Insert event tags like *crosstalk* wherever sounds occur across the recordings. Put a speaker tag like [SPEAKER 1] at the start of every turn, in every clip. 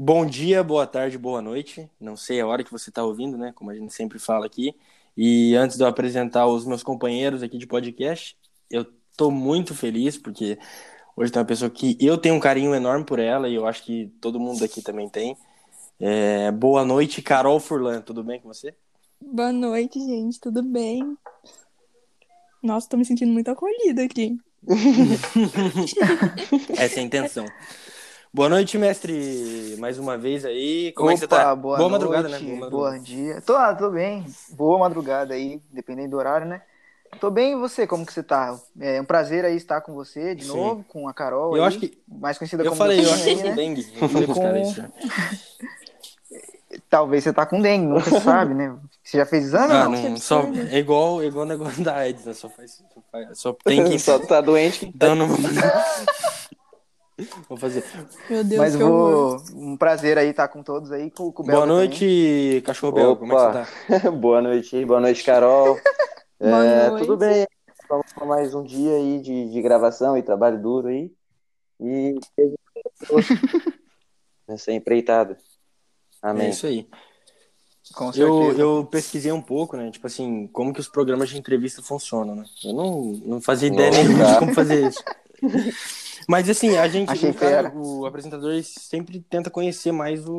[SPEAKER 1] Bom dia, boa tarde, boa noite. Não sei a hora que você está ouvindo, né? Como a gente sempre fala aqui. E antes de eu apresentar os meus companheiros aqui de podcast, eu tô muito feliz porque hoje tem uma pessoa que eu tenho um carinho enorme por ela e eu acho que todo mundo aqui também tem. É, boa noite, Carol Furlan. Tudo bem com você?
[SPEAKER 2] Boa noite, gente. Tudo bem? Nossa, tô me sentindo muito acolhida aqui. *laughs*
[SPEAKER 1] Essa é a intenção. Boa noite, mestre, mais uma vez aí. Como
[SPEAKER 3] Opa,
[SPEAKER 1] é que você tá?
[SPEAKER 3] Boa,
[SPEAKER 1] boa
[SPEAKER 3] noite,
[SPEAKER 1] madrugada, né? Boa madrugada.
[SPEAKER 3] Bom dia. Tô, ah, tô bem. Boa madrugada aí, dependendo do horário, né? Tô bem, e você? Como que você tá? É um prazer aí estar com você de
[SPEAKER 1] Sim.
[SPEAKER 3] novo, com a Carol.
[SPEAKER 1] Eu
[SPEAKER 3] aí,
[SPEAKER 1] acho que-
[SPEAKER 3] mais conhecida
[SPEAKER 1] Eu
[SPEAKER 3] como
[SPEAKER 1] falei, eu
[SPEAKER 3] Docinho
[SPEAKER 1] acho que eu
[SPEAKER 3] né?
[SPEAKER 1] dengue. Eu falei
[SPEAKER 3] Com-
[SPEAKER 1] caras isso já. *laughs*
[SPEAKER 3] Talvez você tá com dengue, nunca sabe, né? Você já fez exame?
[SPEAKER 1] Ah,
[SPEAKER 3] não?
[SPEAKER 2] que
[SPEAKER 1] não, só, é igual, é igual o negócio da AIDS, né? Só faz, só, faz- só tem que *laughs*
[SPEAKER 4] Só tá doente.
[SPEAKER 1] Então não *laughs* *laughs* vou fazer.
[SPEAKER 2] Meu Deus,
[SPEAKER 3] Mas
[SPEAKER 2] que horror.
[SPEAKER 3] vou. Um prazer aí estar com todos aí, com, com o
[SPEAKER 1] Boa noite, cachorro Bel. Como é que você tá? *laughs*
[SPEAKER 4] boa noite, boa noite, Carol. *laughs*
[SPEAKER 2] Boa
[SPEAKER 4] É,
[SPEAKER 2] noite.
[SPEAKER 4] tudo bem? Vamos para mais um dia aí de, de gravação e trabalho duro aí. E nessa empreitada.
[SPEAKER 1] É
[SPEAKER 4] Amém.
[SPEAKER 1] isso aí.
[SPEAKER 3] também. Com certeza.
[SPEAKER 1] Eu, eu pesquisei um pouco, né? Tipo assim, como que os programas de entrevista funcionam, né? Eu não, não fazia ideia nenhuma de
[SPEAKER 4] tá.
[SPEAKER 1] como fazer isso. Mas assim, a gente,
[SPEAKER 3] Achei
[SPEAKER 1] o, cara, o apresentador sempre tenta conhecer mais o,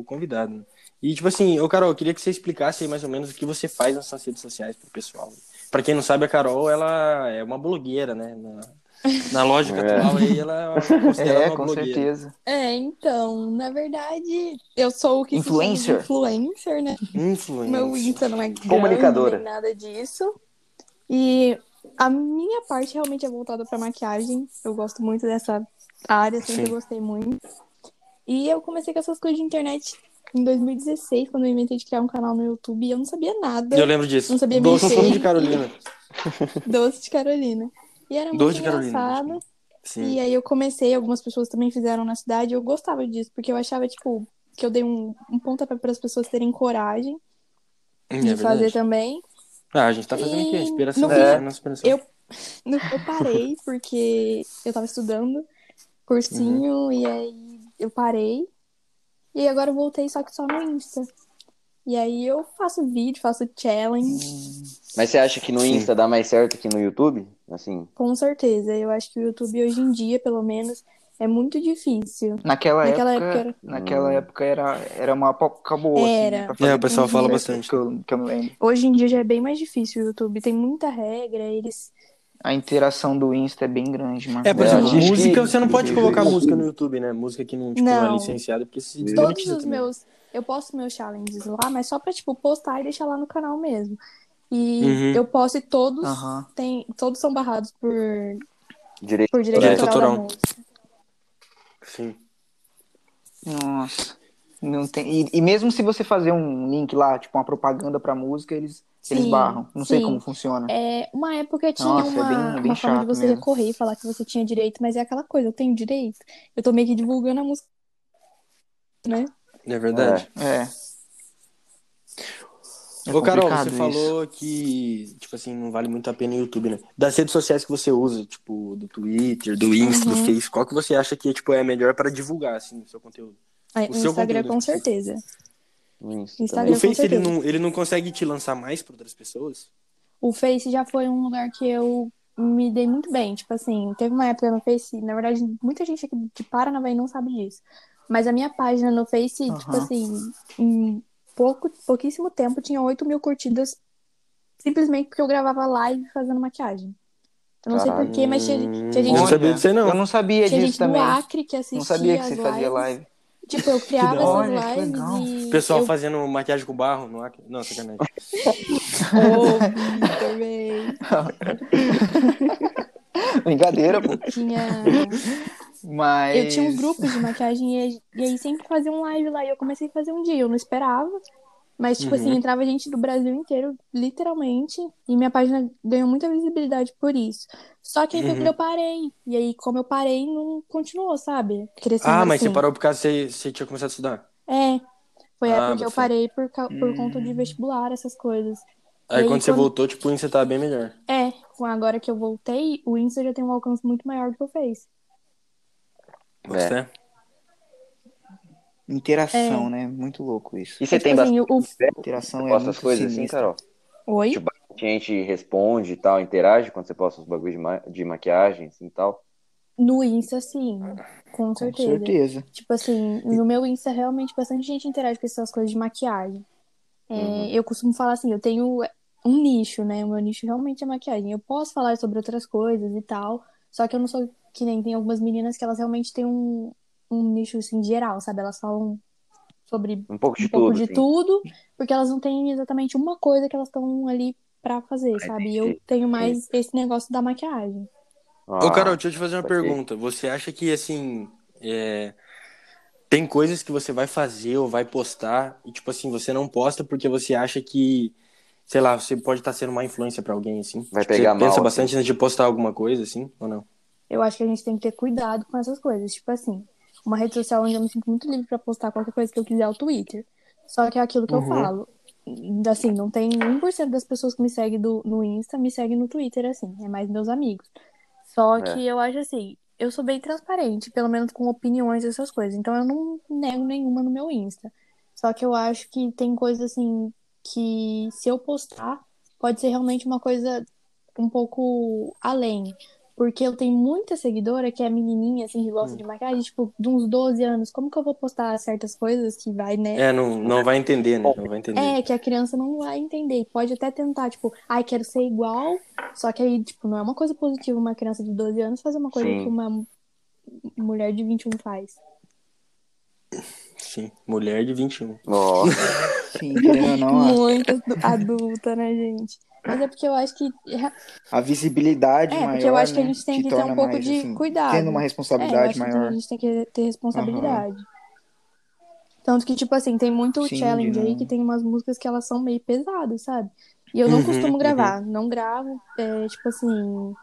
[SPEAKER 1] o convidado. né? E tipo assim, ô Carol, eu queria que você explicasse aí mais ou menos o que você faz nas suas redes sociais pro pessoal. Pra quem não sabe, a Carol, ela é uma blogueira, né? Na, na lógica
[SPEAKER 4] É.
[SPEAKER 1] atual aí, ela é *laughs*
[SPEAKER 3] É,
[SPEAKER 1] uma
[SPEAKER 3] com
[SPEAKER 1] blogueira.
[SPEAKER 3] certeza.
[SPEAKER 2] É, então, na verdade, eu sou o que
[SPEAKER 3] Influencer.
[SPEAKER 2] influencer, né?
[SPEAKER 1] Influencer.
[SPEAKER 2] Meu Insta não é grande,
[SPEAKER 4] Comunicadora.
[SPEAKER 2] nem nada disso. E a minha parte realmente é voltada pra maquiagem. Eu gosto muito dessa área, sempre
[SPEAKER 1] Sim.
[SPEAKER 2] gostei muito. E eu comecei com essas coisas de internet em 2016, quando eu inventei de criar um canal no YouTube. E eu não sabia nada.
[SPEAKER 1] Eu lembro disso.
[SPEAKER 2] Não sabia
[SPEAKER 1] Doce
[SPEAKER 2] mexer.
[SPEAKER 1] de Carolina. *laughs*
[SPEAKER 2] Doce de Carolina. E era muito
[SPEAKER 1] Doce Carolina.
[SPEAKER 2] engraçado. E aí eu comecei, algumas pessoas também fizeram na cidade, eu gostava disso, porque eu achava, tipo, que eu dei um, um pontapé para as pessoas terem coragem
[SPEAKER 1] É
[SPEAKER 2] de fazer
[SPEAKER 1] verdade.
[SPEAKER 2] também.
[SPEAKER 1] Ah, a gente tá fazendo aqui, a
[SPEAKER 2] E
[SPEAKER 1] inspiração.
[SPEAKER 2] no
[SPEAKER 1] é. inspiração.
[SPEAKER 2] eu- No- Eu parei *laughs* porque eu tava estudando cursinho e aí eu parei. E agora eu voltei só que só no Insta. E aí eu faço vídeo, faço challenge,
[SPEAKER 4] Mas você acha que no
[SPEAKER 1] Sim.
[SPEAKER 4] Insta dá mais certo que no YouTube? Assim,
[SPEAKER 2] com certeza. Eu acho que o YouTube hoje em dia, pelo menos, é muito difícil.
[SPEAKER 3] Naquela,
[SPEAKER 2] Naquela
[SPEAKER 3] época,
[SPEAKER 2] época era-
[SPEAKER 3] naquela
[SPEAKER 4] Hum.
[SPEAKER 3] época era, era uma época boa, assim,
[SPEAKER 2] Era.
[SPEAKER 3] né, pra fazer
[SPEAKER 1] É, o pessoal fala
[SPEAKER 3] vídeo,
[SPEAKER 1] bastante.
[SPEAKER 3] Que eu, que eu me lembro.
[SPEAKER 2] Hoje em dia já é bem mais difícil o YouTube. Tem muita regra, eles.
[SPEAKER 3] A interação do Insta é bem grande, mano.
[SPEAKER 1] É, por
[SPEAKER 4] É,
[SPEAKER 1] exemplo,
[SPEAKER 4] que-
[SPEAKER 1] música, você não pode colocar música no YouTube, né? Música que não, tipo,
[SPEAKER 2] Não.
[SPEAKER 1] é licenciada, porque se
[SPEAKER 4] Todos
[SPEAKER 2] os
[SPEAKER 1] também.
[SPEAKER 2] meus. Eu posto meus challenges lá, mas só pra, tipo, postar e deixar lá no canal mesmo. E
[SPEAKER 1] Uhum.
[SPEAKER 2] eu posto e todos.
[SPEAKER 3] Aham.
[SPEAKER 2] Tem, todos são barrados por,
[SPEAKER 4] direito.
[SPEAKER 2] por direito
[SPEAKER 1] Direito
[SPEAKER 2] autoral da
[SPEAKER 1] autoral. Sim.
[SPEAKER 3] Nossa. Não tem... E, e mesmo se você fazer um link lá, tipo uma propaganda pra música, eles, eles
[SPEAKER 2] Sim,
[SPEAKER 3] barram. Não sei
[SPEAKER 2] sim.
[SPEAKER 3] como funciona.
[SPEAKER 2] É, uma época tinha
[SPEAKER 3] Nossa, é
[SPEAKER 2] uma,
[SPEAKER 3] bem- é bem
[SPEAKER 2] uma forma de você
[SPEAKER 3] mesmo.
[SPEAKER 2] recorrer e falar que você tinha direito, mas é aquela coisa, eu tenho direito. Eu tô meio que divulgando a música. Né?
[SPEAKER 1] É verdade.
[SPEAKER 3] É. É
[SPEAKER 1] Ô, Carol, você
[SPEAKER 3] isso.
[SPEAKER 1] falou que, tipo assim, não vale muito a pena o YouTube, né? Das redes sociais que você usa, tipo, do Twitter, do Insta, do
[SPEAKER 2] Uhum.
[SPEAKER 1] Face, qual que você acha que, tipo, é melhor para divulgar, assim, o seu conteúdo?
[SPEAKER 2] Aí,
[SPEAKER 1] O seu
[SPEAKER 2] Instagram,
[SPEAKER 1] conteúdo,
[SPEAKER 2] com
[SPEAKER 1] tipo.
[SPEAKER 2] certeza.
[SPEAKER 4] Insta
[SPEAKER 2] Instagram.
[SPEAKER 1] O
[SPEAKER 2] com
[SPEAKER 1] Face, ele não, ele não consegue te lançar mais para outras pessoas?
[SPEAKER 2] O Face já foi um lugar que eu me dei muito bem. Tipo assim, teve uma época no Face, na verdade, muita gente aqui de Paranavaí não sabe disso. Mas a minha página no Face,
[SPEAKER 3] Aham.
[SPEAKER 2] tipo assim, pouco, pouquíssimo tempo, tinha 8 mil curtidas simplesmente porque eu gravava live fazendo maquiagem. Eu não sei
[SPEAKER 4] Caralho.
[SPEAKER 2] porquê, mas tinha, tinha
[SPEAKER 1] Hum,
[SPEAKER 2] gente,
[SPEAKER 1] não sabia disso não.
[SPEAKER 3] Eu não sabia
[SPEAKER 2] tinha
[SPEAKER 3] disso
[SPEAKER 2] gente
[SPEAKER 3] também.
[SPEAKER 2] do Acre que assistia
[SPEAKER 3] Não sabia que você fazia
[SPEAKER 2] lives.
[SPEAKER 3] live.
[SPEAKER 2] Tipo, eu criava essas
[SPEAKER 3] Olha, que
[SPEAKER 2] lives
[SPEAKER 3] legal.
[SPEAKER 2] e.
[SPEAKER 1] O pessoal
[SPEAKER 2] eu...
[SPEAKER 1] fazendo maquiagem com barro no Acre. Não, sacanagem. *laughs* *laughs*
[SPEAKER 3] Brincadeira, pô.
[SPEAKER 2] Tinha. *laughs*
[SPEAKER 3] Mas.
[SPEAKER 2] Eu tinha uns grupos de maquiagem e, aí sempre fazia um live lá. E eu comecei a fazer um dia. Eu não esperava. Mas, tipo assim,
[SPEAKER 1] Uhum.
[SPEAKER 2] entrava gente do Brasil inteiro, literalmente. E minha página ganhou muita visibilidade por isso. Só que aí
[SPEAKER 1] Uhum.
[SPEAKER 2] eu parei. E aí, como eu parei, não continuou, sabe? Crescendo
[SPEAKER 1] Ah, mas
[SPEAKER 2] assim.
[SPEAKER 1] você parou por causa que você, você tinha começado a estudar.
[SPEAKER 2] É. Foi a
[SPEAKER 1] Ah,
[SPEAKER 2] época que eu parei por, por
[SPEAKER 3] Hum.
[SPEAKER 2] conta de vestibular, essas coisas.
[SPEAKER 1] Aí,
[SPEAKER 2] aí,
[SPEAKER 1] quando você
[SPEAKER 2] quando-
[SPEAKER 1] voltou, tipo, o Insta tava bem melhor.
[SPEAKER 2] É, agora que eu voltei, o Insta já tem um alcance muito maior do que o Face.
[SPEAKER 1] Bota
[SPEAKER 4] É.
[SPEAKER 3] interação,
[SPEAKER 2] É.
[SPEAKER 3] né? Muito louco isso.
[SPEAKER 4] E você
[SPEAKER 2] É,
[SPEAKER 4] tem
[SPEAKER 2] assim,
[SPEAKER 4] bastante
[SPEAKER 2] o-
[SPEAKER 3] Interação é
[SPEAKER 4] as coisas assim,
[SPEAKER 3] sinistra.
[SPEAKER 4] Carol?
[SPEAKER 2] Oi?
[SPEAKER 4] Tipo, a gente responde e tal, interage quando você posta os bagulhos de, ma de maquiagem assim, e tal.
[SPEAKER 2] No Insta, sim. Com
[SPEAKER 3] Com
[SPEAKER 2] certeza.
[SPEAKER 3] certeza.
[SPEAKER 2] Tipo assim, no meu Insta, realmente, bastante gente interage com essas coisas de maquiagem. É,
[SPEAKER 4] Uhum.
[SPEAKER 2] Eu costumo falar assim, eu tenho um nicho, né? O meu nicho realmente é maquiagem. Eu posso falar sobre outras coisas e tal, só que eu não sou que nem tem algumas meninas que elas realmente têm um, um nicho, assim, geral, sabe? Elas falam sobre
[SPEAKER 4] Um pouco de
[SPEAKER 2] um pouco
[SPEAKER 4] tudo,
[SPEAKER 2] de
[SPEAKER 4] assim.
[SPEAKER 2] tudo, porque elas não têm exatamente uma coisa que elas estão ali pra fazer, sabe? E eu tenho mais esse negócio da maquiagem.
[SPEAKER 1] Ô, Carol,
[SPEAKER 4] Ah,
[SPEAKER 1] deixa eu te fazer uma
[SPEAKER 4] saquei.
[SPEAKER 1] pergunta. Você acha que, assim, é, tem coisas que você vai fazer ou vai postar e, tipo assim, você não posta porque você acha que, sei lá, você pode estar sendo uma influência pra alguém, assim?
[SPEAKER 4] Vai
[SPEAKER 1] Tipo,
[SPEAKER 4] pegar
[SPEAKER 1] você
[SPEAKER 4] mal,
[SPEAKER 1] pensa
[SPEAKER 4] assim.
[SPEAKER 1] bastante antes de postar alguma coisa, assim, ou não?
[SPEAKER 2] Eu acho que a gente tem que ter cuidado com essas coisas. Tipo assim, uma rede social onde eu me sinto muito livre pra postar qualquer coisa que eu quiser é o Twitter. Só que é aquilo que eu
[SPEAKER 1] Uhum.
[SPEAKER 2] falo. Assim, não tem 1% das pessoas que me seguem do, no Insta me seguem no Twitter, assim. É mais meus amigos. Só
[SPEAKER 4] É.
[SPEAKER 2] que eu acho assim, eu sou bem transparente, pelo menos com opiniões e essas coisas. Então eu não nego nenhuma no meu Insta. Só que eu acho que tem coisas assim que se eu postar, pode ser realmente uma coisa um pouco além. Porque eu tenho muita seguidora que é menininha, assim, que gosta
[SPEAKER 1] Hum.
[SPEAKER 2] de maquiagem, tipo, de uns 12 anos. Como que eu vou postar certas coisas que vai, né?
[SPEAKER 1] É, não, não vai entender, né? Não vai entender.
[SPEAKER 2] É, que a criança não vai entender. Pode até tentar, tipo, ai, quero ser igual. Só que aí, tipo, não é uma coisa positiva uma criança de 12 anos fazer uma coisa
[SPEAKER 4] Sim.
[SPEAKER 2] que uma mulher de 21 faz.
[SPEAKER 1] Sim, mulher de 21.
[SPEAKER 4] Ó,
[SPEAKER 3] Sim, não,
[SPEAKER 2] Muito adu- adulta, né, gente? Mas é porque eu acho que.
[SPEAKER 3] a, visibilidade
[SPEAKER 2] É,
[SPEAKER 3] maior,
[SPEAKER 2] porque eu acho que a
[SPEAKER 3] né,
[SPEAKER 2] gente tem
[SPEAKER 3] te
[SPEAKER 2] que ter um
[SPEAKER 3] torna
[SPEAKER 2] pouco
[SPEAKER 3] mais,
[SPEAKER 2] de
[SPEAKER 3] assim,
[SPEAKER 2] cuidado.
[SPEAKER 3] Tendo uma
[SPEAKER 2] É, eu
[SPEAKER 3] responsabilidade
[SPEAKER 2] acho que
[SPEAKER 3] maior.
[SPEAKER 2] a gente tem que ter responsabilidade. Tanto que, tipo assim, tem muito
[SPEAKER 3] Sim,
[SPEAKER 2] challenge aí
[SPEAKER 3] não-
[SPEAKER 2] que tem umas músicas que elas são meio pesadas, sabe? E eu não
[SPEAKER 1] Uhum,
[SPEAKER 2] costumo gravar, não gravo. É, tipo assim,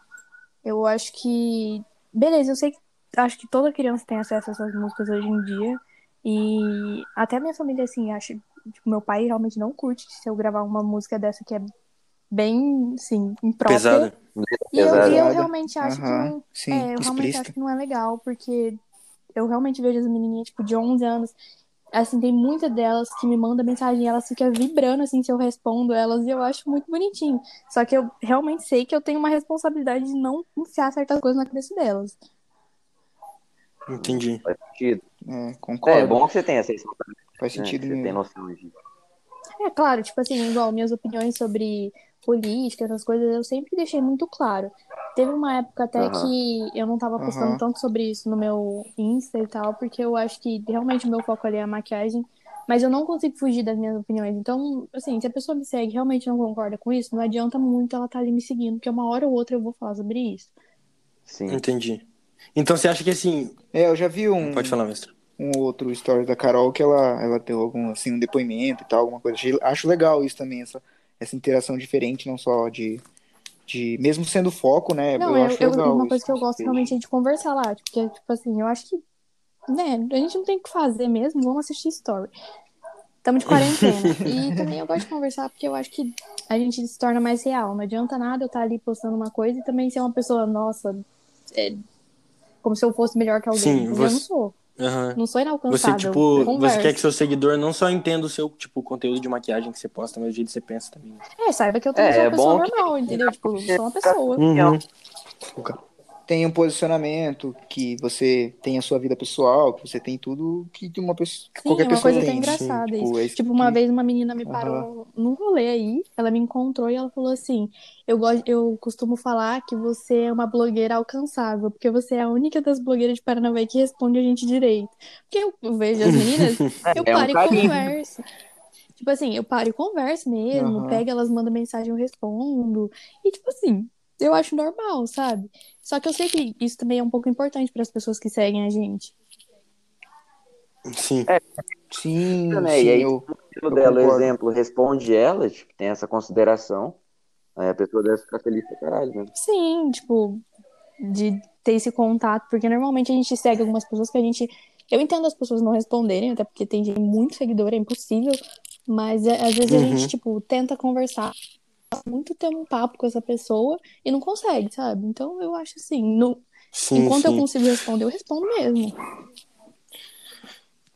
[SPEAKER 2] eu acho que. Beleza, eu sei que acho que toda criança tem acesso a essas músicas hoje em dia. E até minha família, assim, acha. Tipo, meu pai realmente não curte se eu gravar uma música dessa que é bem, assim, imprópria.
[SPEAKER 1] Pesada.
[SPEAKER 2] E eu, e eu realmente acho que
[SPEAKER 3] Aham,
[SPEAKER 2] não.
[SPEAKER 3] sim,
[SPEAKER 2] é, eu realmente acho que não é legal, porque eu realmente vejo as menininhas, tipo, de 11 anos. Assim, tem muitas delas que me mandam mensagem e elas ficam vibrando, assim, se eu respondo elas, e eu acho muito bonitinho. Só que eu realmente sei que eu tenho uma responsabilidade de não enfiar certas coisas na cabeça delas.
[SPEAKER 1] Entendi.
[SPEAKER 4] faz sentido.
[SPEAKER 3] É,
[SPEAKER 4] É,
[SPEAKER 3] concordo.
[SPEAKER 4] é bom que você tenha essa responsabilidade,
[SPEAKER 3] Faz
[SPEAKER 4] né?
[SPEAKER 3] sentido
[SPEAKER 4] que Você tem noção disso.
[SPEAKER 2] É claro, tipo assim, igual minhas opiniões sobre política, essas coisas, eu sempre deixei muito claro. Teve uma época até
[SPEAKER 4] Aham.
[SPEAKER 2] que eu não tava postando
[SPEAKER 3] Aham.
[SPEAKER 2] tanto sobre isso no meu Insta e tal, porque eu acho que realmente o meu foco ali é a maquiagem, mas eu não consigo fugir das minhas opiniões. Então, assim, se a pessoa me segue e realmente não concorda com isso, não adianta muito ela estar ali me seguindo, porque uma hora ou outra eu vou falar sobre isso.
[SPEAKER 4] Sim.
[SPEAKER 1] Entendi. Então você acha que assim.
[SPEAKER 3] É, eu já vi um,
[SPEAKER 1] Pode falar, mestre.
[SPEAKER 3] um outro story da Carol que ela, ela deu algum, assim, um depoimento e tal, alguma coisa. Acho legal isso também, essa, essa interação diferente, não só de, de. Mesmo sendo foco, né?
[SPEAKER 2] Não,
[SPEAKER 3] eu,
[SPEAKER 2] eu,
[SPEAKER 3] acho
[SPEAKER 2] eu-
[SPEAKER 3] legal.
[SPEAKER 2] uma coisa que eu gosto realmente é de conversar lá, porque, tipo assim, eu acho que, né, a gente não tem o que fazer mesmo, vamos assistir story. Estamos de quarentena. *laughs* e também eu gosto de conversar porque eu acho que a gente se torna mais real. Não adianta nada eu estar ali postando uma coisa e também ser uma pessoa, nossa, é, como se eu fosse melhor que alguém.
[SPEAKER 1] Sim,
[SPEAKER 2] porque Eu
[SPEAKER 1] você-
[SPEAKER 2] não sou.
[SPEAKER 1] Aham.
[SPEAKER 2] Não sou
[SPEAKER 1] Você,
[SPEAKER 2] inalcançável.
[SPEAKER 1] tipo,
[SPEAKER 2] eu
[SPEAKER 1] você quer que seu seguidor não só entenda o seu, tipo, conteúdo de maquiagem que você posta, mas o jeito que você pensa também. né?
[SPEAKER 2] É, saiba que eu também
[SPEAKER 4] É,
[SPEAKER 2] sou uma
[SPEAKER 4] é
[SPEAKER 2] pessoa
[SPEAKER 4] bom que-
[SPEAKER 2] normal, entendeu? Tipo, sou uma pessoa.
[SPEAKER 1] Uhum.
[SPEAKER 3] Tem um posicionamento, que você tem a sua vida pessoal, que você tem tudo que uma pessoa,
[SPEAKER 2] Sim,
[SPEAKER 3] qualquer
[SPEAKER 2] é uma
[SPEAKER 3] pessoa
[SPEAKER 2] coisa até
[SPEAKER 3] tem.
[SPEAKER 2] engraçada
[SPEAKER 3] Tipo,
[SPEAKER 2] isso.
[SPEAKER 3] é isso
[SPEAKER 2] Tipo, uma
[SPEAKER 3] que-
[SPEAKER 2] vez uma menina me parou num rolê aí, ela me encontrou e ela falou assim: eu, gosto, eu costumo falar que você é uma blogueira alcançável, porque você é a única das blogueiras de Paranavaí que responde a gente direito. Porque eu vejo as meninas, *laughs* eu
[SPEAKER 4] É um
[SPEAKER 2] paro e
[SPEAKER 4] carinho.
[SPEAKER 2] converso. Tipo assim, eu paro e converso mesmo,
[SPEAKER 3] Aham.
[SPEAKER 2] pego, elas mandam mensagem, eu respondo. E tipo assim, eu acho normal, sabe? Só que eu sei que isso também é um pouco importante para as pessoas que seguem a gente.
[SPEAKER 1] Sim.
[SPEAKER 3] Sim,
[SPEAKER 4] né?
[SPEAKER 3] sim,
[SPEAKER 4] E aí,
[SPEAKER 3] eu,
[SPEAKER 4] dela,
[SPEAKER 3] concordo.
[SPEAKER 4] exemplo, responde ela, tipo, tem essa consideração, aí a pessoa deve ficar feliz pra caralho, né?
[SPEAKER 2] Sim, tipo, de ter esse contato, porque normalmente a gente segue algumas pessoas que a gente. Eu entendo as pessoas não responderem, até porque tem gente muito seguidor, é impossível, mas é, às vezes a
[SPEAKER 1] Uhum.
[SPEAKER 2] gente, tipo, tenta conversar, muito ter um papo com essa pessoa e não consegue, sabe? Então eu acho assim, no...
[SPEAKER 1] Sim,
[SPEAKER 2] enquanto eu
[SPEAKER 1] sim.
[SPEAKER 2] consigo responder, eu respondo mesmo.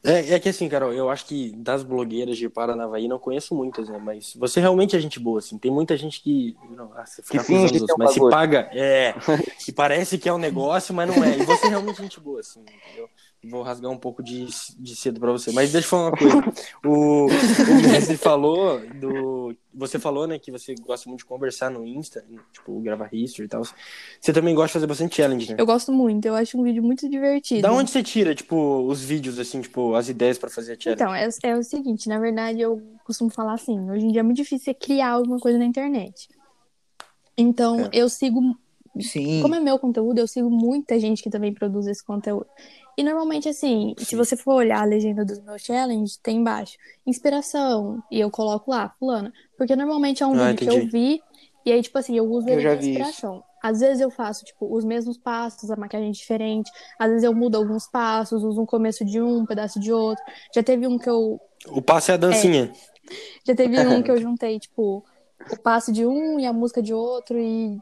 [SPEAKER 1] É, é que assim, Carol, eu acho que das blogueiras de Paranavaí não conheço muitas, né? Mas você realmente é gente boa, assim. Tem muita gente que. Não, ah, você fica
[SPEAKER 4] Que finge que é
[SPEAKER 1] outros,
[SPEAKER 4] um
[SPEAKER 1] mas se paga. É. *laughs* E parece que é um negócio, mas não é. E você é realmente gente boa, assim, entendeu? Vou rasgar um pouco de, de cedo pra você. Mas deixa eu falar uma coisa. O, o Messi *laughs* falou do. Você falou, né, que você gosta muito de conversar no Insta, tipo, gravar history e tal. Você também gosta de fazer bastante challenge, né?
[SPEAKER 2] Eu gosto muito, eu acho um vídeo muito divertido.
[SPEAKER 1] Da onde você tira, tipo, os vídeos, assim, tipo, as ideias pra fazer a challenge?
[SPEAKER 2] Então, é, é o seguinte, na verdade, eu costumo falar assim, hoje em dia é muito difícil você criar alguma coisa na internet. Então,
[SPEAKER 1] É.
[SPEAKER 2] eu sigo,
[SPEAKER 3] Sim.
[SPEAKER 2] como é meu conteúdo, eu sigo muita gente que também produz esse conteúdo. E normalmente, assim, se você for olhar a legenda dos meus challenges, tem embaixo, inspiração, e eu coloco lá, fulana. Porque normalmente é um
[SPEAKER 1] Ah,
[SPEAKER 2] vídeo que eu
[SPEAKER 1] entendi.
[SPEAKER 2] vi, e aí, tipo assim, eu uso ele de
[SPEAKER 3] isso.
[SPEAKER 2] inspiração. Às vezes eu faço, tipo, os mesmos passos, a maquiagem diferente. Às vezes eu mudo alguns passos, uso um começo de um, um pedaço de outro. Já teve um que eu
[SPEAKER 1] O passo é a dancinha.
[SPEAKER 2] já teve um que eu *laughs* juntei, tipo, o passo de um e a música de outro e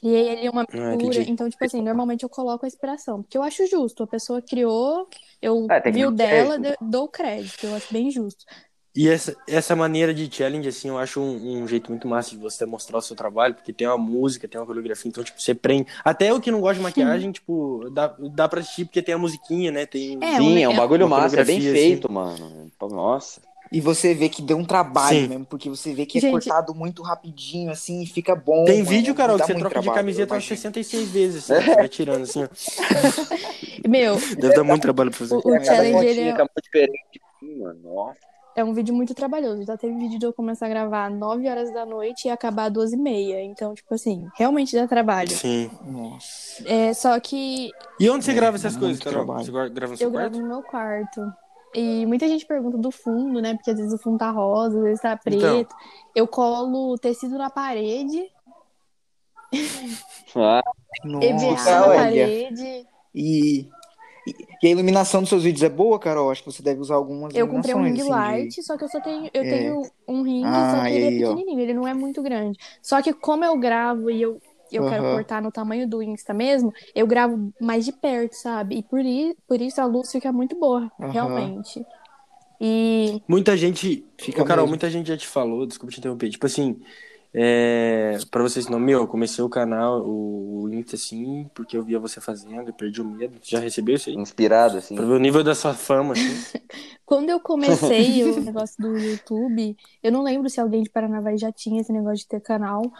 [SPEAKER 2] criei ali uma
[SPEAKER 1] Ah,
[SPEAKER 2] mistura.
[SPEAKER 1] entendi.
[SPEAKER 2] então, tipo assim, normalmente eu coloco a inspiração. Porque eu acho justo. A pessoa criou, eu
[SPEAKER 4] É, tem que
[SPEAKER 2] vi o
[SPEAKER 4] dar
[SPEAKER 2] dela, dou o crédito. Eu acho bem justo.
[SPEAKER 1] E essa, essa maneira de challenge, assim, eu acho um, um jeito muito massa de você mostrar o seu trabalho, porque tem uma música, tem uma coreografia, então, tipo, você prende. Até eu que não gosto de maquiagem, tipo, dá, dá pra assistir porque tem a musiquinha, né? Tem.
[SPEAKER 2] É,
[SPEAKER 4] Sim, é um
[SPEAKER 2] é-
[SPEAKER 4] bagulho
[SPEAKER 1] uma
[SPEAKER 4] massa, é bem
[SPEAKER 1] coreografia,
[SPEAKER 4] feito, mano. Pô, Nossa.
[SPEAKER 3] E você vê que deu um trabalho
[SPEAKER 1] Sim.
[SPEAKER 3] mesmo, porque você vê que é
[SPEAKER 2] Gente-
[SPEAKER 3] cortado muito rapidinho, assim, e fica bom.
[SPEAKER 1] Tem
[SPEAKER 3] mano.
[SPEAKER 1] vídeo, Carol, que você troca de
[SPEAKER 3] trabalho,
[SPEAKER 1] camiseta
[SPEAKER 3] eu
[SPEAKER 1] umas
[SPEAKER 3] imagino.
[SPEAKER 1] 66 vezes, assim, você vai tirando, assim, ó. *laughs*
[SPEAKER 2] Meu,
[SPEAKER 1] Deve dar muito trabalho pra fazer.
[SPEAKER 2] o, o challenge ele é,
[SPEAKER 4] diferente, assim, mano.
[SPEAKER 2] É um vídeo muito trabalhoso. Já teve vídeo de eu começar a gravar 9 horas da noite e acabar às 12 e meia. Então, tipo assim, realmente dá trabalho.
[SPEAKER 1] Sim.
[SPEAKER 3] Nossa.
[SPEAKER 2] É, só que
[SPEAKER 1] E onde você
[SPEAKER 3] É,
[SPEAKER 1] grava essas
[SPEAKER 3] muito
[SPEAKER 1] coisas, Carol?
[SPEAKER 3] trabalho.
[SPEAKER 1] Você gra- grava no seu
[SPEAKER 2] Eu gravo
[SPEAKER 1] quarto?
[SPEAKER 2] no meu quarto. E muita gente pergunta do fundo, né? Porque às vezes o fundo tá rosa, às vezes tá preto.
[SPEAKER 1] Então.
[SPEAKER 2] Eu colo tecido na parede, *laughs*
[SPEAKER 4] Ah,
[SPEAKER 2] EVA
[SPEAKER 3] Nossa,
[SPEAKER 2] na parede.
[SPEAKER 3] E, e, a iluminação dos seus vídeos é boa, Carol? Acho que você deve usar algumas
[SPEAKER 2] Eu comprei um ring
[SPEAKER 3] assim,
[SPEAKER 2] light,
[SPEAKER 3] de-
[SPEAKER 2] só que eu só tenho, eu
[SPEAKER 3] É.
[SPEAKER 2] tenho um ring,
[SPEAKER 3] Ah,
[SPEAKER 2] só que ele é
[SPEAKER 3] aí, ó.
[SPEAKER 2] pequenininho, ele não é muito grande. Só que como eu gravo e eu, eu quero
[SPEAKER 3] Aham.
[SPEAKER 2] cortar no tamanho do Insta mesmo, eu gravo mais de perto, sabe? E por, i- por isso a luz fica muito boa,
[SPEAKER 3] Aham.
[SPEAKER 2] realmente. E
[SPEAKER 1] Muita gente.
[SPEAKER 3] Fica
[SPEAKER 1] Ô, Carol,
[SPEAKER 3] mesmo.
[SPEAKER 1] muita gente já te falou, desculpa te interromper. Tipo assim, é... pra vocês não, meu, eu comecei o canal, o o Insta, assim, porque eu via você fazendo, eu perdi o medo. Já recebeu isso aí?
[SPEAKER 4] inspirado, assim.
[SPEAKER 1] Pra ver o nível da sua fama, assim. *laughs*
[SPEAKER 2] Quando eu comecei o *laughs* negócio do YouTube, eu não lembro se alguém de Paranavaí já tinha esse negócio de ter canal,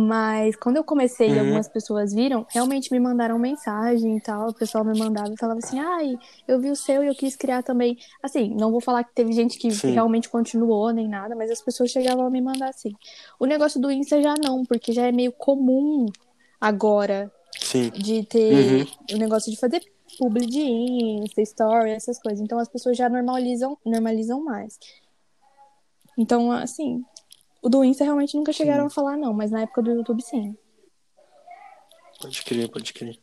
[SPEAKER 2] mas quando eu comecei e
[SPEAKER 1] Uhum.
[SPEAKER 2] algumas pessoas viram, realmente me mandaram mensagem e tal, o pessoal me mandava e falava assim, ai, eu vi o seu e eu quis criar também. Assim, não vou falar que teve gente que
[SPEAKER 1] Sim.
[SPEAKER 2] realmente continuou nem nada, mas as pessoas chegavam a me mandar assim. O negócio do Insta já não, porque já é meio comum agora
[SPEAKER 1] Sim.
[SPEAKER 2] de ter o negócio de fazer publi de Insta, story, essas coisas. Então as pessoas já normalizam, normalizam mais. Então, assim, o do Insta realmente nunca chegaram a falar, não, mas na época do YouTube, sim.
[SPEAKER 1] Pode crer, pode crer.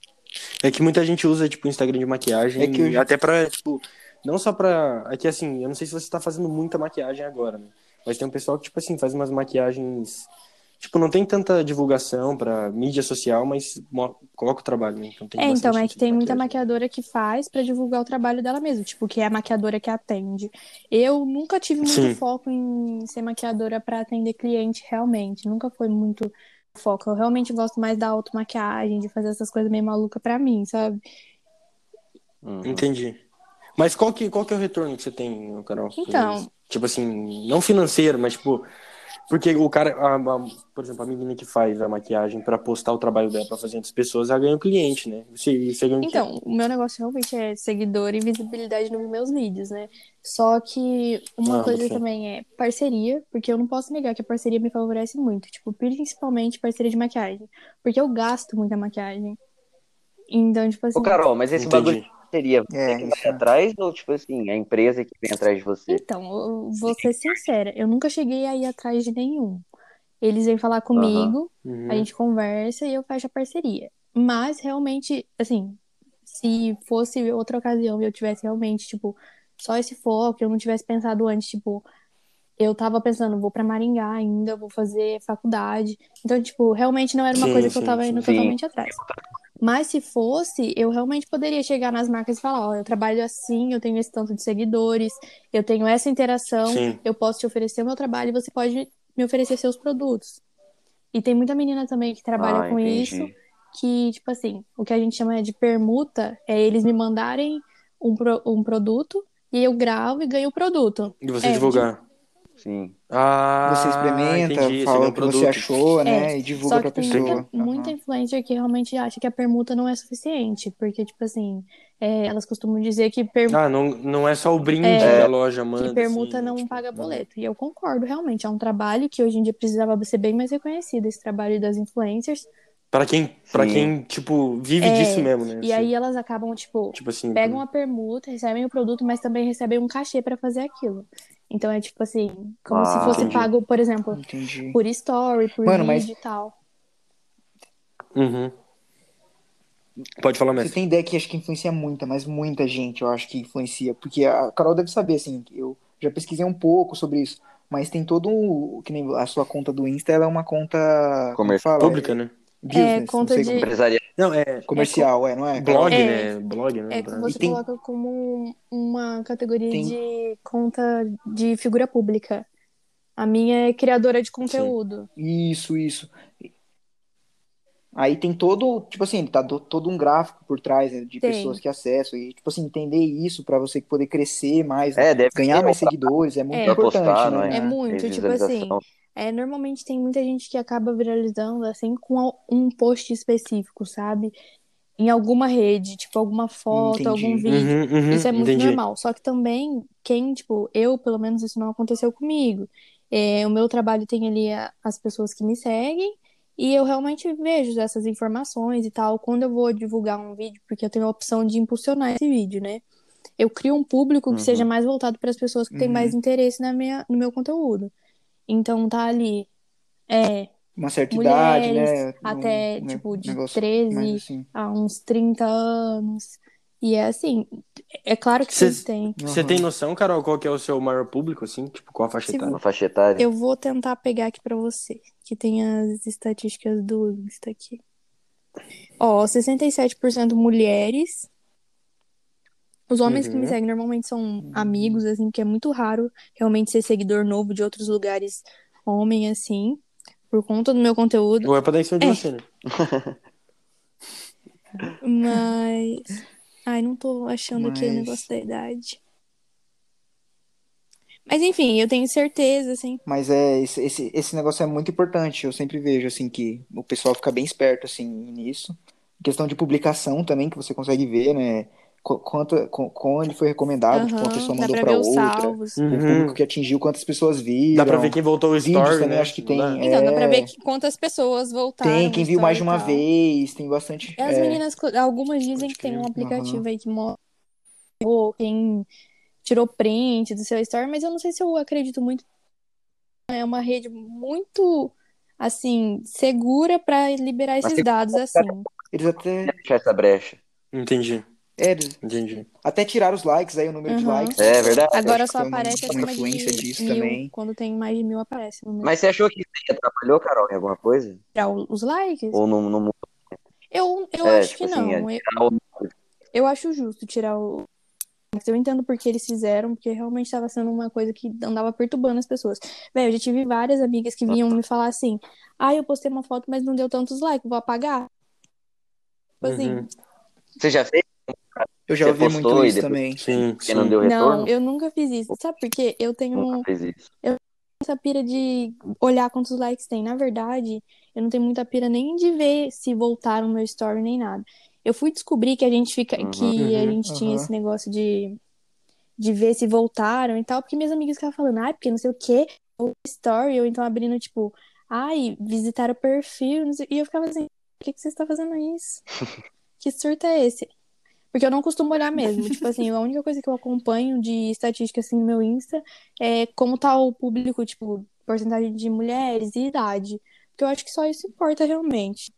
[SPEAKER 1] É que muita gente usa, tipo, Instagram de maquiagem,
[SPEAKER 3] É que eu-
[SPEAKER 1] até pra, tipo, não só pra. É que assim, eu não sei se você tá fazendo muita maquiagem agora, né? Mas tem um pessoal que, tipo assim, faz umas maquiagens. Tipo, não tem tanta divulgação pra mídia social, mas coloca o trabalho, né? Então tem
[SPEAKER 2] É, então, é que tem muita maquiadora que faz pra divulgar o trabalho dela mesmo, tipo, que é a maquiadora que atende. Eu nunca tive muito
[SPEAKER 1] Sim.
[SPEAKER 2] foco em ser maquiadora pra atender cliente, realmente. Nunca foi muito foco. Eu realmente gosto mais da automaquiagem, de fazer essas coisas meio malucas pra mim, sabe?
[SPEAKER 4] Uhum.
[SPEAKER 1] Entendi. Mas qual que, qual que é o retorno que você tem, Carol?
[SPEAKER 2] Então.
[SPEAKER 1] Tipo assim, não financeiro, mas tipo. Porque o cara, a- a- por exemplo, a menina que faz a maquiagem pra postar o trabalho dela pra fazer outras pessoas, ela ganha um cliente, né? Você, você ganha quê?
[SPEAKER 2] Então, o meu negócio realmente é seguidor e visibilidade nos meus vídeos, né? Só que uma
[SPEAKER 1] Ah,
[SPEAKER 2] coisa também é parceria, porque eu não posso negar que a parceria me favorece muito, tipo, principalmente parceria de maquiagem, porque eu gasto muita maquiagem. Então, tipo assim,
[SPEAKER 4] Ô, Carol, mas esse bagulho
[SPEAKER 1] Entendi.
[SPEAKER 4] Seria você
[SPEAKER 3] É,
[SPEAKER 4] que
[SPEAKER 3] isso
[SPEAKER 4] vai
[SPEAKER 3] é.
[SPEAKER 4] atrás ou, tipo assim, a empresa que vem atrás de você?
[SPEAKER 2] então, eu vou ser sincera, eu nunca cheguei a ir atrás de nenhum. Eles vêm falar comigo,
[SPEAKER 1] Uhum.
[SPEAKER 2] a gente conversa e eu fecho a parceria. Mas realmente, assim, se fosse outra ocasião e eu tivesse realmente, tipo, só esse foco, eu não tivesse pensado antes, tipo, eu tava pensando, vou pra Maringá ainda, vou fazer faculdade. Então, tipo, realmente não era uma
[SPEAKER 1] Sim,
[SPEAKER 2] coisa que eu
[SPEAKER 1] sim,
[SPEAKER 2] tava
[SPEAKER 1] sim.
[SPEAKER 2] indo
[SPEAKER 4] Sim.
[SPEAKER 2] totalmente atrás. Mas se fosse, eu realmente poderia chegar nas marcas e falar, ó, eu trabalho assim, eu tenho esse tanto de seguidores, eu tenho essa interação,
[SPEAKER 1] Sim.
[SPEAKER 2] eu posso te oferecer o meu trabalho e você pode me oferecer seus produtos. E tem muita menina também que trabalha
[SPEAKER 4] Ah,
[SPEAKER 2] com
[SPEAKER 4] entendi.
[SPEAKER 2] isso, que, tipo assim, o que a gente chama de permuta é eles me mandarem um, pro- um produto e eu gravo e ganho o produto.
[SPEAKER 1] E você
[SPEAKER 2] É,
[SPEAKER 1] divulgar.
[SPEAKER 4] Sim.
[SPEAKER 1] Ah,
[SPEAKER 3] Você experimenta,
[SPEAKER 1] entendi,
[SPEAKER 3] fala
[SPEAKER 1] ganha
[SPEAKER 3] o que você achou, né?
[SPEAKER 2] É,
[SPEAKER 3] E divulga
[SPEAKER 2] Só
[SPEAKER 3] pra
[SPEAKER 2] que tem
[SPEAKER 3] pessoa.
[SPEAKER 2] muita, muita influencer que realmente acha que a permuta não é suficiente, porque, tipo assim, é, elas costumam dizer que, per-
[SPEAKER 1] Ah, não, não é só o brinde
[SPEAKER 2] É,
[SPEAKER 1] que a loja manda.
[SPEAKER 2] que permuta
[SPEAKER 1] assim,
[SPEAKER 2] não
[SPEAKER 1] tipo,
[SPEAKER 2] paga
[SPEAKER 1] uhum.
[SPEAKER 2] boleto. E eu concordo, realmente. É um trabalho que hoje em dia precisava ser bem mais reconhecido, esse trabalho das influencers.
[SPEAKER 1] Pra quem, pra
[SPEAKER 4] Sim.
[SPEAKER 1] quem, tipo, vive
[SPEAKER 2] É,
[SPEAKER 1] disso mesmo, né?
[SPEAKER 2] E
[SPEAKER 1] assim.
[SPEAKER 2] aí elas acabam, tipo,
[SPEAKER 1] Tipo assim.
[SPEAKER 2] pegam a permuta, recebem o produto, mas também recebem um cachê pra fazer aquilo. Então é tipo assim, como
[SPEAKER 4] Ah,
[SPEAKER 2] se fosse
[SPEAKER 1] entendi.
[SPEAKER 2] pago, por exemplo,
[SPEAKER 3] Entendi.
[SPEAKER 2] por story, por
[SPEAKER 3] Mano,
[SPEAKER 2] vídeo
[SPEAKER 3] mas-
[SPEAKER 2] e tal.
[SPEAKER 1] Uhum. Pode falar,
[SPEAKER 3] Você
[SPEAKER 1] mestre.
[SPEAKER 3] tem ideia que acho que influencia muita, mas muita gente eu acho que influencia. Porque a Carol deve saber, assim, eu já pesquisei um pouco sobre isso. Mas tem todo um. Que nem a sua conta do Insta, ela é uma conta. Que fala?
[SPEAKER 1] Pública, né?
[SPEAKER 3] Business,
[SPEAKER 2] É, conta de-
[SPEAKER 3] como-
[SPEAKER 4] Empresarial.
[SPEAKER 1] Não, é
[SPEAKER 3] Comercial, é, não é?
[SPEAKER 1] Blog,
[SPEAKER 2] É.
[SPEAKER 1] né? Blog, né?
[SPEAKER 2] É que você
[SPEAKER 3] tem-
[SPEAKER 2] coloca como uma categoria
[SPEAKER 3] Tem-
[SPEAKER 2] de conta de figura pública. A minha é criadora de conteúdo.
[SPEAKER 3] Isso, isso. Aí tem todo, tipo assim, tá do- todo um gráfico por trás né, de
[SPEAKER 2] Tem.
[SPEAKER 3] pessoas que acessam. E, tipo assim, entender isso pra você poder crescer mais, né,
[SPEAKER 4] É, deve
[SPEAKER 3] ganhar mais seguidores, é muito
[SPEAKER 2] É.
[SPEAKER 3] importante,
[SPEAKER 4] postar, não
[SPEAKER 3] né?
[SPEAKER 2] É muito,
[SPEAKER 4] Tem
[SPEAKER 2] tipo assim. É, normalmente tem muita gente que acaba viralizando assim com um post específico, sabe? Em alguma rede, tipo alguma foto,
[SPEAKER 3] Entendi.
[SPEAKER 2] algum vídeo.
[SPEAKER 1] Uhum, uhum,
[SPEAKER 2] Isso é muito
[SPEAKER 1] entendi.
[SPEAKER 2] normal. Só que também, quem, tipo, eu, pelo menos, isso não aconteceu comigo. É, o meu trabalho tem ali a- as pessoas que me seguem e eu realmente vejo essas informações e tal. Quando eu vou divulgar um vídeo, porque eu tenho a opção de impulsionar esse vídeo, né? Eu crio um público que
[SPEAKER 4] Uhum.
[SPEAKER 2] seja mais voltado para as pessoas que têm
[SPEAKER 3] Uhum.
[SPEAKER 2] mais interesse na minha, no meu conteúdo. Então tá ali. É,
[SPEAKER 3] Uma certa idade, né?
[SPEAKER 2] até,
[SPEAKER 3] um-
[SPEAKER 2] tipo, de
[SPEAKER 3] negócio
[SPEAKER 2] 13
[SPEAKER 3] mais assim.
[SPEAKER 2] a uns 30 anos. E é assim, é claro que
[SPEAKER 1] Cê-
[SPEAKER 2] vocês têm.
[SPEAKER 1] Você tem noção, Carol, qual que é o seu maior público, assim? Tipo, qual a faixa
[SPEAKER 2] Se
[SPEAKER 1] etária?
[SPEAKER 4] Uma faixa etária.
[SPEAKER 2] Eu vou tentar pegar aqui pra você, que tem as estatísticas do Insta aqui. Ó, 67% mulheres. Os homens que me
[SPEAKER 1] Uhum.
[SPEAKER 2] seguem normalmente são amigos, assim, que é muito raro realmente ser seguidor novo de outros lugares, homem, assim, por conta do meu conteúdo.
[SPEAKER 1] Ou é pra dar em cima de
[SPEAKER 2] É.
[SPEAKER 1] você, né? *laughs*
[SPEAKER 2] Mas. Ai, não tô achando aqui o
[SPEAKER 3] Mas-
[SPEAKER 2] negócio da idade. Mas enfim, eu tenho certeza, assim.
[SPEAKER 3] Mas é, esse, esse, esse negócio é muito importante. Eu sempre vejo, assim, que o pessoal fica bem esperto, assim, nisso. Questão de publicação também, que você consegue ver, né? Qu- Quanto, qu- quando foi recomendado, tipo, uma pessoa mandou
[SPEAKER 2] pra
[SPEAKER 3] pra
[SPEAKER 2] ver os
[SPEAKER 3] outra.
[SPEAKER 2] salvos.
[SPEAKER 3] O
[SPEAKER 1] Uhum.
[SPEAKER 3] público que atingiu, quantas pessoas viram.
[SPEAKER 1] Dá pra ver quem voltou o
[SPEAKER 3] Vídeos
[SPEAKER 1] story,
[SPEAKER 3] também,
[SPEAKER 1] né?
[SPEAKER 3] acho que tem.
[SPEAKER 1] Dá?
[SPEAKER 2] Então, dá pra
[SPEAKER 3] É.
[SPEAKER 2] ver que quantas pessoas voltaram.
[SPEAKER 3] Tem, quem viu mais de uma vez, tem bastante.
[SPEAKER 2] E as
[SPEAKER 3] é,
[SPEAKER 2] meninas, algumas dizem que tem um aplicativo aí que mostra ou quem tirou print do seu story, mas eu não sei se eu acredito muito. É uma rede muito, assim, segura pra liberar esses
[SPEAKER 4] tem-
[SPEAKER 2] dados assim.
[SPEAKER 3] Eles até.
[SPEAKER 4] Essa brecha.
[SPEAKER 1] Entendi,
[SPEAKER 3] É, eles
[SPEAKER 1] entendi.
[SPEAKER 3] até tiraram os likes aí, o número de
[SPEAKER 2] Uhum.
[SPEAKER 3] likes.
[SPEAKER 4] É verdade.
[SPEAKER 2] Agora só
[SPEAKER 3] uma-
[SPEAKER 2] aparece
[SPEAKER 3] uma influência
[SPEAKER 2] de
[SPEAKER 3] disso
[SPEAKER 2] mil.
[SPEAKER 3] também.
[SPEAKER 2] Quando tem mais de mil, aparece.
[SPEAKER 4] Mas você achou que isso aí atrapalhou, Carol, em alguma coisa?
[SPEAKER 2] Tirar os likes?
[SPEAKER 4] Ou não, mudou?
[SPEAKER 2] Eu, eu
[SPEAKER 4] É,
[SPEAKER 2] acho
[SPEAKER 4] tipo
[SPEAKER 2] que
[SPEAKER 4] assim,
[SPEAKER 2] não.
[SPEAKER 4] é
[SPEAKER 2] Eu, eu acho justo tirar o. Eu entendo porque eles fizeram, porque realmente estava sendo uma coisa que andava perturbando as pessoas. Velho, eu já tive várias amigas que vinham me falar assim: ah, eu postei uma foto, mas não deu tantos likes, vou apagar. Tipo assim,
[SPEAKER 1] Uhum.
[SPEAKER 4] Você já fez?
[SPEAKER 3] Eu já
[SPEAKER 4] Você
[SPEAKER 3] ouvi muito isso
[SPEAKER 4] depois-
[SPEAKER 3] também.
[SPEAKER 1] Sim,
[SPEAKER 4] Que não
[SPEAKER 1] sim.
[SPEAKER 4] deu retorno?
[SPEAKER 2] não, eu nunca fiz isso. Sabe por quê? Eu tenho
[SPEAKER 4] Nunca fez isso.
[SPEAKER 2] essa pira de olhar quantos likes tem. Na verdade, eu não tenho muita pira nem de ver se voltaram no meu story nem nada. Eu fui descobrir que a gente fica,
[SPEAKER 4] Uhum.
[SPEAKER 2] que a
[SPEAKER 1] Uhum,
[SPEAKER 2] gente tinha
[SPEAKER 3] uhum.
[SPEAKER 2] esse negócio de, de ver se voltaram e tal, porque minhas amigas ficavam falando, ai, porque não sei o quê, ou story, ou então abrindo, tipo, ai, visitar o perfil, não sei- e eu ficava assim, por que, que você está fazendo isso? *laughs* que surto é esse? Porque eu não costumo olhar mesmo. *laughs* Tipo assim, a única coisa que eu acompanho de estatística assim no meu Insta é como tá o público, tipo, porcentagem de mulheres e idade. Porque eu acho que só isso importa realmente.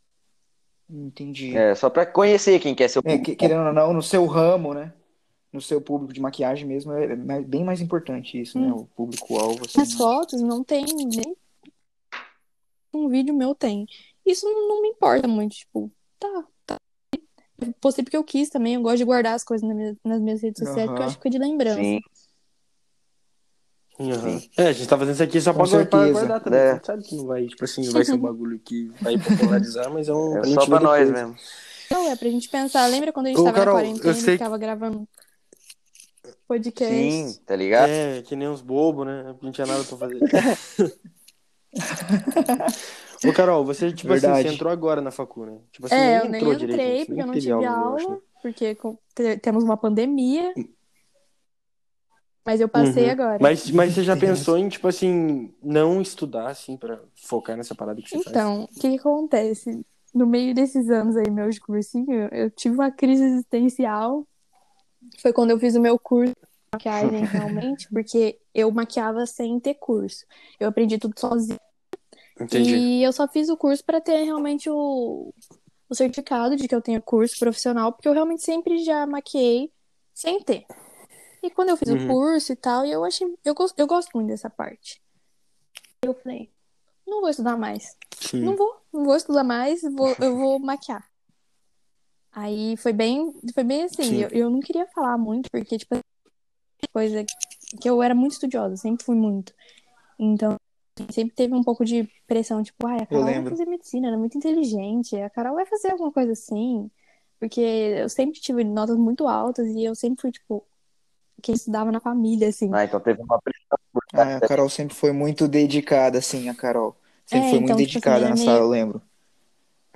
[SPEAKER 3] Entendi.
[SPEAKER 4] É, só pra conhecer quem quer ser o
[SPEAKER 3] É, que- querendo ou não, no seu ramo, né? No seu público de maquiagem mesmo, é mais- bem mais importante isso, né?
[SPEAKER 2] Hum.
[SPEAKER 3] O público-alvo, assim.
[SPEAKER 2] As fotos não tem nem um vídeo meu tem. Isso não, me importa muito, tipo, tá, postei porque eu quis também. Eu gosto de guardar as coisas nas minhas, redes sociais, porque eu acho que fica de lembrança.
[SPEAKER 4] Sim.
[SPEAKER 1] Aham. É, a gente tá fazendo isso aqui só pra, guardar- pra guardar também.
[SPEAKER 4] É.
[SPEAKER 1] A gente sabe que não vai, tipo assim, vai ser um bagulho que vai popularizar, mas é um. *laughs*
[SPEAKER 4] É só pra nós mesmo.
[SPEAKER 2] Não, é pra gente pensar. Lembra quando a gente
[SPEAKER 1] Ô,
[SPEAKER 2] tava
[SPEAKER 1] Carol,
[SPEAKER 2] na
[SPEAKER 1] eu
[SPEAKER 2] quarentena
[SPEAKER 1] sei
[SPEAKER 2] e
[SPEAKER 1] que-
[SPEAKER 2] ficava gravando podcast?
[SPEAKER 4] Sim, tá ligado?
[SPEAKER 1] É, que nem uns bobos, né? Não tinha nada pra fazer. *laughs* Ô, Carol, você, tipo assim,
[SPEAKER 3] Verdade.
[SPEAKER 1] você entrou agora na facu, né? Tipo assim,
[SPEAKER 2] É, eu
[SPEAKER 1] nem
[SPEAKER 2] nem
[SPEAKER 1] entrou
[SPEAKER 2] entrei
[SPEAKER 1] direito.
[SPEAKER 2] porque eu não
[SPEAKER 1] nem
[SPEAKER 2] tive aula,
[SPEAKER 1] eu acho, né?
[SPEAKER 2] porque com- te- temos uma pandemia. Mas eu passei
[SPEAKER 1] Uhum.
[SPEAKER 2] agora.
[SPEAKER 1] Mas, mas você já pensou em, tipo assim, não estudar, assim, pra focar nessa parada que você faz?
[SPEAKER 2] Então, o que, que acontece? No meio desses anos aí, meus de cursinho, eu tive uma crise existencial. Foi quando eu fiz o meu curso de maquiagem, *laughs* realmente, porque eu maquiava sem ter curso. Eu aprendi tudo sozinha.
[SPEAKER 1] Entendi.
[SPEAKER 2] E eu só fiz o curso para ter realmente o, o certificado de que eu tenho curso profissional, porque eu realmente sempre já maquiei sem ter. E quando eu fiz
[SPEAKER 1] Uhum.
[SPEAKER 2] o curso e tal, eu achei. Eu, eu gosto muito dessa parte. Eu falei, não vou estudar mais.
[SPEAKER 1] Sim.
[SPEAKER 2] Não vou, não vou estudar mais, vou, eu vou *laughs* maquiar. Aí foi bem, foi bem assim,
[SPEAKER 1] Sim.
[SPEAKER 2] eu, eu não queria falar muito, porque, tipo, coisa que eu era muito estudiosa, sempre fui muito. Então, sempre teve um pouco de pressão, tipo, ai, a Carol vai
[SPEAKER 3] lembro.
[SPEAKER 2] fazer medicina, ela é muito inteligente, a Carol vai fazer alguma coisa assim. Porque eu sempre tive notas muito altas e eu sempre fui, tipo, quem estudava na família, assim.
[SPEAKER 4] Ah, então teve uma pressão por
[SPEAKER 3] Ah, a Carol sempre foi muito dedicada, assim, a Carol. Sempre
[SPEAKER 2] É,
[SPEAKER 3] foi
[SPEAKER 2] então,
[SPEAKER 3] muito
[SPEAKER 2] tipo assim,
[SPEAKER 3] dedicada
[SPEAKER 2] era
[SPEAKER 3] na
[SPEAKER 2] meio-
[SPEAKER 3] sala, eu lembro.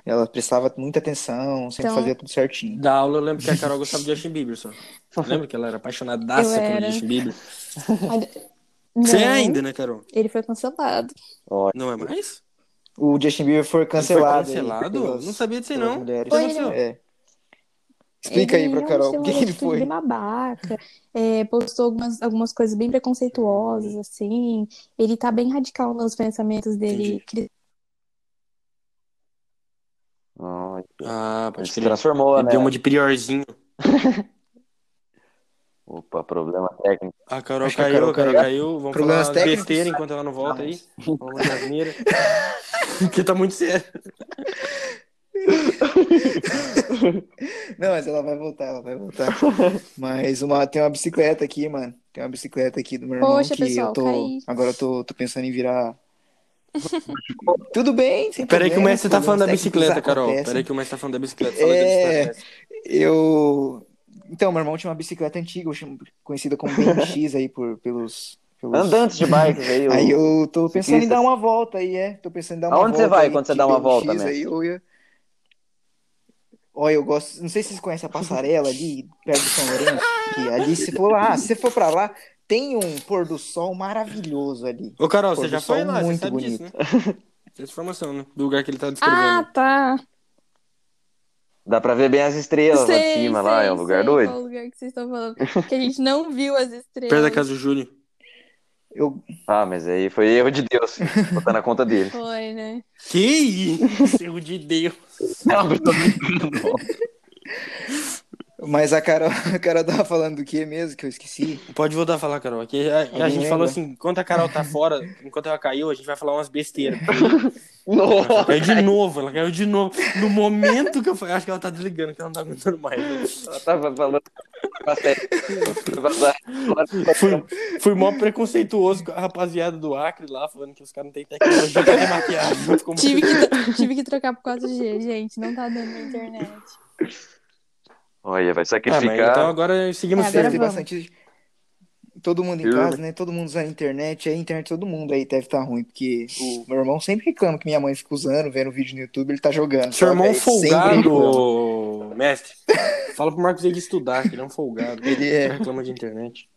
[SPEAKER 3] Ela prestava muita atenção, sempre
[SPEAKER 2] Então-
[SPEAKER 3] fazia tudo certinho.
[SPEAKER 1] Da aula eu lembro que a Carol gostava de Justin Bieber só. *laughs* Lembra que ela era apaixonadaça pelo
[SPEAKER 2] era.
[SPEAKER 1] Justin Bieber? *laughs* Você é ainda, né, Carol?
[SPEAKER 2] Ele foi cancelado.
[SPEAKER 1] Não é mais?
[SPEAKER 3] O Justin Bieber foi
[SPEAKER 1] Ele
[SPEAKER 3] cancelado.
[SPEAKER 1] foi
[SPEAKER 3] aí
[SPEAKER 1] cancelado?
[SPEAKER 3] pelas-
[SPEAKER 1] Não sabia disso aí, não.
[SPEAKER 3] mulheres.
[SPEAKER 2] Foi, ele-
[SPEAKER 3] É. Explica aí
[SPEAKER 2] Ele
[SPEAKER 3] pra Carol o
[SPEAKER 2] tem
[SPEAKER 3] que ele foi.
[SPEAKER 2] bem babaca, é, postou algumas, algumas coisas bem preconceituosas, assim. Ele tá bem radical nos pensamentos dele.
[SPEAKER 1] Entendi.
[SPEAKER 4] Ah,
[SPEAKER 1] Ah,
[SPEAKER 4] ele
[SPEAKER 1] pode
[SPEAKER 4] se transformou,
[SPEAKER 1] Ele
[SPEAKER 4] né?
[SPEAKER 1] deu uma de priorzinho. *laughs*
[SPEAKER 4] Opa, problema técnico.
[SPEAKER 1] A Carol
[SPEAKER 3] Acho que a
[SPEAKER 1] caiu,
[SPEAKER 3] Carol
[SPEAKER 1] a Carol
[SPEAKER 3] caiu.
[SPEAKER 1] caiu. Vamos
[SPEAKER 3] Problemas
[SPEAKER 1] falar
[SPEAKER 3] técnicos.
[SPEAKER 1] besteira enquanto ela não volta aí. Vamos de asneira. Porque *laughs* tá muito sério. *laughs*
[SPEAKER 3] Não, mas ela vai voltar, ela vai voltar. Mas uma, tem uma bicicleta aqui, mano. Tem uma bicicleta aqui do meu irmão
[SPEAKER 2] Poxa,
[SPEAKER 3] que
[SPEAKER 2] pessoal,
[SPEAKER 3] eu tô.
[SPEAKER 2] caí.
[SPEAKER 3] Agora eu tô, tô pensando em virar. Tudo bem, sem
[SPEAKER 1] Peraí que o mestre tá falando da bicicleta, Carol.
[SPEAKER 3] acontecem.
[SPEAKER 1] Peraí que o mestre tá falando da bicicleta. Fala
[SPEAKER 3] É.
[SPEAKER 1] da bicicleta.
[SPEAKER 3] Eu. Então, meu irmão tinha uma bicicleta antiga, conhecida como BMX *laughs* aí por, pelos, pelos.
[SPEAKER 4] Andantes de bikes *laughs* aí.
[SPEAKER 3] Aí eu tô pensando em dar uma volta aí, é. Tô pensando em dar uma
[SPEAKER 4] Aonde você
[SPEAKER 3] volta
[SPEAKER 4] vai
[SPEAKER 3] aí
[SPEAKER 4] quando você dá uma
[SPEAKER 3] BMX
[SPEAKER 4] volta,
[SPEAKER 3] aí,
[SPEAKER 4] mestre?
[SPEAKER 3] eu ia... Olha, eu gosto. Não sei se vocês conhecem a passarela ali, perto do São Lourenço. Que ali, se for lá, se você for pra lá, tem um pôr do sol maravilhoso ali.
[SPEAKER 1] Ô, Carol,
[SPEAKER 3] Pôr
[SPEAKER 1] você já foi lá, você
[SPEAKER 3] muito
[SPEAKER 1] sabe
[SPEAKER 3] bonito.
[SPEAKER 1] disso, né? Tem essa informação, né? Do lugar que ele tá descrevendo.
[SPEAKER 2] Ah, tá.
[SPEAKER 4] Dá pra ver bem as estrelas lá de
[SPEAKER 2] Sei,
[SPEAKER 4] cima, lá,
[SPEAKER 2] sei,
[SPEAKER 4] é um lugar
[SPEAKER 2] sei
[SPEAKER 4] doido.
[SPEAKER 2] Qual lugar que vocês estão falando? Que a gente não viu as estrelas.
[SPEAKER 1] Perto da casa do Júlio.
[SPEAKER 3] Eu,
[SPEAKER 4] Ah, mas aí foi erro de Deus, botar na conta dele.
[SPEAKER 2] Foi, né?
[SPEAKER 1] Que isso? Erro de Deus.
[SPEAKER 4] Não, eu tô.
[SPEAKER 3] Mas a Carol, *laughs* a Carol tava falando do que mesmo, que eu esqueci.
[SPEAKER 1] Pode voltar a falar, Carol. Aqui a, a gente falou
[SPEAKER 3] lembra?
[SPEAKER 1] assim, enquanto a Carol tá fora, enquanto ela caiu, a gente vai falar umas besteiras. *laughs*
[SPEAKER 4] Nossa.
[SPEAKER 1] Caiu de novo, ela caiu de novo. No momento que eu falei, acho que ela tá desligando, que ela não tá aguentando mais.
[SPEAKER 4] Ela tava falando.
[SPEAKER 1] Fui, fui mó preconceituoso com a rapaziada do Acre lá, falando que os caras não têm tecnologia pra maquiagem.
[SPEAKER 2] Tive que, tive que trocar por 4G, gente. Não tá dando na internet.
[SPEAKER 4] Olha, vai
[SPEAKER 1] Ah, mas
[SPEAKER 4] sacrificar.
[SPEAKER 1] então agora seguimos
[SPEAKER 2] É, agora
[SPEAKER 3] bastante. Todo mundo em
[SPEAKER 4] Firme.
[SPEAKER 3] casa, né? Todo mundo usando internet. Aí a internet de todo mundo aí deve estar ruim, porque o meu irmão sempre reclama que minha mãe fica usando, vendo vídeo no YouTube, ele tá jogando.
[SPEAKER 1] Seu irmão
[SPEAKER 3] ele sempre
[SPEAKER 1] folgado, mestre. Fala pro Marcos de estudar, que ele é um folgado.
[SPEAKER 3] Ele é.
[SPEAKER 1] Reclama de internet.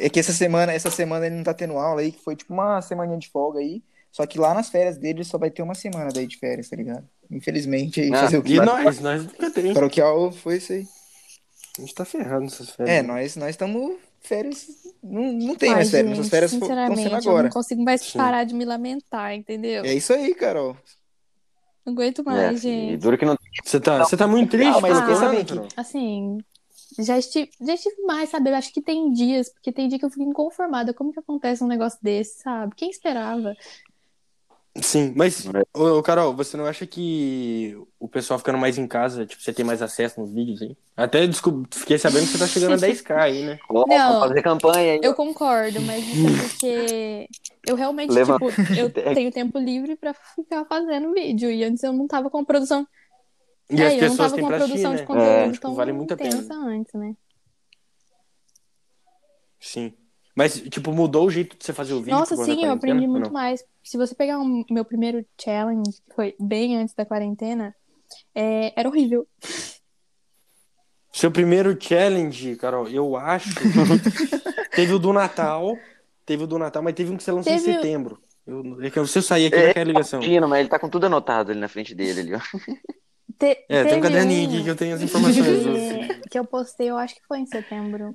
[SPEAKER 3] É que essa semana, essa semana ele não tá tendo aula aí, que foi tipo uma semaninha de folga aí. Só que lá nas férias dele só vai ter uma semana daí de férias, tá ligado? Infelizmente, aí
[SPEAKER 4] Ah,
[SPEAKER 3] fazer o
[SPEAKER 1] E
[SPEAKER 3] quê?
[SPEAKER 1] nós, nós nunca tem.
[SPEAKER 3] Paroquial foi isso aí.
[SPEAKER 1] A gente tá ferrado nessas férias.
[SPEAKER 3] É, nós nós estamos férias. Não, não tem
[SPEAKER 2] Ai,
[SPEAKER 3] mais férias,
[SPEAKER 2] gente,
[SPEAKER 3] férias estão
[SPEAKER 2] sinceramente,
[SPEAKER 3] sendo
[SPEAKER 2] eu
[SPEAKER 3] agora.
[SPEAKER 2] não consigo mais
[SPEAKER 1] Sim.
[SPEAKER 2] parar de me lamentar, entendeu?
[SPEAKER 3] É isso aí, Carol.
[SPEAKER 2] Não aguento
[SPEAKER 4] É,
[SPEAKER 2] mais,
[SPEAKER 4] e
[SPEAKER 2] gente.
[SPEAKER 4] duro que não
[SPEAKER 1] Você tá, você tá muito triste,
[SPEAKER 3] Não, mas
[SPEAKER 1] enquanto,
[SPEAKER 3] saber que-?
[SPEAKER 2] Assim, já estive, já estive mais, sabe? Eu acho que tem dias, porque tem dia que eu fico inconformada. Como que acontece um negócio desse, sabe? Quem esperava?
[SPEAKER 1] Sim, mas,
[SPEAKER 4] É.
[SPEAKER 1] ô, ô, Carol, você não acha que o pessoal ficando mais em casa, tipo, você tem mais acesso nos vídeos aí? Até descob- fiquei sabendo que você tá chegando a *laughs* 10k aí, né?
[SPEAKER 2] Não.
[SPEAKER 4] fazer campanha aí.
[SPEAKER 2] Eu concordo, mas isso é porque eu realmente,
[SPEAKER 4] Levanta
[SPEAKER 2] tipo, eu tenho tempo livre pra ficar fazendo vídeo. E antes eu não tava com a produção.
[SPEAKER 1] E
[SPEAKER 2] é,
[SPEAKER 1] as
[SPEAKER 2] eu não
[SPEAKER 1] pessoas
[SPEAKER 2] tava com produção
[SPEAKER 1] né?
[SPEAKER 2] de conteúdo
[SPEAKER 4] É,
[SPEAKER 1] tipo,
[SPEAKER 2] tão
[SPEAKER 1] vale muito a pena.
[SPEAKER 2] antes, né?
[SPEAKER 1] Sim. Mas, tipo, mudou o jeito de você fazer o vídeo?
[SPEAKER 2] Nossa, sim, eu
[SPEAKER 1] quarentena,
[SPEAKER 2] aprendi muito mais. Se você pegar o meu primeiro challenge, que foi bem antes da quarentena, é, era horrível.
[SPEAKER 1] Seu primeiro challenge, Carol, eu acho. *laughs* teve o do Natal. Teve o do Natal, mas teve um que você lançou
[SPEAKER 2] Teve
[SPEAKER 1] em setembro. Eu, é que você sair aqui
[SPEAKER 4] É,
[SPEAKER 1] naquela ligação.
[SPEAKER 4] Imagina, mas ele tá com tudo anotado ali na frente dele, ali, ó.
[SPEAKER 2] Te-
[SPEAKER 1] É, tem um caderninho
[SPEAKER 2] um
[SPEAKER 1] aqui que eu tenho as informações.
[SPEAKER 2] que, *laughs* que eu postei, eu acho que foi em setembro.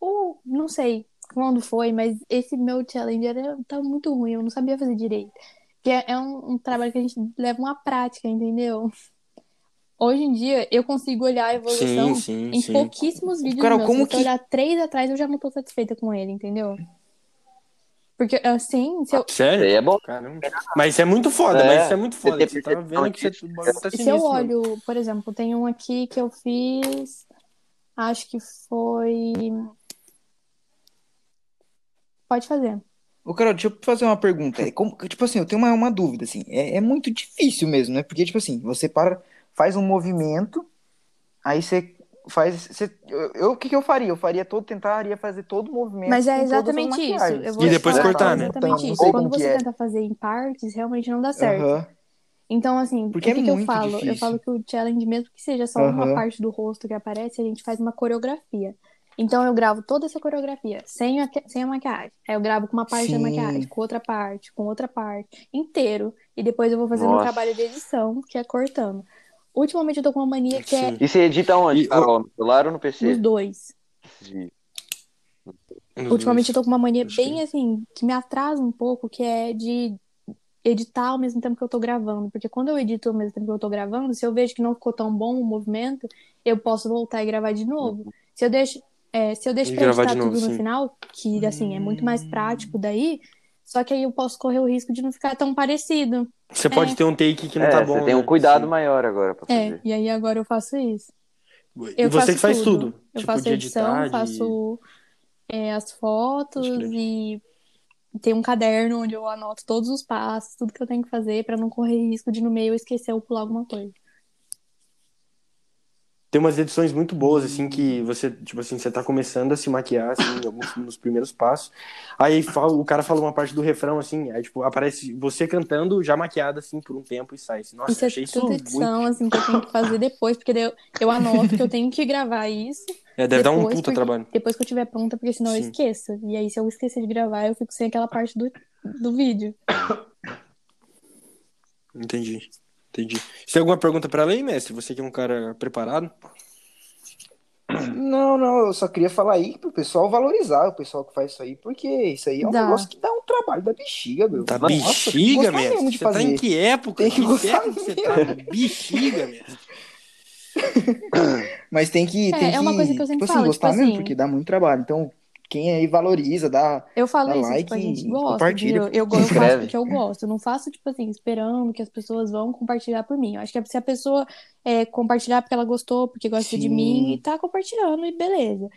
[SPEAKER 2] Ou, não sei quando foi, mas esse meu challenge era, tava muito ruim, eu não sabia fazer direito. Porque é, é um, um trabalho que a gente leva uma prática, entendeu? Hoje em dia, eu consigo olhar a evolução
[SPEAKER 1] Sim, sim,
[SPEAKER 2] em
[SPEAKER 1] sim.
[SPEAKER 2] pouquíssimos vídeos
[SPEAKER 3] Carol,
[SPEAKER 2] meus.
[SPEAKER 3] como
[SPEAKER 2] Se eu
[SPEAKER 3] que-
[SPEAKER 2] olhar três atrás, eu já não tô satisfeita com ele, entendeu? Porque, assim, se eu,
[SPEAKER 1] Sério?
[SPEAKER 4] Aí é bom.
[SPEAKER 1] Caramba. Mas isso é muito foda,
[SPEAKER 4] É,
[SPEAKER 1] mas isso é muito foda.
[SPEAKER 4] você
[SPEAKER 1] que tá vendo que você, tá
[SPEAKER 2] Se eu
[SPEAKER 1] mano.
[SPEAKER 2] olho, por exemplo, tem um aqui que eu fiz, acho que foi. Pode fazer.
[SPEAKER 3] Ô, Carol, deixa eu fazer uma pergunta. É como- tipo assim, eu tenho uma, uma dúvida, assim. É, é muito difícil mesmo, né? Porque, tipo assim, você para, faz um movimento, aí você faz. Você, eu, eu- o que que eu faria? Eu faria todo, tentaria fazer todo o movimento.
[SPEAKER 2] Mas é exatamente isso. Eu
[SPEAKER 1] E depois
[SPEAKER 2] falar,
[SPEAKER 1] cortar,
[SPEAKER 2] é
[SPEAKER 1] né?
[SPEAKER 2] Exatamente
[SPEAKER 3] Então,
[SPEAKER 2] isso. Quando você
[SPEAKER 3] é.
[SPEAKER 2] tenta fazer em partes, realmente não dá certo. Então, assim,
[SPEAKER 3] Porque
[SPEAKER 2] o que,
[SPEAKER 3] é
[SPEAKER 2] que eu
[SPEAKER 3] muito
[SPEAKER 2] falo? Eu
[SPEAKER 3] difícil.
[SPEAKER 2] falo que o challenge, mesmo que seja só uma parte do rosto que aparece, a gente faz uma coreografia. Então, eu gravo toda essa coreografia sem a, sem a maquiagem. Aí eu gravo com uma parte da
[SPEAKER 3] Sim.
[SPEAKER 2] maquiagem, com outra parte, com outra parte, inteiro. E depois eu vou fazendo um
[SPEAKER 4] Nossa.
[SPEAKER 2] trabalho de edição, que é cortando. Ultimamente eu tô com uma mania que é
[SPEAKER 1] Sim.
[SPEAKER 4] E você edita onde, Carol? No celular ou no
[SPEAKER 2] nos
[SPEAKER 4] PC?
[SPEAKER 2] dois.
[SPEAKER 4] De-
[SPEAKER 1] Nos
[SPEAKER 2] Ultimamente eu
[SPEAKER 1] dois.
[SPEAKER 2] tô com uma mania
[SPEAKER 1] Acho
[SPEAKER 2] bem
[SPEAKER 1] que-
[SPEAKER 2] assim, que me atrasa um pouco, que é de editar ao mesmo tempo que eu tô gravando. Porque quando eu edito ao mesmo tempo que eu tô gravando, se eu vejo que não ficou tão bom o movimento, eu posso voltar e gravar de novo. Se eu deixo, é, se eu deixo
[SPEAKER 1] E
[SPEAKER 2] pra editar
[SPEAKER 1] de novo,
[SPEAKER 2] tudo no
[SPEAKER 1] sim.
[SPEAKER 2] final, que assim, é muito mais prático daí, só que aí eu posso correr o risco de não ficar tão parecido.
[SPEAKER 1] Você pode
[SPEAKER 2] É.
[SPEAKER 1] ter um take que não
[SPEAKER 4] é,
[SPEAKER 1] tá bom.
[SPEAKER 4] você tem um
[SPEAKER 1] né?
[SPEAKER 4] cuidado
[SPEAKER 1] Sim.
[SPEAKER 4] maior agora pra
[SPEAKER 2] É,
[SPEAKER 4] fazer.
[SPEAKER 2] e aí agora eu faço isso.
[SPEAKER 1] E
[SPEAKER 2] Eu
[SPEAKER 1] você
[SPEAKER 2] faço
[SPEAKER 1] que faz tudo.
[SPEAKER 2] Eu
[SPEAKER 1] tipo,
[SPEAKER 2] faço
[SPEAKER 1] de
[SPEAKER 2] edição,
[SPEAKER 1] editar, de-
[SPEAKER 2] faço é, as fotos
[SPEAKER 1] Pode
[SPEAKER 2] e tem um caderno onde eu anoto todos os passos, tudo que eu tenho que fazer pra não correr risco de no meio eu esquecer ou pular alguma coisa.
[SPEAKER 1] Tem umas edições muito boas, assim, que você, tipo assim, você tá começando a se maquiar, assim, alguns, nos primeiros passos. Aí fala- o cara fala uma parte do refrão, assim, aí, tipo, aparece você cantando já maquiada, assim, por um tempo e sai. Nossa,
[SPEAKER 2] isso é
[SPEAKER 1] achei isso
[SPEAKER 2] tanta
[SPEAKER 1] muito...
[SPEAKER 2] edição, assim, que eu tenho que fazer depois, porque eu, eu anoto que eu tenho que gravar isso
[SPEAKER 1] É, deve dar um puta
[SPEAKER 2] porque-
[SPEAKER 1] trabalho.
[SPEAKER 2] depois que eu tiver pronta, porque senão eu
[SPEAKER 1] Sim.
[SPEAKER 2] esqueço. E aí, se eu esquecer de gravar, eu fico sem aquela parte do, do vídeo.
[SPEAKER 1] Entendi. Entendi. Você tem alguma pergunta pra ela aí, mestre? Você que é um cara preparado?
[SPEAKER 3] Não, não, eu só queria falar aí pro pessoal valorizar o pessoal que faz isso aí, porque isso aí é um
[SPEAKER 2] Dá.
[SPEAKER 3] negócio que dá um trabalho da bexiga, meu.
[SPEAKER 1] Tá
[SPEAKER 3] Nossa,
[SPEAKER 1] bexiga, mestre?
[SPEAKER 3] mesmo de
[SPEAKER 1] Você tá
[SPEAKER 3] fazer.
[SPEAKER 1] em que época?
[SPEAKER 3] Tem que
[SPEAKER 1] que
[SPEAKER 3] gostar
[SPEAKER 1] que você tá? Bexiga, mestre. *laughs*
[SPEAKER 3] Mas tem que,
[SPEAKER 2] É,
[SPEAKER 3] tem
[SPEAKER 2] é uma
[SPEAKER 3] que,
[SPEAKER 2] coisa que eu sempre
[SPEAKER 3] tipo assim,
[SPEAKER 2] falo,
[SPEAKER 3] gostar
[SPEAKER 2] tipo
[SPEAKER 3] mesmo,
[SPEAKER 2] assim-
[SPEAKER 3] porque dá muito trabalho. Então, quem aí valoriza, dá.
[SPEAKER 2] Eu falo
[SPEAKER 3] Dá
[SPEAKER 2] isso,
[SPEAKER 3] like
[SPEAKER 2] tipo, a gente
[SPEAKER 3] e
[SPEAKER 2] gosta? Eu, *laughs*
[SPEAKER 4] Se
[SPEAKER 2] eu faço porque eu gosto. Eu não faço, tipo assim, esperando que as pessoas vão compartilhar por mim. Eu acho que se a pessoa é, compartilhar porque ela gostou, porque gosta de
[SPEAKER 3] Sim.
[SPEAKER 2] mim, e tá compartilhando, e beleza.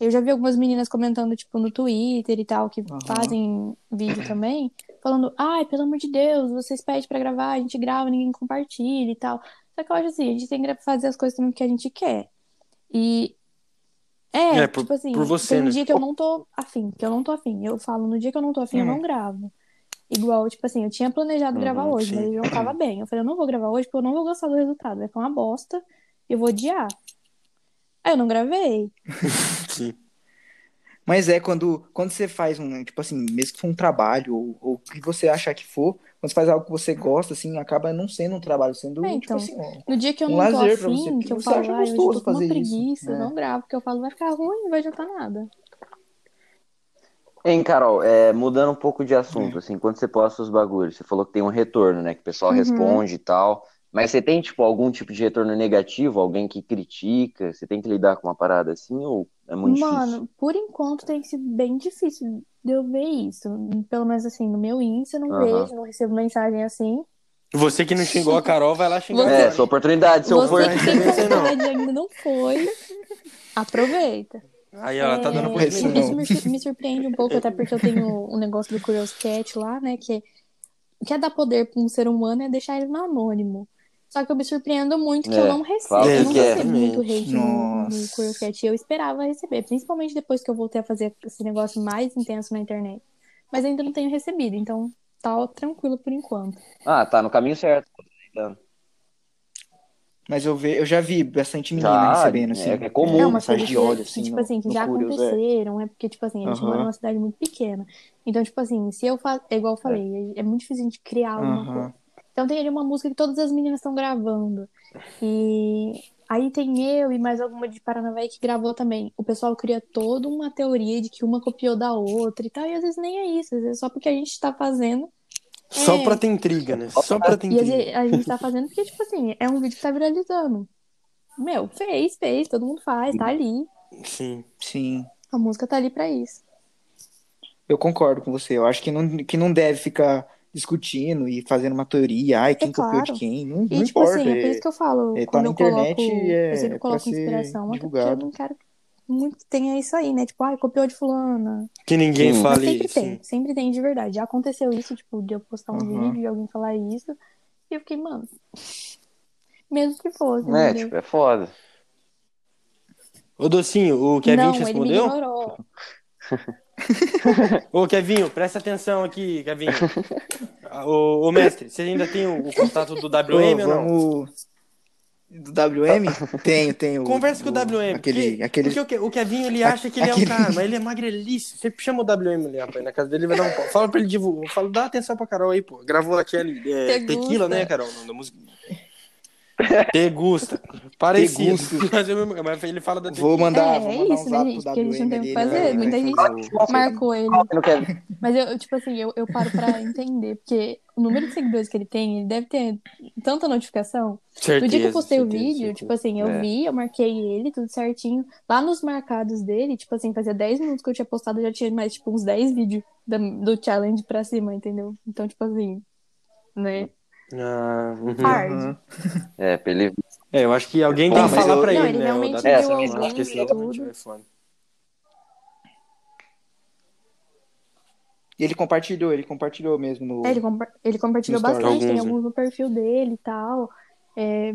[SPEAKER 2] Eu já vi algumas meninas comentando, tipo, no Twitter e tal, que
[SPEAKER 3] Aham.
[SPEAKER 2] fazem vídeo também, falando, ai, pelo amor de Deus, vocês pedem pra gravar, a gente grava, ninguém compartilha e tal. Só que eu acho assim, a gente tem que fazer as coisas também que a gente quer. E é,
[SPEAKER 1] É, por-
[SPEAKER 2] tipo assim,
[SPEAKER 1] por você,
[SPEAKER 2] tem um
[SPEAKER 1] né?
[SPEAKER 2] dia que eu não tô afim, que eu não tô afim. Eu falo, no dia que eu não tô afim, eu não gravo. Igual, tipo assim, eu tinha planejado gravar
[SPEAKER 1] Uhum,
[SPEAKER 2] hoje,
[SPEAKER 1] sim.
[SPEAKER 2] mas eu não tava bem. Eu falei, eu não vou gravar hoje porque eu não vou gostar do resultado. Vai ficar uma bosta e eu vou odiar. Aí eu não gravei. *laughs*
[SPEAKER 1] Sim.
[SPEAKER 3] Mas é quando, quando você faz um, tipo assim, mesmo que for um trabalho, ou, ou o que você achar que for, quando você faz algo que você gosta, assim, acaba não sendo um trabalho, sendo,
[SPEAKER 2] É,
[SPEAKER 3] tipo
[SPEAKER 2] então.
[SPEAKER 3] assim, um-
[SPEAKER 2] No dia que eu
[SPEAKER 3] Um
[SPEAKER 2] não tô afim, que eu falo,
[SPEAKER 3] acha
[SPEAKER 2] eu tô com uma
[SPEAKER 3] fazer isso,
[SPEAKER 2] preguiça,
[SPEAKER 3] né?
[SPEAKER 2] não gravo, porque eu falo, vai ficar ruim, não vai adiantar nada.
[SPEAKER 4] Hein, Carol, é, mudando um pouco de assunto, assim, quando você posta os bagulhos, você falou que tem um retorno, né? Que o pessoal
[SPEAKER 2] Uhum.
[SPEAKER 4] responde e tal. Mas você tem, tipo, algum tipo de retorno negativo? Alguém que critica? Você tem que lidar com uma parada assim ou é muito difícil?
[SPEAKER 2] Mano, por enquanto tem sido bem difícil de eu ver isso. Pelo menos assim, no meu Insta eu não
[SPEAKER 4] Aham.
[SPEAKER 2] vejo, não recebo mensagem assim.
[SPEAKER 1] Você que não xingou a Carol, vai lá xingar
[SPEAKER 2] Você-
[SPEAKER 4] É, sua oportunidade. Se eu
[SPEAKER 2] Você
[SPEAKER 4] for.
[SPEAKER 2] que tem
[SPEAKER 1] Você não. *laughs*
[SPEAKER 2] oportunidade ainda não foi, aproveita.
[SPEAKER 1] Aí ela tá dando
[SPEAKER 2] É,
[SPEAKER 3] Isso
[SPEAKER 2] isso me, sur- me surpreende um pouco, até porque eu tenho um negócio do Curious Cat lá, né? Que quer dar poder para um ser humano é deixar ele no anônimo. Só que eu me surpreendo muito que eu
[SPEAKER 4] É,
[SPEAKER 2] não recebo.
[SPEAKER 4] fala
[SPEAKER 2] Eu não
[SPEAKER 1] que é.
[SPEAKER 2] recebo muito hate no, no. Curious Cat. Eu esperava receber, principalmente depois que eu voltei a fazer esse negócio mais intenso na internet. Mas ainda não tenho recebido, então tá tranquilo por enquanto.
[SPEAKER 4] Ah, tá no caminho certo.
[SPEAKER 3] Mas eu, ve, eu já vi bastante menina
[SPEAKER 4] Já,
[SPEAKER 3] recebendo, assim.
[SPEAKER 4] é, é comum.
[SPEAKER 2] É uma
[SPEAKER 3] mensagem de ódio,
[SPEAKER 2] que,
[SPEAKER 3] assim,
[SPEAKER 2] tipo
[SPEAKER 3] no-
[SPEAKER 2] assim, que já
[SPEAKER 3] Curious, é.
[SPEAKER 2] aconteceram, é porque, tipo assim, a gente
[SPEAKER 3] Aham.
[SPEAKER 2] mora numa cidade muito pequena. Então, tipo assim, se eu faço. É igual eu falei, é, é muito difícil a gente criar alguma
[SPEAKER 3] Aham.
[SPEAKER 2] coisa. Então tem ali uma música que todas as meninas estão gravando. E aí tem eu e mais alguma de Paranavaí que gravou também. O pessoal cria toda uma teoria de que uma copiou da outra e tal. E às vezes nem é isso, às vezes é só porque a gente tá fazendo.
[SPEAKER 1] Só
[SPEAKER 2] É.
[SPEAKER 1] pra ter intriga, né? Só pra ter
[SPEAKER 2] E às
[SPEAKER 1] intriga.
[SPEAKER 2] vezes a gente tá *laughs* fazendo porque, tipo assim, é um vídeo que tá viralizando. Meu, fez, fez, todo mundo faz, tá ali.
[SPEAKER 1] Sim.
[SPEAKER 3] Sim.
[SPEAKER 2] A música tá ali pra isso.
[SPEAKER 3] Eu concordo com você. Eu acho que não, que não deve ficar discutindo e fazendo uma teoria. Ai, quem copiou de quem? Não,
[SPEAKER 2] E,
[SPEAKER 3] não
[SPEAKER 2] tipo
[SPEAKER 3] importa.
[SPEAKER 2] assim, é por
[SPEAKER 3] é-
[SPEAKER 2] isso que eu falo,
[SPEAKER 3] é, tá
[SPEAKER 2] quando
[SPEAKER 3] na
[SPEAKER 2] eu coloco,
[SPEAKER 3] internet, é-
[SPEAKER 2] eu sempre
[SPEAKER 3] é
[SPEAKER 2] coloco
[SPEAKER 3] pra ser
[SPEAKER 2] inspiração, até porque eu não quero muito que tenha isso aí, né? Tipo, ai, copiou de fulana.
[SPEAKER 1] Que ninguém
[SPEAKER 4] Sim.
[SPEAKER 2] Mas
[SPEAKER 1] fale
[SPEAKER 2] sempre
[SPEAKER 1] isso.
[SPEAKER 2] tem, sempre tem de verdade. Já aconteceu isso, tipo, de eu postar um
[SPEAKER 3] Aham.
[SPEAKER 2] vídeo e alguém falar isso, e eu fiquei, mano, mesmo que fosse,
[SPEAKER 4] É,
[SPEAKER 2] entendeu?
[SPEAKER 4] tipo, é foda.
[SPEAKER 1] Ô, Docinho, o Kevin
[SPEAKER 2] não,
[SPEAKER 1] te
[SPEAKER 2] ele me
[SPEAKER 1] respondeu?
[SPEAKER 2] ignorou.
[SPEAKER 1] Ô, Kevinho, presta atenção aqui, Kevinho. Ô, ô, mestre, você ainda tem o, o contato do
[SPEAKER 3] Ô,
[SPEAKER 1] WM ou não?
[SPEAKER 3] vamos... Do WM? Tenho, tenho.
[SPEAKER 1] Conversa com o WM.
[SPEAKER 3] Aquele,
[SPEAKER 1] porque,
[SPEAKER 3] aquele...
[SPEAKER 1] porque o Ke- o Kevinho, ele acha que ele é um
[SPEAKER 3] Aquele-
[SPEAKER 1] cara, mas ele é magrelice. Você chama o WM ali, rapaz, na casa dele, ele vai dar um pau. Fala pra ele divulgar. Fala, dá atenção pra Carol aí, pô. Gravou aquele é,
[SPEAKER 2] Te
[SPEAKER 1] tequila, né, Carol? o da música. Te gusta. Parecido.
[SPEAKER 3] gusto. *laughs*
[SPEAKER 1] Mas, ele fala da.
[SPEAKER 3] Vou mandar,
[SPEAKER 2] É,
[SPEAKER 3] vou
[SPEAKER 2] é
[SPEAKER 3] mandar
[SPEAKER 2] isso,
[SPEAKER 3] um
[SPEAKER 2] né, gente? Porque a gente não tem o que
[SPEAKER 3] ele
[SPEAKER 2] fazer.
[SPEAKER 3] vai-
[SPEAKER 2] Muita gente
[SPEAKER 3] o-
[SPEAKER 2] marcou ele. Mas eu, tipo assim, eu, eu paro pra entender, porque o número de seguidores que ele tem, ele deve ter tanta notificação.
[SPEAKER 1] Certeza,
[SPEAKER 2] No dia que eu postei o
[SPEAKER 1] certeza,
[SPEAKER 2] vídeo,
[SPEAKER 1] certeza.
[SPEAKER 2] tipo assim, eu
[SPEAKER 4] É.
[SPEAKER 2] vi, eu marquei ele, tudo certinho. Lá nos marcados dele, tipo assim, fazia 10 minutos que eu tinha postado, eu já tinha mais, tipo, uns 10 vídeos do challenge pra cima, entendeu? Então, tipo assim, né?
[SPEAKER 1] Ah, uhum.
[SPEAKER 2] Hard.
[SPEAKER 4] É, pra ele.
[SPEAKER 1] É, eu acho que alguém tem que falar
[SPEAKER 3] eu-
[SPEAKER 1] pra
[SPEAKER 2] Não,
[SPEAKER 1] ele,
[SPEAKER 2] ele
[SPEAKER 1] né?
[SPEAKER 2] realmente
[SPEAKER 1] o
[SPEAKER 4] deu
[SPEAKER 1] acho que
[SPEAKER 2] e tudo.
[SPEAKER 1] é.
[SPEAKER 3] E ele compartilhou, ele compartilhou mesmo no.
[SPEAKER 2] É, ele, compa- ele compartilhou bastante, tem
[SPEAKER 1] Alguns, né?
[SPEAKER 2] alguns no perfil dele e tal. É,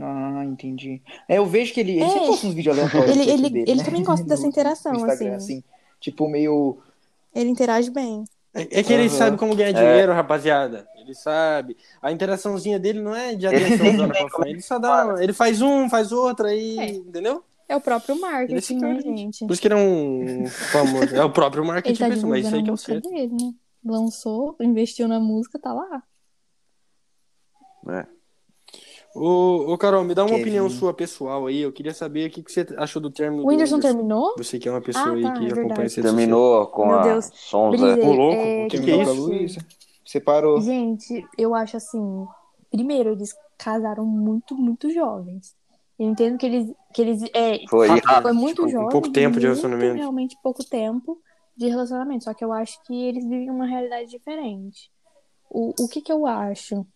[SPEAKER 3] Ah, entendi. É, eu vejo que ele, ele
[SPEAKER 2] É.
[SPEAKER 3] sempre posta uns vídeos aleatórios.
[SPEAKER 2] Ele- ele-
[SPEAKER 3] dele,
[SPEAKER 2] ele
[SPEAKER 3] né?
[SPEAKER 2] também gosta *laughs* dessa interação,
[SPEAKER 3] Instagram,
[SPEAKER 2] assim.
[SPEAKER 3] Tipo, meio.
[SPEAKER 2] ele interage bem.
[SPEAKER 1] É, é que ele
[SPEAKER 3] Aham.
[SPEAKER 1] sabe como ganhar dinheiro, rapaziada. Ele sabe. A interaçãozinha dele não é de atenção pra. Ele só dá. Ele faz um, faz outro aí.
[SPEAKER 2] É.
[SPEAKER 1] Entendeu?
[SPEAKER 2] É o próprio
[SPEAKER 1] Ele é
[SPEAKER 2] marketing,
[SPEAKER 1] cara,
[SPEAKER 2] né,
[SPEAKER 1] gente. Por isso que ele é um famoso. É o próprio
[SPEAKER 2] Ele
[SPEAKER 1] marketing,
[SPEAKER 2] tá
[SPEAKER 1] pessoal, mas isso aí que é o certo.
[SPEAKER 2] dele, né? Lançou, investiu na música, tá lá.
[SPEAKER 4] É.
[SPEAKER 1] Ô, ô, Carol, me dá uma
[SPEAKER 3] Kevin.
[SPEAKER 1] opinião sua pessoal aí. Eu queria saber o que, que você achou do termo.
[SPEAKER 2] O
[SPEAKER 1] do
[SPEAKER 2] Whindersson terminou?
[SPEAKER 1] Você que é uma pessoa
[SPEAKER 2] Ah,
[SPEAKER 1] aí
[SPEAKER 2] tá,
[SPEAKER 1] que
[SPEAKER 2] é
[SPEAKER 1] acompanha esse
[SPEAKER 4] Terminou com
[SPEAKER 2] Meu
[SPEAKER 4] a
[SPEAKER 2] Deus.
[SPEAKER 4] Sonza.
[SPEAKER 1] Ô, louco,
[SPEAKER 2] é,
[SPEAKER 1] o que que é isso?
[SPEAKER 3] Separou.
[SPEAKER 2] Gente, eu acho assim. Primeiro, eles casaram muito, muito jovens. Eu entendo que eles. Que eles é,
[SPEAKER 4] Foi
[SPEAKER 1] Rápido.
[SPEAKER 2] foi muito
[SPEAKER 1] tipo,
[SPEAKER 2] jovem.
[SPEAKER 1] pouco tempo de relacionamento.
[SPEAKER 2] Realmente pouco tempo de relacionamento. Só que eu acho que eles vivem uma realidade diferente. O, o que que eu acho?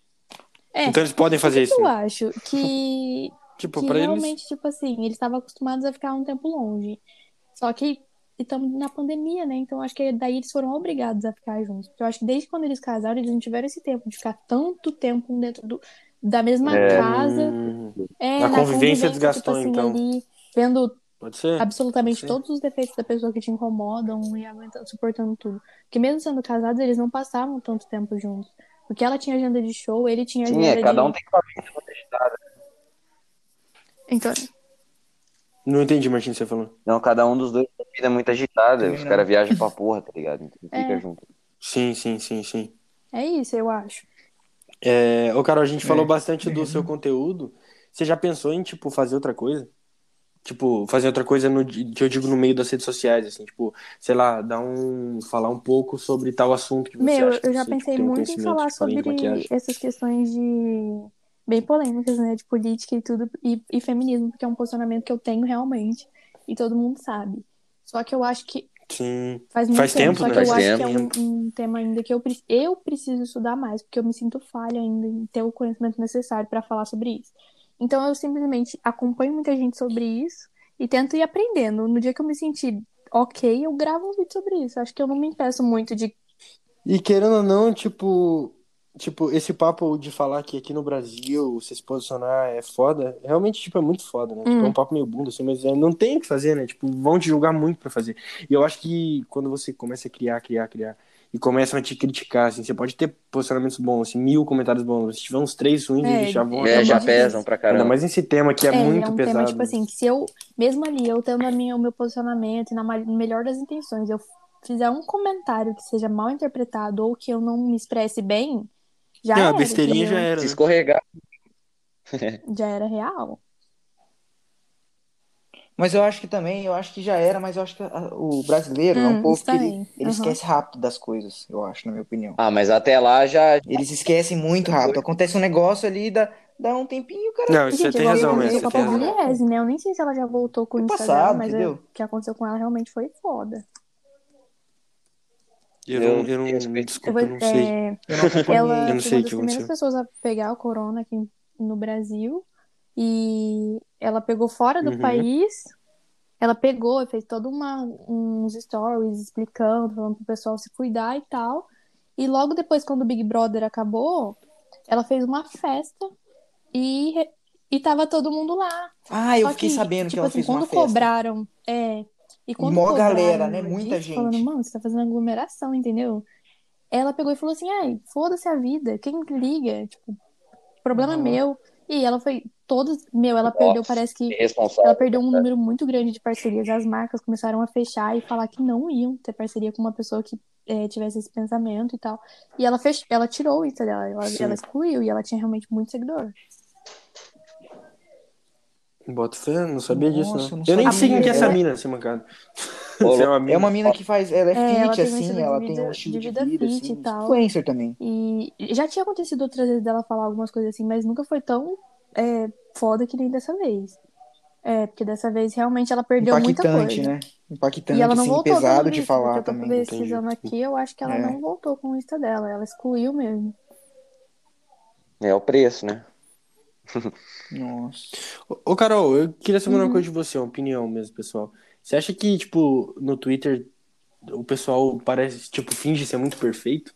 [SPEAKER 2] É,
[SPEAKER 1] Então eles podem fazer isso.
[SPEAKER 2] eu
[SPEAKER 1] né?
[SPEAKER 2] acho? Que *laughs*
[SPEAKER 1] Tipo,
[SPEAKER 2] que
[SPEAKER 1] pra eles.
[SPEAKER 2] realmente, tipo assim, eles estavam acostumados a ficar um tempo longe. Só que estamos na pandemia, né? Então acho que daí eles foram obrigados a ficar juntos. Porque eu acho que desde quando eles casaram, eles não tiveram esse tempo de ficar tanto tempo dentro do, da mesma
[SPEAKER 4] É.
[SPEAKER 2] casa.
[SPEAKER 1] Hum,
[SPEAKER 2] É,
[SPEAKER 1] A
[SPEAKER 2] na
[SPEAKER 1] convivência desgastou,
[SPEAKER 2] tipo assim,
[SPEAKER 1] então.
[SPEAKER 2] ali, vendo
[SPEAKER 1] pode ser?
[SPEAKER 2] absolutamente todos os defeitos da pessoa que te incomodam e aguentando, suportando tudo. Porque mesmo sendo casados, eles não passavam tanto tempo juntos. Porque ela tinha agenda de show, ele tinha
[SPEAKER 4] Sim,
[SPEAKER 2] agenda
[SPEAKER 4] é, cada
[SPEAKER 2] de...
[SPEAKER 4] um tem uma vida muito agitada.
[SPEAKER 2] Então,
[SPEAKER 1] Não entendi, Martins, você falou.
[SPEAKER 4] Não, cada um dos dois tem vida muito agitada. Os caras viajam pra porra, tá ligado? Então
[SPEAKER 2] É.
[SPEAKER 4] fica junto.
[SPEAKER 1] Sim, sim, sim, sim.
[SPEAKER 2] é isso, eu acho.
[SPEAKER 1] É, ô, Carol, a gente falou
[SPEAKER 3] É.
[SPEAKER 1] bastante do seu conteúdo. Você já pensou em, tipo, fazer outra coisa? Tipo, fazer outra coisa no, que eu digo no meio das redes sociais, assim, tipo, sei lá, dar um, falar um pouco sobre tal assunto que você
[SPEAKER 2] Meu,
[SPEAKER 1] acha que
[SPEAKER 2] eu já
[SPEAKER 1] você,
[SPEAKER 2] pensei
[SPEAKER 1] tipo, tem um
[SPEAKER 2] muito em falar
[SPEAKER 1] tipo,
[SPEAKER 2] sobre essas questões de bem polêmicas, né, de política e tudo, e, e feminismo, porque é um posicionamento que eu tenho realmente, e todo mundo sabe. Só que eu acho que
[SPEAKER 1] Sim.
[SPEAKER 2] Faz muito
[SPEAKER 1] Faz tempo,
[SPEAKER 2] só
[SPEAKER 1] né?
[SPEAKER 2] que eu
[SPEAKER 4] Faz
[SPEAKER 2] acho que é
[SPEAKER 1] tempo.
[SPEAKER 2] um, um tema ainda que eu, eu preciso estudar mais, porque eu me sinto falha ainda em ter o conhecimento necessário para falar sobre isso. Então eu simplesmente acompanho muita gente sobre isso e tento ir aprendendo. No dia que eu me sentir ok, eu gravo um vídeo sobre isso. Acho que eu não me impeço muito de.
[SPEAKER 1] E querendo ou não, tipo, tipo, esse papo de falar que aqui no Brasil você se posicionar é foda, realmente, tipo, é muito foda, né? Tipo, é um papo meio bunda, assim, mas é, não tem o que fazer, né? Tipo, vão te julgar muito pra fazer. E eu acho que quando você começa a criar, criar, criar, e começam a te criticar, assim, você pode ter posicionamentos bons, assim, mil comentários bons, se tiver uns três ruins,
[SPEAKER 2] É,
[SPEAKER 1] eles já vão
[SPEAKER 4] É,
[SPEAKER 2] É
[SPEAKER 4] já pesam pra
[SPEAKER 1] Ainda
[SPEAKER 4] caramba.
[SPEAKER 1] mais nesse tema que é, muito
[SPEAKER 2] é um
[SPEAKER 1] pesado.
[SPEAKER 2] tema, tipo assim, que se eu, mesmo ali, eu tendo a minha, o meu posicionamento e na melhor das intenções, eu fizer um comentário que seja mal interpretado ou que eu não me expresse bem, já
[SPEAKER 1] Não, a
[SPEAKER 2] era,
[SPEAKER 1] besteirinha já era.
[SPEAKER 4] Se
[SPEAKER 1] né?
[SPEAKER 4] escorregar.
[SPEAKER 2] Já era real.
[SPEAKER 3] Mas eu acho que também, eu acho que já era, mas eu acho que a- o brasileiro é um
[SPEAKER 2] Hum,
[SPEAKER 3] povo que ele,
[SPEAKER 2] Aham.
[SPEAKER 3] esquece rápido das coisas, eu acho, na minha opinião.
[SPEAKER 4] Ah, mas até lá já.
[SPEAKER 3] Eles esquecem muito rápido. Acontece um negócio ali, dá, dá um tempinho, cara.
[SPEAKER 1] Não, isso você tem razão, mesmo, você tem razão.
[SPEAKER 2] Né? Eu nem sei se ela já voltou com o
[SPEAKER 3] Foi
[SPEAKER 2] Insta
[SPEAKER 3] passado,
[SPEAKER 2] mas é-
[SPEAKER 3] entendeu?
[SPEAKER 2] o que aconteceu com ela realmente foi foda.
[SPEAKER 1] Eu
[SPEAKER 4] Eu
[SPEAKER 1] não, eu não, desculpa,
[SPEAKER 2] Eu
[SPEAKER 1] eu
[SPEAKER 2] vou-
[SPEAKER 1] não sei.
[SPEAKER 2] é,
[SPEAKER 3] Eu não
[SPEAKER 2] ela
[SPEAKER 1] Eu não
[SPEAKER 2] foi
[SPEAKER 1] sei
[SPEAKER 2] uma
[SPEAKER 1] o
[SPEAKER 2] das primeiras
[SPEAKER 1] aconteceu.
[SPEAKER 2] pessoas a pegar o corona aqui no Brasil. E ela pegou fora do
[SPEAKER 1] Uhum.
[SPEAKER 2] país. Ela pegou e fez todo uma, uns stories explicando, falando pro pessoal se cuidar e tal. E logo depois, quando o Big Brother acabou, ela fez uma festa e, e tava todo mundo lá.
[SPEAKER 3] Ah, eu
[SPEAKER 2] Só
[SPEAKER 3] fiquei sabendo que
[SPEAKER 2] tipo
[SPEAKER 3] ela
[SPEAKER 2] assim,
[SPEAKER 3] fez uma
[SPEAKER 2] quando
[SPEAKER 3] festa.
[SPEAKER 2] cobraram, é, e quando
[SPEAKER 3] mó
[SPEAKER 2] cobraram
[SPEAKER 3] galera, né? Muita
[SPEAKER 2] disso, falando,
[SPEAKER 3] gente.
[SPEAKER 2] mano, você tá fazendo aglomeração, entendeu? Ela pegou e falou assim, ai, foda-se a vida, quem liga? Tipo, problema
[SPEAKER 3] Uhum.
[SPEAKER 2] meu. E ela foi, todos, meu, ela perdeu, parece que ela perdeu um número muito grande de parcerias. As marcas começaram a fechar e falar que não iam ter parceria com uma pessoa que eh, tivesse esse pensamento e tal. E ela fech... ela tirou o Insta dela, ela, ela excluiu e ela tinha realmente muito seguidor.
[SPEAKER 1] Bota fé, não sabia disso,
[SPEAKER 3] Nossa,
[SPEAKER 1] não.
[SPEAKER 3] eu não
[SPEAKER 1] Eu nem sei quem que é essa
[SPEAKER 2] Ela-
[SPEAKER 1] mina, essa mancada. É uma
[SPEAKER 3] É uma mina que faz. Ela é
[SPEAKER 2] É, ela
[SPEAKER 3] fit, assim,
[SPEAKER 2] estilo de
[SPEAKER 3] ela
[SPEAKER 2] vida-
[SPEAKER 3] tem um estilo
[SPEAKER 2] de
[SPEAKER 3] de
[SPEAKER 2] vida
[SPEAKER 3] vida,
[SPEAKER 2] fit
[SPEAKER 3] assim.
[SPEAKER 2] e tal.
[SPEAKER 3] Influencer também.
[SPEAKER 2] E já tinha acontecido outras vezes dela falar algumas coisas assim, mas nunca foi tão é, foda que nem dessa vez. É, porque dessa vez realmente ela perdeu muita
[SPEAKER 3] Impactante,
[SPEAKER 2] coisa.
[SPEAKER 3] né? Impactante,
[SPEAKER 2] E ela não
[SPEAKER 3] assim,
[SPEAKER 2] voltou
[SPEAKER 3] pesado de falar
[SPEAKER 2] eu tô
[SPEAKER 3] também.
[SPEAKER 2] pesquisando aqui, eu acho que ela
[SPEAKER 3] É.
[SPEAKER 2] não voltou com o Insta dela, ela excluiu mesmo.
[SPEAKER 4] É o preço, né?
[SPEAKER 3] Nossa.
[SPEAKER 1] Ô, Carol, eu queria saber uma
[SPEAKER 2] Uhum.
[SPEAKER 1] coisa de você, uma opinião mesmo, pessoal. Você acha que, tipo, no Twitter o pessoal parece, tipo, finge ser muito perfeito?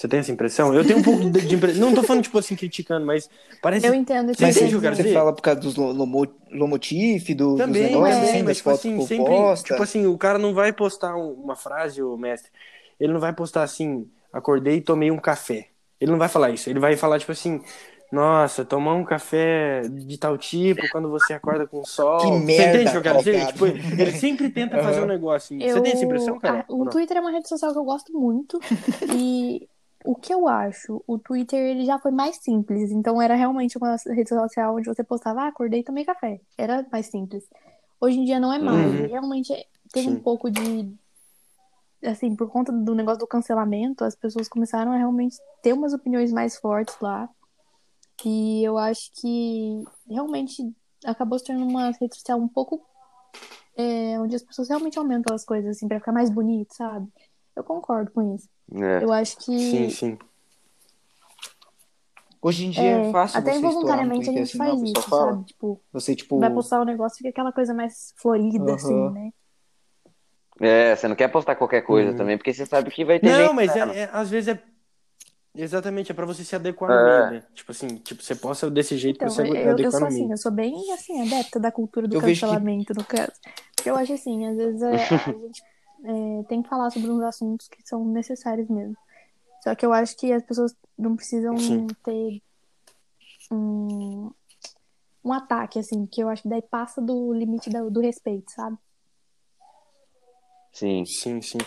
[SPEAKER 1] Você tem essa impressão? Eu tenho um pouco de, de impressão. Não tô falando, tipo assim, criticando, mas parece.
[SPEAKER 2] Eu entendo
[SPEAKER 1] Mas
[SPEAKER 2] que
[SPEAKER 1] entende
[SPEAKER 2] você
[SPEAKER 1] o que eu quero
[SPEAKER 2] quer
[SPEAKER 3] Você
[SPEAKER 1] dizer?
[SPEAKER 3] fala por causa dos lo- lomo- lomotif, do, dos
[SPEAKER 1] Também,
[SPEAKER 3] negócios,
[SPEAKER 1] também,
[SPEAKER 3] assim,
[SPEAKER 1] mas tipo assim, sempre,
[SPEAKER 3] posta.
[SPEAKER 1] tipo assim, o cara não vai postar um- uma frase, o mestre. Ele não vai postar assim, acordei e tomei um café. Ele não vai falar isso. Ele vai falar tipo assim, nossa, tomar um café de tal tipo quando você acorda com o sol.
[SPEAKER 3] Que
[SPEAKER 1] Você
[SPEAKER 3] merda,
[SPEAKER 1] entende o que eu quero dizer? Tipo, ele sempre tenta fazer um negócio assim. Você
[SPEAKER 2] Eu-
[SPEAKER 1] tem essa impressão, cara?
[SPEAKER 2] Ah, o Twitter é uma rede social que eu gosto muito. e o que eu acho, o Twitter ele já foi mais simples. Então era realmente uma rede social onde você postava, ah, acordei e tomei café. Era mais simples. Hoje em dia não é mais.
[SPEAKER 1] Uhum.
[SPEAKER 2] Realmente tem
[SPEAKER 1] Sim.
[SPEAKER 2] um pouco de. Assim, por conta do negócio do cancelamento, as pessoas começaram a realmente ter umas opiniões mais fortes lá. E eu acho que realmente acabou se tornando uma rede social um pouco é, onde as pessoas realmente aumentam as coisas, assim, pra ficar mais bonito, sabe? Eu concordo com isso.
[SPEAKER 4] É.
[SPEAKER 2] Eu acho que
[SPEAKER 1] Sim, sim.
[SPEAKER 3] Hoje em dia
[SPEAKER 2] é,
[SPEAKER 3] é fácil
[SPEAKER 2] até
[SPEAKER 3] você
[SPEAKER 2] involuntariamente a gente
[SPEAKER 3] assim,
[SPEAKER 2] faz isso,
[SPEAKER 3] fala.
[SPEAKER 2] sabe? Tipo,
[SPEAKER 3] Você, tipo...
[SPEAKER 2] vai postar um negócio e fica aquela coisa mais florida,
[SPEAKER 3] Aham.
[SPEAKER 2] assim, né?
[SPEAKER 4] É, você não quer postar qualquer coisa
[SPEAKER 1] Uhum.
[SPEAKER 4] também, porque você sabe que vai ter
[SPEAKER 1] Não, mas é, é- às vezes é. Exatamente, é pra você se adequar
[SPEAKER 4] É.
[SPEAKER 1] no meio, né? Tipo assim, tipo, você possa desse jeito
[SPEAKER 2] Então,
[SPEAKER 1] você
[SPEAKER 2] eu, eu
[SPEAKER 1] adequar
[SPEAKER 2] sou
[SPEAKER 1] no
[SPEAKER 2] assim,
[SPEAKER 1] meio.
[SPEAKER 2] eu sou bem, assim, adepta da cultura do
[SPEAKER 3] Eu vejo que-
[SPEAKER 2] cancelamento, no caso. Porque eu acho assim, às vezes é, a *laughs* gente é, tem que falar sobre uns assuntos que são necessários mesmo. Só que eu acho que as pessoas não precisam
[SPEAKER 1] Sim.
[SPEAKER 2] ter um, um ataque, assim, que eu acho que daí passa do limite do, do respeito, sabe?
[SPEAKER 4] Sim.
[SPEAKER 1] Sim, sim.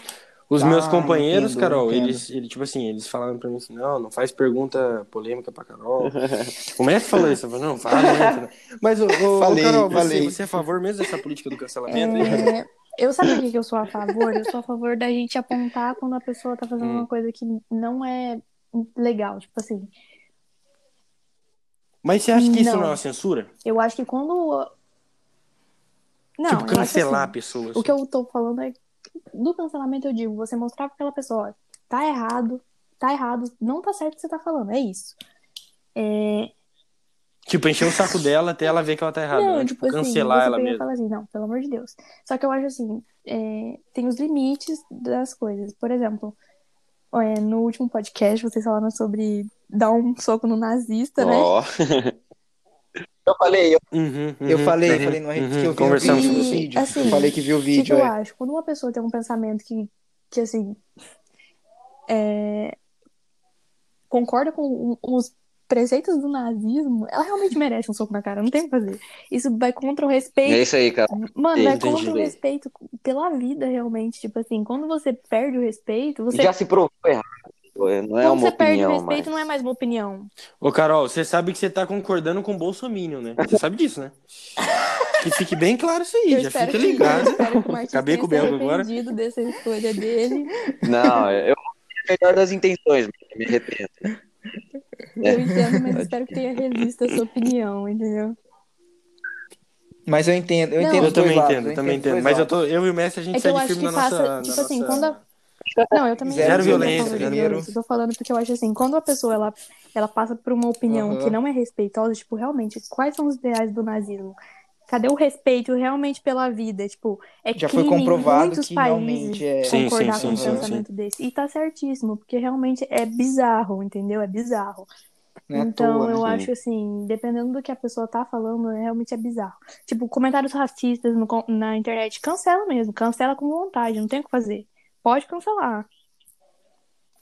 [SPEAKER 1] Os
[SPEAKER 3] Ah,
[SPEAKER 1] meus companheiros,
[SPEAKER 3] entendo,
[SPEAKER 1] Carol,
[SPEAKER 3] entendo.
[SPEAKER 1] eles, ele, tipo assim, eles falaram pra mim assim, não, não faz pergunta polêmica pra Carol. *laughs* o mestre falou isso, eu falei, não, fala? *laughs* Mas, ô, ô, ô,
[SPEAKER 3] Falei,
[SPEAKER 1] Carol, você,
[SPEAKER 3] falei.
[SPEAKER 1] você é a favor mesmo dessa política do cancelamento?
[SPEAKER 2] É, eu sabe o que que eu sou a *laughs* favor? Eu sou a favor da gente apontar quando a pessoa tá fazendo
[SPEAKER 1] Hum.
[SPEAKER 2] uma coisa que não é legal. Tipo assim,
[SPEAKER 1] Mas você acha que isso
[SPEAKER 2] Não.
[SPEAKER 1] não é uma censura?
[SPEAKER 2] eu acho que quando. Não,
[SPEAKER 1] tipo, cancelar
[SPEAKER 2] assim,
[SPEAKER 1] pessoa.
[SPEAKER 2] O
[SPEAKER 1] assim.
[SPEAKER 2] que eu tô falando é do cancelamento eu digo, você mostrar pra aquela pessoa, ó, tá errado, tá errado, não tá certo o que você tá falando, é isso. É,
[SPEAKER 1] Tipo, encher o saco dela até ela ver que ela tá errada.
[SPEAKER 2] não,
[SPEAKER 1] né?
[SPEAKER 2] tipo
[SPEAKER 1] Tipo,
[SPEAKER 2] assim,
[SPEAKER 1] cancelar ela
[SPEAKER 2] falar assim, não, pelo amor de Deus. Só que eu acho assim, é, tem os limites das coisas. Por exemplo, é, no último podcast vocês falaram sobre dar um soco no nazista, né?
[SPEAKER 4] Ó. *laughs* eu falei, eu
[SPEAKER 1] Uhum,
[SPEAKER 3] Eu
[SPEAKER 1] uhum,
[SPEAKER 3] falei,
[SPEAKER 1] uhum,
[SPEAKER 3] falei no rede
[SPEAKER 1] uhum,
[SPEAKER 3] que eu vi
[SPEAKER 1] Conversamos sobre isso.
[SPEAKER 3] vídeo.
[SPEAKER 2] assim,
[SPEAKER 3] eu falei que vi o
[SPEAKER 2] O que, que
[SPEAKER 3] vídeo,
[SPEAKER 2] eu
[SPEAKER 3] é.
[SPEAKER 2] acho? Quando uma pessoa tem um pensamento que, que assim, é, concorda com os preceitos do nazismo, ela realmente merece um soco na cara, não tem o que fazer. Isso vai contra o
[SPEAKER 4] é
[SPEAKER 2] respeito.
[SPEAKER 4] isso aí, cara.
[SPEAKER 2] Mano, vai
[SPEAKER 1] Entendi.
[SPEAKER 2] contra o respeito pela vida, realmente. Tipo assim, quando você perde o respeito, você.
[SPEAKER 4] Já se provou errado. Não é
[SPEAKER 2] quando
[SPEAKER 4] uma
[SPEAKER 2] você perde o
[SPEAKER 4] opinião,
[SPEAKER 2] respeito,
[SPEAKER 4] mas...
[SPEAKER 2] não é mais uma opinião.
[SPEAKER 1] Ô, Carol, você sabe que você tá concordando com o Bolsominion, né? Você sabe disso, né? *laughs* Que fique bem claro isso aí,
[SPEAKER 2] Eu
[SPEAKER 1] já fica
[SPEAKER 2] que,
[SPEAKER 1] ligado.
[SPEAKER 2] eu espero que o Martins
[SPEAKER 1] Acabei com o
[SPEAKER 2] se
[SPEAKER 1] Belga agora.
[SPEAKER 2] dessa escolha dele.
[SPEAKER 4] Não, eu a melhor das intenções, me arrependo. *laughs*
[SPEAKER 2] Eu entendo, mas *laughs* espero que tenha revisto a sua opinião, entendeu?
[SPEAKER 3] Mas eu entendo, eu
[SPEAKER 2] Não.
[SPEAKER 3] entendo
[SPEAKER 1] Eu também
[SPEAKER 3] lados,
[SPEAKER 1] entendo,
[SPEAKER 3] eu
[SPEAKER 1] também
[SPEAKER 3] entendo
[SPEAKER 1] Mas eu, tô, eu e o Messi, a gente
[SPEAKER 2] É eu
[SPEAKER 1] segue firme na nossa...
[SPEAKER 2] passa, tipo assim,
[SPEAKER 1] nossa-
[SPEAKER 2] quando a... Não, eu também
[SPEAKER 1] Zero violência,
[SPEAKER 2] da
[SPEAKER 1] zero
[SPEAKER 2] violência. Eu tô falando porque eu acho assim, quando a pessoa ela, ela passa por uma opinião que não é respeitosa, tipo, realmente, quais são os ideais do nazismo? Cadê o respeito realmente pela vida? Tipo, é
[SPEAKER 3] Já foi comprovado
[SPEAKER 2] muitos
[SPEAKER 3] que
[SPEAKER 2] países
[SPEAKER 3] realmente é.
[SPEAKER 1] Sim,
[SPEAKER 2] concordar
[SPEAKER 1] sim,
[SPEAKER 2] com um
[SPEAKER 1] sim, sim,
[SPEAKER 2] pensamento desse. E tá certíssimo, porque realmente é bizarro, entendeu? É bizarro.
[SPEAKER 3] É
[SPEAKER 2] então,
[SPEAKER 3] toa, né?
[SPEAKER 2] eu
[SPEAKER 4] Sim.
[SPEAKER 2] acho assim, dependendo do que a pessoa tá falando, é- realmente é bizarro. Tipo, comentários racistas no na internet, cancela mesmo, cancela com vontade, não tem o que fazer. Pode cancelar.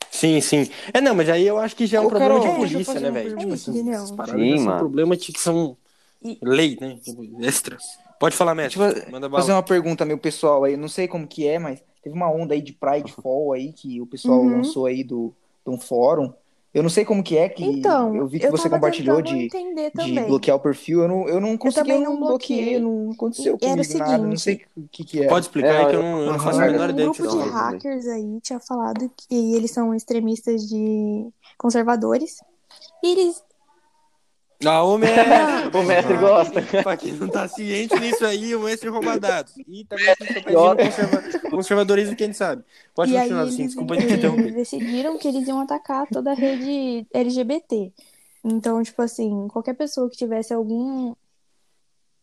[SPEAKER 1] Sim, sim. É, não, mas aí eu acho que já é um
[SPEAKER 3] Ô,
[SPEAKER 1] problema
[SPEAKER 3] Carol,
[SPEAKER 1] de polícia, né, velho? Tipo assim,
[SPEAKER 4] Sim,
[SPEAKER 1] são
[SPEAKER 4] mano.
[SPEAKER 1] problemas que são
[SPEAKER 2] E-
[SPEAKER 1] lei, né? Tipo, extra. Pode falar.
[SPEAKER 3] Deixa eu
[SPEAKER 1] Manda
[SPEAKER 3] fazer
[SPEAKER 1] bala.
[SPEAKER 3] uma pergunta, meu pessoal aí. Não sei como que é, mas teve uma onda aí de Pride Fall aí que o pessoal
[SPEAKER 2] Uhum.
[SPEAKER 3] lançou aí do, de um fórum. Eu não sei como que é, que
[SPEAKER 2] Então,
[SPEAKER 3] eu vi que
[SPEAKER 2] eu
[SPEAKER 3] você compartilhou de, de bloquear o perfil. Eu não, eu não consegui, eu
[SPEAKER 2] não
[SPEAKER 3] não bloqueei,
[SPEAKER 2] bloqueei.
[SPEAKER 3] não aconteceu
[SPEAKER 2] E era o
[SPEAKER 3] comigo nada. Não sei o que, que é.
[SPEAKER 1] Pode explicar
[SPEAKER 4] É,
[SPEAKER 1] aí que eu não, eu não faço a menor
[SPEAKER 2] Um
[SPEAKER 1] ideia do que
[SPEAKER 2] grupo de
[SPEAKER 1] tá
[SPEAKER 2] hackers aí tinha falado que eles são extremistas de conservadores. E eles.
[SPEAKER 1] Ah, o mestre! *laughs*
[SPEAKER 4] O mestre gosta. *laughs*
[SPEAKER 1] Pra quem não tá ciente nisso aí, o mestre rouba dados. E também a gente tá pedindo conserva... conservadorismo, quem sabe. Pode
[SPEAKER 2] e aí
[SPEAKER 1] continuar,
[SPEAKER 2] eles,
[SPEAKER 1] assim, desculpa te interromper.
[SPEAKER 2] eles decidiram que eles iam atacar toda a rede LGBT. Então, tipo assim, qualquer pessoa que tivesse algum.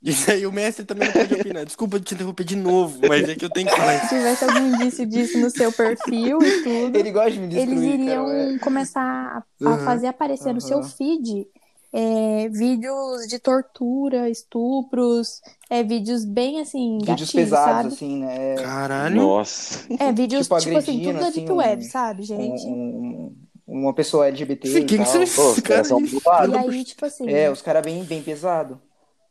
[SPEAKER 1] Isso aí o mestre também não pode opinar. Desculpa te interromper de novo, mas é que eu tenho que falar isso.
[SPEAKER 2] tivesse algum indício disso no seu perfil e tudo.
[SPEAKER 3] Ele gosta de me destruir,
[SPEAKER 2] eles iriam
[SPEAKER 3] Carol, é.
[SPEAKER 2] começar a, a
[SPEAKER 1] Uhum.
[SPEAKER 2] fazer aparecer no seu
[SPEAKER 3] Uhum.
[SPEAKER 2] feed é, vídeos de tortura, estupros, é, vídeos bem assim,
[SPEAKER 3] Vídeos
[SPEAKER 2] gatilhos,
[SPEAKER 3] pesados,
[SPEAKER 2] sabe?
[SPEAKER 3] assim, né?
[SPEAKER 1] Caralho.
[SPEAKER 4] Nossa.
[SPEAKER 2] É, vídeos
[SPEAKER 3] Tipo,
[SPEAKER 2] tipo, assim, tudo da
[SPEAKER 3] assim,
[SPEAKER 2] Deep
[SPEAKER 3] um-
[SPEAKER 2] Web, sabe, gente?
[SPEAKER 3] Um- um- uma pessoa LGBT
[SPEAKER 1] Sim,
[SPEAKER 3] e
[SPEAKER 1] quem que
[SPEAKER 3] tal.
[SPEAKER 4] Pô, os caras
[SPEAKER 1] caras
[SPEAKER 4] são
[SPEAKER 1] aí?
[SPEAKER 4] boados.
[SPEAKER 2] E aí, tipo assim,
[SPEAKER 3] É, os caras bem, bem pesado.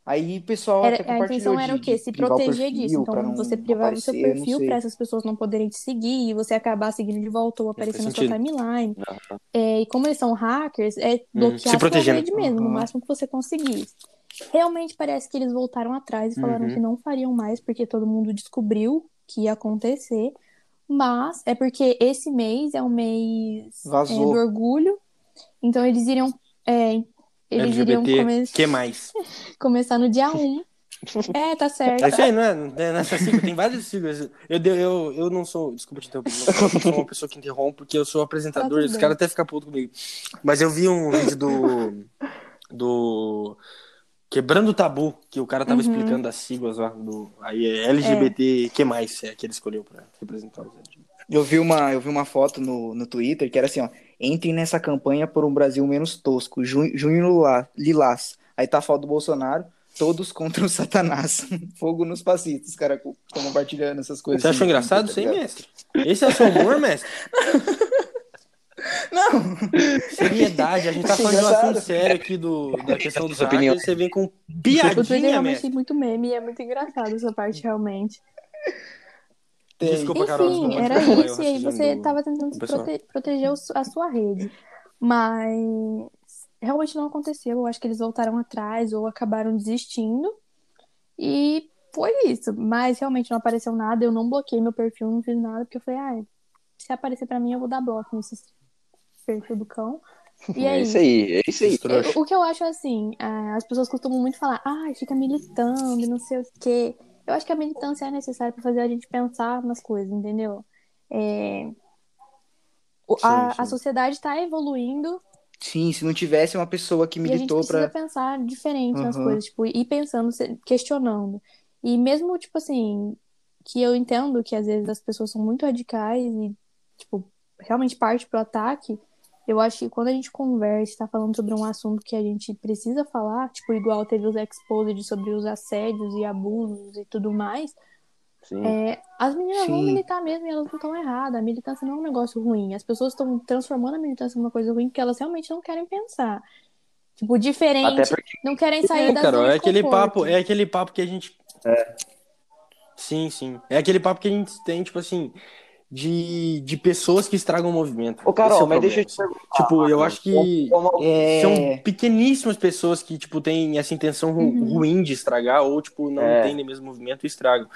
[SPEAKER 3] Aí o pessoal
[SPEAKER 2] era-
[SPEAKER 3] até
[SPEAKER 2] a intenção era o quê? Se
[SPEAKER 3] privar o
[SPEAKER 2] proteger
[SPEAKER 3] perfil
[SPEAKER 2] disso. Então, você privava o seu perfil para essas pessoas não poderem te seguir e você acabar seguindo de volta ou aparecer
[SPEAKER 1] faz
[SPEAKER 2] na sua timeline.
[SPEAKER 4] Aham.
[SPEAKER 2] É, e como eles são hackers, é bloquear
[SPEAKER 1] se
[SPEAKER 2] a sua rede mesmo, no
[SPEAKER 3] Uhum.
[SPEAKER 2] máximo que você conseguir. Realmente parece que eles voltaram atrás e falaram
[SPEAKER 1] Uhum.
[SPEAKER 2] que não fariam mais, porque todo mundo descobriu que ia acontecer. Mas é porque esse mês é o mês é, do orgulho. Então eles iriam. é, eles iriam
[SPEAKER 1] LGBT,
[SPEAKER 2] come-
[SPEAKER 1] que mais? *laughs*
[SPEAKER 2] começar no dia 1. É, tá certo.
[SPEAKER 1] É isso aí, não é? Não é Nessa sigla, tem várias siglas. Eu, eu, eu, eu não sou, desculpa te interromper, não sou uma *laughs* pessoa que interrompe, porque eu sou apresentador,
[SPEAKER 2] Tá
[SPEAKER 1] os caras até ficam putos comigo. Mas eu vi um vídeo do. do. Quebrando o Tabu, que o cara tava
[SPEAKER 2] Uhum.
[SPEAKER 1] explicando as siglas lá. Do, aí é LGBT, que mais é que ele escolheu pra representar os LGBT.
[SPEAKER 3] Eu vi uma, eu vi uma foto no, no Twitter que era assim, ó. Entrem nessa campanha por um Brasil menos tosco. Junho, Lilás. Aí tá a foto do Bolsonaro. Todos contra o Satanás. *laughs* Fogo nos fascistas. Os caras co- estão compartilhando essas coisas.
[SPEAKER 1] Você achou
[SPEAKER 3] assim,
[SPEAKER 1] engraçado
[SPEAKER 3] tá
[SPEAKER 1] aí,
[SPEAKER 3] ligado?
[SPEAKER 1] mestre? Esse é o seu humor, mestre? *laughs*
[SPEAKER 3] Não!
[SPEAKER 1] Seriedade, a gente tá falando de um assunto sério aqui do, da questão dos
[SPEAKER 4] Sua opinião.
[SPEAKER 1] hackers, você vem com
[SPEAKER 2] O Twitter
[SPEAKER 1] piadinha,
[SPEAKER 2] realmente
[SPEAKER 1] mestre.
[SPEAKER 2] tem muito meme e é muito engraçado essa parte, realmente.
[SPEAKER 3] Tem.
[SPEAKER 1] Desculpa, Carol.
[SPEAKER 2] Enfim,
[SPEAKER 1] desculpa,
[SPEAKER 2] era
[SPEAKER 1] desculpa,
[SPEAKER 2] isso, e aí você
[SPEAKER 1] do-
[SPEAKER 2] tava tentando prote- proteger a sua rede. Mas realmente não aconteceu. Eu acho que eles voltaram atrás ou acabaram desistindo. E foi isso. Mas realmente não apareceu nada. Eu não bloqueei meu perfil, não fiz nada, porque eu falei, ah, se aparecer pra mim, eu vou dar bloco nesse perfil do cão. E *laughs* é,
[SPEAKER 4] É isso aí, é isso aí.
[SPEAKER 1] Trouxa.
[SPEAKER 2] o que eu acho assim, ah, as pessoas costumam muito falar, ah, fica militando e não sei o quê. Eu acho que a militância é necessária para fazer a gente pensar nas coisas, entendeu? É, a,
[SPEAKER 1] Sim,
[SPEAKER 2] a
[SPEAKER 1] sim.
[SPEAKER 2] sociedade está evoluindo
[SPEAKER 3] Sim, se não tivesse uma pessoa que
[SPEAKER 2] e a gente
[SPEAKER 3] militou
[SPEAKER 2] precisa
[SPEAKER 3] pra.
[SPEAKER 2] pensar diferente nas
[SPEAKER 3] Aham.
[SPEAKER 2] coisas, tipo, ir pensando, questionando. E mesmo, tipo assim, que eu entendo que às vezes as pessoas são muito radicais e, tipo, realmente parte pro ataque, eu acho que quando a gente conversa, está falando sobre um assunto que a gente precisa falar, tipo, igual teve os exposed sobre os assédios e abusos e tudo mais,
[SPEAKER 4] Sim.
[SPEAKER 2] é, as meninas vão
[SPEAKER 3] Sim.
[SPEAKER 2] militar mesmo e elas não estão erradas. A militância não é um negócio ruim. As pessoas estão transformando a militância numa coisa ruim porque elas realmente não querem pensar. Tipo, diferente,
[SPEAKER 4] Até porque
[SPEAKER 2] não querem sair
[SPEAKER 1] É,
[SPEAKER 2] da zona
[SPEAKER 1] é aquele
[SPEAKER 2] conforto.
[SPEAKER 1] papo, é aquele papo que a gente. Sim, sim. É aquele papo que a gente tem, tipo assim, de, de pessoas que estragam o movimento.
[SPEAKER 4] Ô, Carol,
[SPEAKER 1] é o
[SPEAKER 4] mas deixa eu te perguntar.
[SPEAKER 1] Tipo, eu acho que
[SPEAKER 4] Como-
[SPEAKER 3] É.
[SPEAKER 1] são pequeníssimas pessoas que, tipo, têm essa intenção
[SPEAKER 2] Uhum.
[SPEAKER 1] ruim de estragar ou, tipo, não
[SPEAKER 4] É.
[SPEAKER 1] entendem mesmo o movimento e estragam.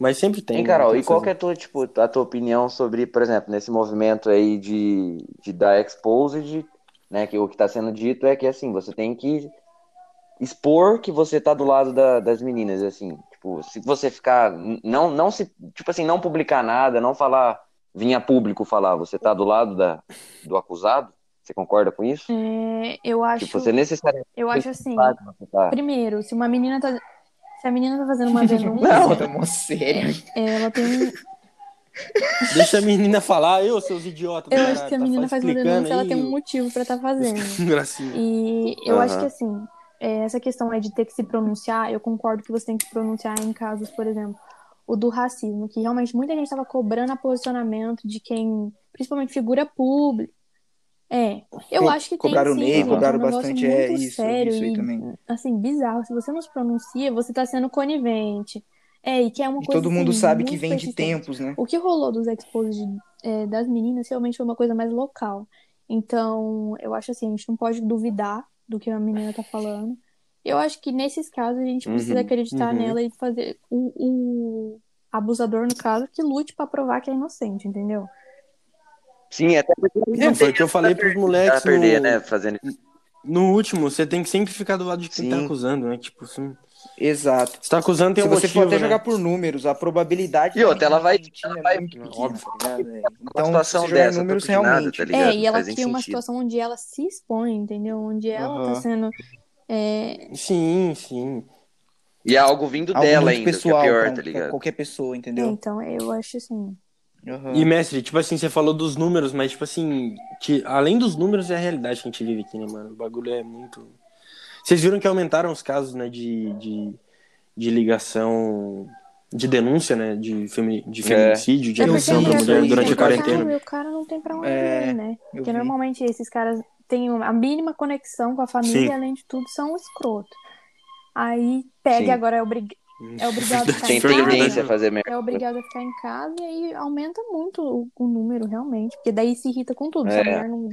[SPEAKER 1] Mas sempre tem.
[SPEAKER 4] Hein,
[SPEAKER 1] né?
[SPEAKER 4] Carol,
[SPEAKER 1] Tem
[SPEAKER 4] e
[SPEAKER 1] que
[SPEAKER 4] qual
[SPEAKER 1] fazer.
[SPEAKER 4] que é a tua, tipo, a tua opinião sobre, por exemplo, nesse movimento aí de, de dar exposed, né, que o que está sendo dito é que, assim, você tem que expor que você tá do lado da- das meninas, assim, tipo, se você ficar, não, não se, tipo assim, não publicar nada, não falar, vir a público falar, você tá do lado da, do acusado, você concorda com isso?
[SPEAKER 2] É, eu acho,
[SPEAKER 4] Tipo, você necessariamente
[SPEAKER 2] eu acho assim,
[SPEAKER 4] tá...
[SPEAKER 2] primeiro, se uma menina tá, se a menina tá fazendo uma *laughs* denúncia,
[SPEAKER 3] Não, *laughs* tá mó sério.
[SPEAKER 2] ela tem, um,
[SPEAKER 1] Deixa a menina falar, eu, seus idiotas.
[SPEAKER 2] eu
[SPEAKER 1] caralho,
[SPEAKER 2] acho que a
[SPEAKER 1] tá
[SPEAKER 2] menina faz uma denúncia, ela
[SPEAKER 1] aí
[SPEAKER 2] tem um motivo pra estar fazendo. *laughs*
[SPEAKER 1] Gracinha.
[SPEAKER 2] E eu
[SPEAKER 4] Aham.
[SPEAKER 2] acho que assim, essa questão é de ter que se pronunciar, eu concordo que você tem que se pronunciar em casos, por exemplo, o do racismo, que realmente muita gente estava cobrando a posicionamento de quem, principalmente figura pública. É, eu
[SPEAKER 3] Co-
[SPEAKER 2] acho que tem
[SPEAKER 3] cobraram
[SPEAKER 2] sim,
[SPEAKER 3] Ney,
[SPEAKER 2] gente,
[SPEAKER 3] cobraram
[SPEAKER 2] é um negócio
[SPEAKER 3] bastante,
[SPEAKER 2] muito
[SPEAKER 3] é, isso,
[SPEAKER 2] sério
[SPEAKER 3] isso aí
[SPEAKER 2] e,
[SPEAKER 3] também.
[SPEAKER 2] assim, bizarro. Se você não se pronuncia, você tá sendo conivente. É, e que é uma
[SPEAKER 3] E
[SPEAKER 2] coisa,
[SPEAKER 3] todo mundo
[SPEAKER 2] assim,
[SPEAKER 3] sabe que vem de tempos, né?
[SPEAKER 2] O que rolou dos exposes de- é, das meninas realmente foi uma coisa mais local. Então, eu acho assim, a gente não pode duvidar do que a menina tá falando. Eu acho que nesses casos a gente precisa
[SPEAKER 4] Uhum,
[SPEAKER 2] acreditar
[SPEAKER 1] uhum.
[SPEAKER 2] nela e fazer o, o abusador, no caso, que lute pra provar que é inocente, entendeu?
[SPEAKER 4] Sim, até porque
[SPEAKER 1] É, foi o que eu falei pros
[SPEAKER 4] pra
[SPEAKER 1] moleques
[SPEAKER 4] perder,
[SPEAKER 1] no,
[SPEAKER 4] né, fazendo
[SPEAKER 1] no último. Você tem que sempre ficar do lado de quem tá
[SPEAKER 4] Sim.
[SPEAKER 1] acusando, né? Tipo, assim,
[SPEAKER 3] Exato.
[SPEAKER 1] você tá acusando tem
[SPEAKER 3] Se
[SPEAKER 1] um
[SPEAKER 3] você
[SPEAKER 1] motivo,
[SPEAKER 3] for até
[SPEAKER 1] né?
[SPEAKER 3] jogar por números, a probabilidade
[SPEAKER 4] E outra, ela vai-
[SPEAKER 3] mentir é
[SPEAKER 4] vai-
[SPEAKER 3] muito
[SPEAKER 1] Óbvio.
[SPEAKER 3] tá ligado? É.
[SPEAKER 4] uma
[SPEAKER 3] Então,
[SPEAKER 4] situação dessa,
[SPEAKER 3] números,
[SPEAKER 4] de nada,
[SPEAKER 3] realmente.
[SPEAKER 4] tá ligado?
[SPEAKER 2] É, e ela
[SPEAKER 4] Faz
[SPEAKER 2] cria uma
[SPEAKER 4] sentido.
[SPEAKER 2] situação onde ela se expõe, entendeu? Onde ela tá
[SPEAKER 3] Aham.
[SPEAKER 2] sendo. é,
[SPEAKER 1] Sim, sim.
[SPEAKER 4] E é algo vindo
[SPEAKER 3] Algo
[SPEAKER 4] dela ainda,
[SPEAKER 3] pessoal
[SPEAKER 4] que é pior, tá ligado?
[SPEAKER 3] qualquer pessoa,
[SPEAKER 2] é,
[SPEAKER 3] entendeu?
[SPEAKER 2] então, eu acho assim.
[SPEAKER 3] Aham.
[SPEAKER 1] E, mestre, tipo assim, você falou dos números, mas, tipo assim, que, além dos números, é a realidade que a gente vive aqui, né, mano? O bagulho é muito. Vocês viram que aumentaram os casos, né, de, de, de ligação, de denúncia, né, de, femi, de feminicídio, de
[SPEAKER 2] É
[SPEAKER 1] agressão pra mulher durante a
[SPEAKER 3] eu
[SPEAKER 1] quarentena.
[SPEAKER 2] Sabe, o cara não tem pra onde
[SPEAKER 3] É,
[SPEAKER 2] ir, né? Porque
[SPEAKER 3] vi.
[SPEAKER 2] normalmente esses caras têm a mínima conexão com a família
[SPEAKER 1] Sim.
[SPEAKER 2] e, além de tudo, são escroto. Aí pega
[SPEAKER 4] Sim.
[SPEAKER 2] e agora é, obrig... é obrigado a ficar
[SPEAKER 4] Tem
[SPEAKER 2] em casa.
[SPEAKER 4] tendência a fazer merda.
[SPEAKER 2] É obrigado a ficar em casa e aí aumenta muito o, o número, realmente. Porque daí se irrita com tudo. Se a
[SPEAKER 4] É.
[SPEAKER 2] mulher não,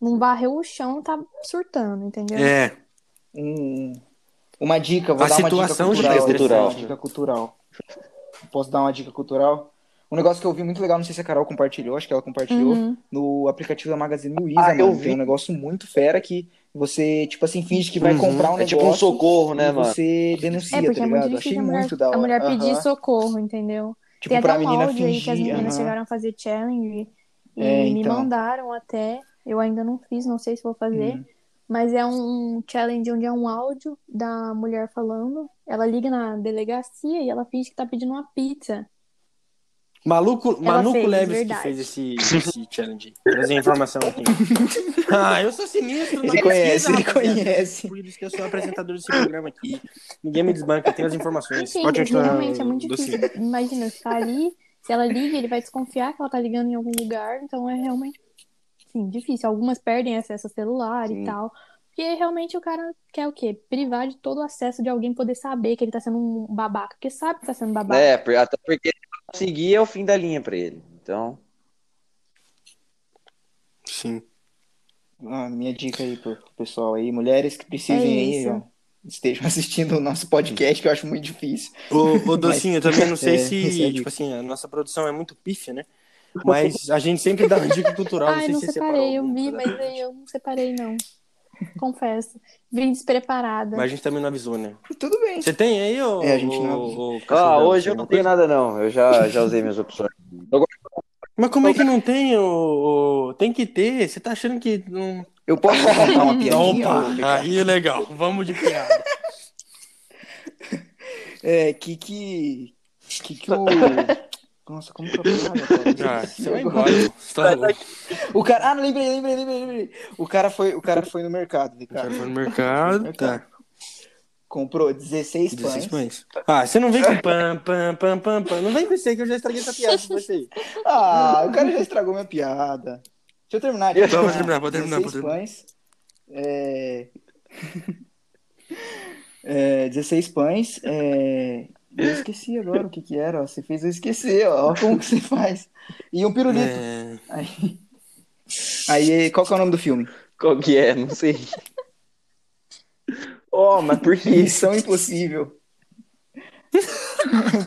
[SPEAKER 2] não varreu o chão, tá surtando, entendeu?
[SPEAKER 1] É,
[SPEAKER 3] Um- uma dica, vou
[SPEAKER 1] A
[SPEAKER 3] dar uma dica
[SPEAKER 1] situação já
[SPEAKER 3] cultural.
[SPEAKER 4] é cultural.
[SPEAKER 3] Uma dica cultural. Posso dar uma dica cultural? Um negócio que eu vi muito legal, não sei se a Carol compartilhou, acho que ela compartilhou,
[SPEAKER 2] Uhum.
[SPEAKER 3] no aplicativo da Magazine Luiza,
[SPEAKER 4] Ah, eu
[SPEAKER 3] mano.
[SPEAKER 4] vi.
[SPEAKER 3] Tem um negócio muito fera que você, tipo assim, finge que vai
[SPEAKER 1] Uhum.
[SPEAKER 3] comprar um
[SPEAKER 4] É tipo
[SPEAKER 3] negócio
[SPEAKER 4] um socorro, né, mano?
[SPEAKER 3] você denuncia,
[SPEAKER 2] É porque
[SPEAKER 3] tá
[SPEAKER 2] é muito
[SPEAKER 3] ligado?
[SPEAKER 2] difícil
[SPEAKER 3] Achei
[SPEAKER 2] a mulher,
[SPEAKER 3] muito da hora.
[SPEAKER 2] a mulher pedir socorro, entendeu?
[SPEAKER 3] Tipo,
[SPEAKER 2] Tem
[SPEAKER 3] pra
[SPEAKER 2] até um
[SPEAKER 3] menina
[SPEAKER 2] áudio aí que as
[SPEAKER 3] fingir.
[SPEAKER 2] meninas chegaram a fazer challenge e
[SPEAKER 3] É,
[SPEAKER 2] me
[SPEAKER 3] então.
[SPEAKER 2] mandaram até. Eu ainda não fiz, não sei se vou fazer.
[SPEAKER 3] Uhum.
[SPEAKER 2] Mas é um challenge onde é um áudio da mulher falando. Ela liga na delegacia e ela finge que tá pedindo uma pizza.
[SPEAKER 1] Maluco,
[SPEAKER 2] Ela
[SPEAKER 1] Manuco
[SPEAKER 2] fez,
[SPEAKER 1] Leves que
[SPEAKER 2] verdade.
[SPEAKER 1] fez esse, esse challenge. Trazer informação aqui. *laughs* ah, eu sou sinistro.
[SPEAKER 3] Ele
[SPEAKER 1] pesquisa,
[SPEAKER 3] conhece, ele
[SPEAKER 1] rapaziada.
[SPEAKER 3] conhece.
[SPEAKER 1] Por isso que eu sou apresentador desse programa aqui. Ninguém me desbanca, eu tenho as informações.
[SPEAKER 2] Enfim,
[SPEAKER 1] Pode
[SPEAKER 2] realmente é muito
[SPEAKER 1] Docinho.
[SPEAKER 2] difícil. Imagina, você tá ali, se ela liga, ele vai desconfiar que ela tá ligando em algum lugar. Então é realmente, sim, difícil. Algumas perdem acesso a celular
[SPEAKER 4] Sim.
[SPEAKER 2] e tal. Porque realmente o cara quer o quê? Privar de todo o acesso de alguém poder saber que ele tá sendo um babaca. Porque sabe que tá sendo babaca.
[SPEAKER 4] É, até porque seguir é o fim da linha pra ele. Então,
[SPEAKER 1] Sim.
[SPEAKER 3] Ah, minha dica aí pro pessoal aí, mulheres que precisem
[SPEAKER 2] É
[SPEAKER 3] aí, estejam *laughs* assistindo o nosso podcast, que eu acho muito difícil.
[SPEAKER 1] Ô, ô *laughs* Docinho, eu também não sei
[SPEAKER 3] É,
[SPEAKER 1] se,
[SPEAKER 3] é
[SPEAKER 1] tipo assim, a nossa produção é muito pífia, né? Mas a gente sempre dá uma dica cultural.
[SPEAKER 2] Ai,
[SPEAKER 1] não
[SPEAKER 2] não
[SPEAKER 1] sei se você
[SPEAKER 2] separei, eu vi, mas aí eu não separei, não. confesso. Vim despreparada.
[SPEAKER 1] Mas a gente também não avisou, né?
[SPEAKER 3] Tudo bem.
[SPEAKER 1] Você tem aí, ô.
[SPEAKER 3] É, a gente não
[SPEAKER 4] Ah, hoje eu não tenho nada, não. Eu já, já usei minhas opções.
[SPEAKER 1] Mas como é que não tem, ô? Tem que ter. Você tá achando que não.
[SPEAKER 3] Eu posso *laughs* contar uma piadinha?
[SPEAKER 1] Opa, aí é legal. Vamos de piada. *laughs*
[SPEAKER 3] É, que que. Que que o. *laughs* Nossa, como que cara? *laughs*
[SPEAKER 1] Ah, você vai embora. tá.
[SPEAKER 3] O cara. Ah, lembrei, lembrei, lembrei, lembrei. O cara foi, o cara foi no mercado,
[SPEAKER 1] O cara
[SPEAKER 3] Ricardo.
[SPEAKER 1] foi no mercado. Tá.
[SPEAKER 3] Comprou 16 pães.
[SPEAKER 1] 16 pães. Ah, você não vem com pam, pam, pam, pam, pam. Não vem com isso aí que eu já estraguei essa piada com você.
[SPEAKER 3] Ah, o cara já estragou minha piada. Deixa eu terminar. Deixa eu
[SPEAKER 1] Pode terminar, pode terminar,
[SPEAKER 3] 16
[SPEAKER 1] pode
[SPEAKER 3] pães. É... *laughs* é, 16 pães. É... Eu esqueci agora o que que era. ó. Você fez eu esquecer, ó. Ó Como que você faz? E um pirulito.
[SPEAKER 1] É...
[SPEAKER 3] Aí... Aí, qual que é o nome do filme?
[SPEAKER 4] Qual que é? Não sei. Oh, mas por que isso?
[SPEAKER 3] Missão Impossível.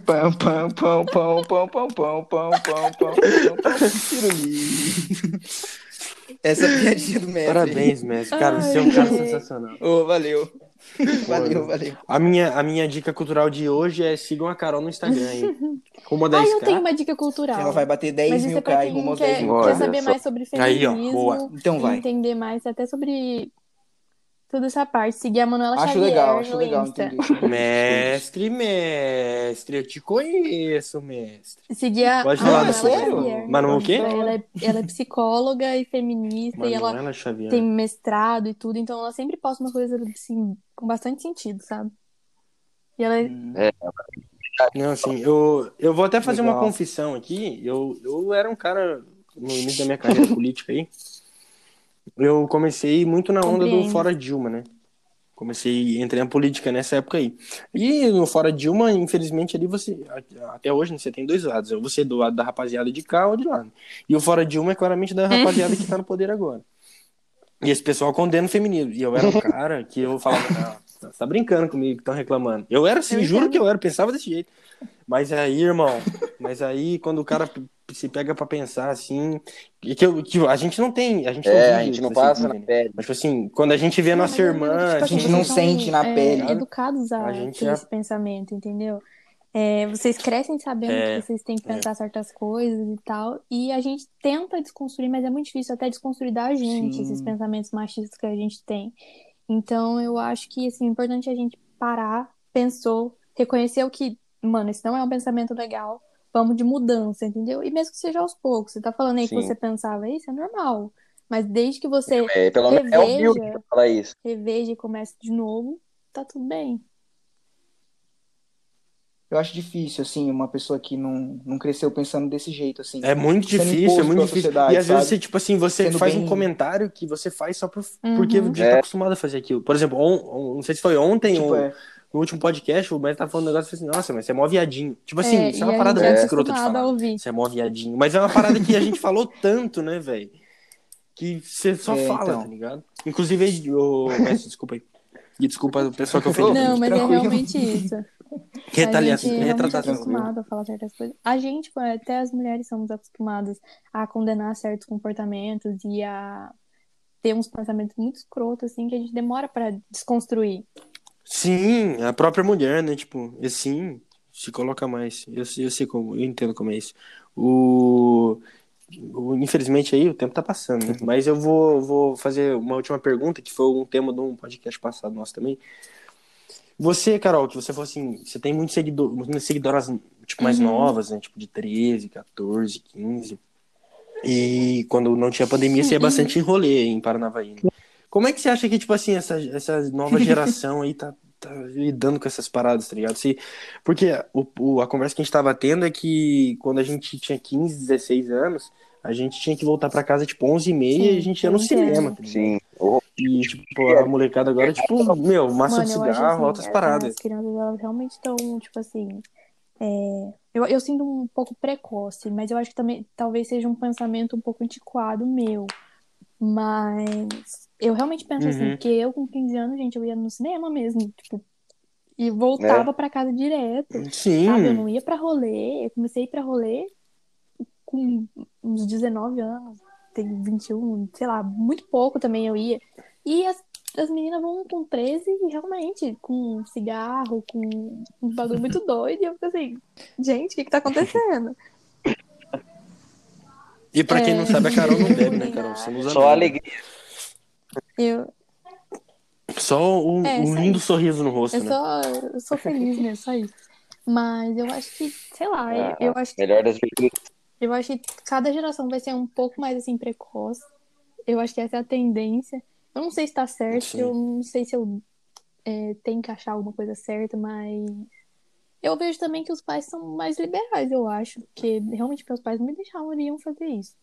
[SPEAKER 3] pão, pão, pão, pão, pão, pão, pão, pão, pão, pão, pão, pão, pirulito. Essa é a piadinha do mestre.
[SPEAKER 1] Parabéns, mestre. Cara, você é um cara sensacional.
[SPEAKER 3] Ô, valeu. *laughs* Valeu, valeu.
[SPEAKER 1] A minha, a minha dica cultural de hoje é sigam a Carol no Instagram. Rumo *laughs* a
[SPEAKER 2] Ah,
[SPEAKER 1] 10k.
[SPEAKER 2] eu tenho uma dica cultural.
[SPEAKER 3] Ela vai bater 10
[SPEAKER 2] Mas isso
[SPEAKER 3] mil
[SPEAKER 2] é
[SPEAKER 3] K e rumo aos
[SPEAKER 2] quer,
[SPEAKER 3] 10 mil
[SPEAKER 2] quer saber mais sobre
[SPEAKER 1] Aí, ó,
[SPEAKER 2] feminismo.
[SPEAKER 1] boa.
[SPEAKER 3] Então vai.
[SPEAKER 2] Entender mais até sobre toda essa parte. Seguir a Manuela
[SPEAKER 3] Acho
[SPEAKER 2] Xavier
[SPEAKER 3] legal,
[SPEAKER 2] no
[SPEAKER 3] acho legal
[SPEAKER 2] Insta.
[SPEAKER 3] entender. *laughs*
[SPEAKER 1] Mestre, mestre, eu te conheço, mestre.
[SPEAKER 2] Seguir a,
[SPEAKER 1] Pode falar
[SPEAKER 2] Manuela
[SPEAKER 1] dessa-
[SPEAKER 2] Xavier.
[SPEAKER 1] Manu o quê?
[SPEAKER 2] Ela é, ela é psicóloga e feminista e ela
[SPEAKER 1] Manuela Xavier.
[SPEAKER 2] tem mestrado e tudo, então ela sempre posta uma coisa assim, com bastante sentido, sabe? E ela é
[SPEAKER 3] Hum.
[SPEAKER 1] Não, assim, eu, eu vou até fazer uma
[SPEAKER 3] Legal.
[SPEAKER 1] confissão aqui. Eu, eu era um cara, no início da minha carreira política aí, eu comecei muito na onda do
[SPEAKER 2] Compreendo.
[SPEAKER 1] Fora Dilma, né? Comecei, entrei na política nessa época aí. E no Fora Dilma, infelizmente, ali você, até hoje, né, você tem dois lados. É você do lado da rapaziada de cá ou de lá. né? E o Fora Dilma é claramente da rapaziada que tá no poder agora. E esse pessoal condena o feminino. E eu era um cara que eu falava, você tá brincando comigo, que estão reclamando. Eu era assim,
[SPEAKER 2] Eu
[SPEAKER 1] juro que eu era, pensava desse jeito. Mas aí, irmão, mas aí quando o cara se pega pra pensar assim, e que, que a gente não tem, a gente não
[SPEAKER 4] É,
[SPEAKER 1] vive
[SPEAKER 4] a gente não passa na
[SPEAKER 1] nível, né?
[SPEAKER 4] pele.
[SPEAKER 1] Mas, tipo assim, quando a gente vê nossa
[SPEAKER 2] é
[SPEAKER 1] irmã,
[SPEAKER 2] tipo,
[SPEAKER 1] a
[SPEAKER 2] assim,
[SPEAKER 1] gente
[SPEAKER 3] gente não sente na
[SPEAKER 2] é,
[SPEAKER 3] pele.
[SPEAKER 2] educados a,
[SPEAKER 1] A gente
[SPEAKER 2] ter
[SPEAKER 1] é-
[SPEAKER 2] esse pensamento, entendeu? É, vocês crescem sabendo
[SPEAKER 1] É,
[SPEAKER 2] que vocês têm que pensar certas coisas e tal, e a gente tenta desconstruir, mas é muito difícil até desconstruir da gente
[SPEAKER 3] Sim.
[SPEAKER 2] esses pensamentos machistas que a gente tem. Então, eu acho que assim, é importante a gente parar, pensou, reconhecer o que, mano, esse não é um pensamento legal, vamos de mudança, entendeu? E mesmo que seja aos poucos, você tá falando aí que
[SPEAKER 4] Sim.
[SPEAKER 2] você pensava isso, é normal. Mas desde que você
[SPEAKER 4] É, pelo menos é
[SPEAKER 2] Reveja.
[SPEAKER 4] humilde pra falar isso.
[SPEAKER 2] reveja e comece de novo, tá tudo bem.
[SPEAKER 3] Eu acho difícil, assim, uma pessoa que não, não cresceu pensando desse jeito, assim.
[SPEAKER 1] É muito difícil, é muito difícil. E às vezes
[SPEAKER 3] sabe?
[SPEAKER 1] você, tipo assim, você
[SPEAKER 3] Sendo
[SPEAKER 1] faz
[SPEAKER 3] bem-
[SPEAKER 1] um comentário que você faz só por,
[SPEAKER 2] Uhum.
[SPEAKER 1] porque já
[SPEAKER 4] É.
[SPEAKER 1] tá acostumado a fazer aquilo. Por exemplo, on- on- não sei se foi ontem
[SPEAKER 3] Tipo,
[SPEAKER 1] ou
[SPEAKER 3] é,
[SPEAKER 1] no último podcast, o Beto tá falando um negócio e falou assim, nossa, mas você é mó viadinho. Tipo assim,
[SPEAKER 2] É,
[SPEAKER 1] isso é uma
[SPEAKER 2] a
[SPEAKER 1] parada
[SPEAKER 2] gente é
[SPEAKER 1] muito escrota de falar.
[SPEAKER 2] ouvir.
[SPEAKER 1] Você é mó viadinho. Mas é uma parada que a gente falou tanto, né, velho? Que você só
[SPEAKER 3] É,
[SPEAKER 1] fala,
[SPEAKER 3] então.
[SPEAKER 1] tá ligado? Inclusive, o Mestre, desculpa aí. E desculpa o pessoal que eu ofendi.
[SPEAKER 2] Não, mas é
[SPEAKER 3] tranquilo.
[SPEAKER 2] realmente isso. *laughs*
[SPEAKER 1] Retaliação,
[SPEAKER 2] a gente é
[SPEAKER 1] retratação.
[SPEAKER 2] a falar certas coisas. A gente, até as mulheres somos acostumadas a condenar certos comportamentos e a ter uns pensamentos muito escrotos, assim, que a gente demora pra desconstruir.
[SPEAKER 1] Sim, a própria mulher, né? Tipo, e sim, se coloca mais. Eu, sei- eu sei como, eu entendo como é isso. O, o- infelizmente aí o tempo tá passando, né? Mas eu vou, vou fazer uma última pergunta, que foi um tema de um podcast passado nosso também. Você, Carol, que você falou assim, você tem muitos seguidor, muitas seguidoras, tipo, mais
[SPEAKER 2] Uhum.
[SPEAKER 1] novas, né? Tipo, de 13, 14, 15. E quando não tinha pandemia, você ia bastante em rolê em Paranavaí. né? Como é que você acha que, tipo assim, essa, essa nova geração aí tá, tá lidando com essas paradas, tá ligado? Se, porque o, o- a conversa que a gente tava tendo é que quando a gente tinha 15, 16 anos, a gente tinha que voltar pra casa, tipo, 11 e meia e a gente ia no cinema, tá?
[SPEAKER 4] Sim.
[SPEAKER 1] E, tipo, a molecada agora, tipo, meu, massa de
[SPEAKER 2] Mano, acho
[SPEAKER 1] cigarro,
[SPEAKER 2] assim,
[SPEAKER 1] altas
[SPEAKER 2] as-
[SPEAKER 1] paradas.
[SPEAKER 2] As crianças, elas realmente estão, tipo assim. é, Eu, eu sinto um pouco precoce, mas eu acho que também talvez seja um pensamento um pouco antiquado meu. Mas eu realmente penso assim,
[SPEAKER 1] Uhum.
[SPEAKER 2] porque eu com 15 anos, gente, eu ia no cinema mesmo, tipo, e voltava pra casa direto.
[SPEAKER 1] Sim.
[SPEAKER 2] Sabe, eu não ia pra rolê, eu comecei a ir pra rolê com uns 19 anos, tenho 21, sei lá, muito pouco também eu ia. E as- as meninas vão com 13 e realmente com cigarro, com um bagulho muito *laughs* doido. E eu fico assim, gente, o que que tá acontecendo?
[SPEAKER 1] E pra quem
[SPEAKER 2] É.
[SPEAKER 1] não sabe, a Carol não bebe, né, Carol?
[SPEAKER 4] Só alegria.
[SPEAKER 2] Eu,
[SPEAKER 1] Só um,
[SPEAKER 2] É,
[SPEAKER 1] um
[SPEAKER 2] isso
[SPEAKER 1] lindo sorriso no rosto,
[SPEAKER 2] eu,
[SPEAKER 1] né?
[SPEAKER 2] sou, eu sou feliz mesmo, só isso. Mas eu acho que, sei lá,
[SPEAKER 4] Ah,
[SPEAKER 2] eu, acho que,
[SPEAKER 4] Melhor das virtudes.
[SPEAKER 2] eu acho que cada geração vai ser um pouco mais assim precoce. Eu acho que essa é a tendência. Eu não sei se tá certo,
[SPEAKER 1] Sim.
[SPEAKER 2] eu não sei se eu é, tenho que achar alguma coisa certa, mas eu vejo também que os pais são mais liberais, eu acho. Porque realmente meus pais não me deixariam fazer isso.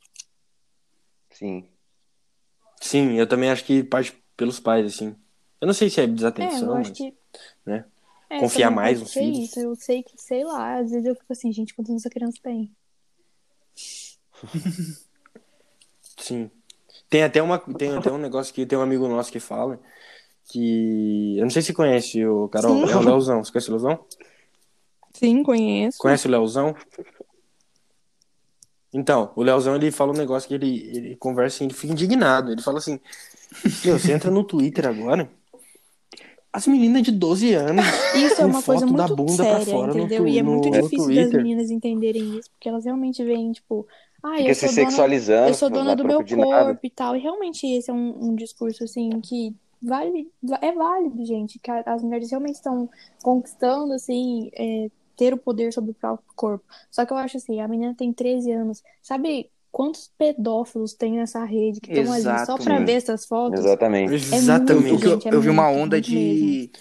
[SPEAKER 4] Sim.
[SPEAKER 1] Sim, eu também acho que parte pelos pais, assim. Eu não sei se é
[SPEAKER 2] É,
[SPEAKER 1] desatenção,
[SPEAKER 2] eu
[SPEAKER 1] mas...
[SPEAKER 2] que.
[SPEAKER 1] né?
[SPEAKER 2] É,
[SPEAKER 1] Confiar mais nos filhos.
[SPEAKER 2] Isso. Eu sei que, sei lá, às vezes eu fico assim, gente, quantos anos essa criança tem? *laughs*
[SPEAKER 1] Sim. Tem até, uma, tem até um negócio que tem um amigo nosso que fala que... Eu não sei se conhece o Carol,
[SPEAKER 2] Sim.
[SPEAKER 1] é o Leozão. Você conhece o Leozão?
[SPEAKER 2] Sim, conheço.
[SPEAKER 1] Conhece o Leozão? Então, o Leozão, ele fala um negócio que ele, ele conversa assim, ele fica indignado. Ele fala assim, meu, você entra no Twitter agora, as meninas de 12 anos *laughs*
[SPEAKER 2] Isso é uma coisa
[SPEAKER 1] foto da
[SPEAKER 2] muito
[SPEAKER 1] bunda pra
[SPEAKER 2] séria,
[SPEAKER 1] fora no
[SPEAKER 2] entendeu?
[SPEAKER 1] tu-
[SPEAKER 2] e é muito
[SPEAKER 1] no- no
[SPEAKER 2] difícil das
[SPEAKER 1] Twitter.
[SPEAKER 2] meninas entenderem isso, porque elas realmente veem, tipo, ah, eu
[SPEAKER 4] se
[SPEAKER 2] sou dona,
[SPEAKER 4] sexualizando.
[SPEAKER 2] eu sou dona do meu corpo e tal. E realmente esse é um, um discurso, assim, que vale, é válido, gente. Que as mulheres realmente estão conquistando, assim, é, ter o poder sobre o próprio corpo. Só que eu acho assim, a menina tem 13 anos. Sabe quantos pedófilos tem nessa rede que estão ali só
[SPEAKER 4] sim.
[SPEAKER 2] ver essas fotos?
[SPEAKER 4] Exatamente.
[SPEAKER 1] Exatamente.
[SPEAKER 2] muito,
[SPEAKER 3] Eu,
[SPEAKER 2] gente, é
[SPEAKER 3] eu vi uma onda de.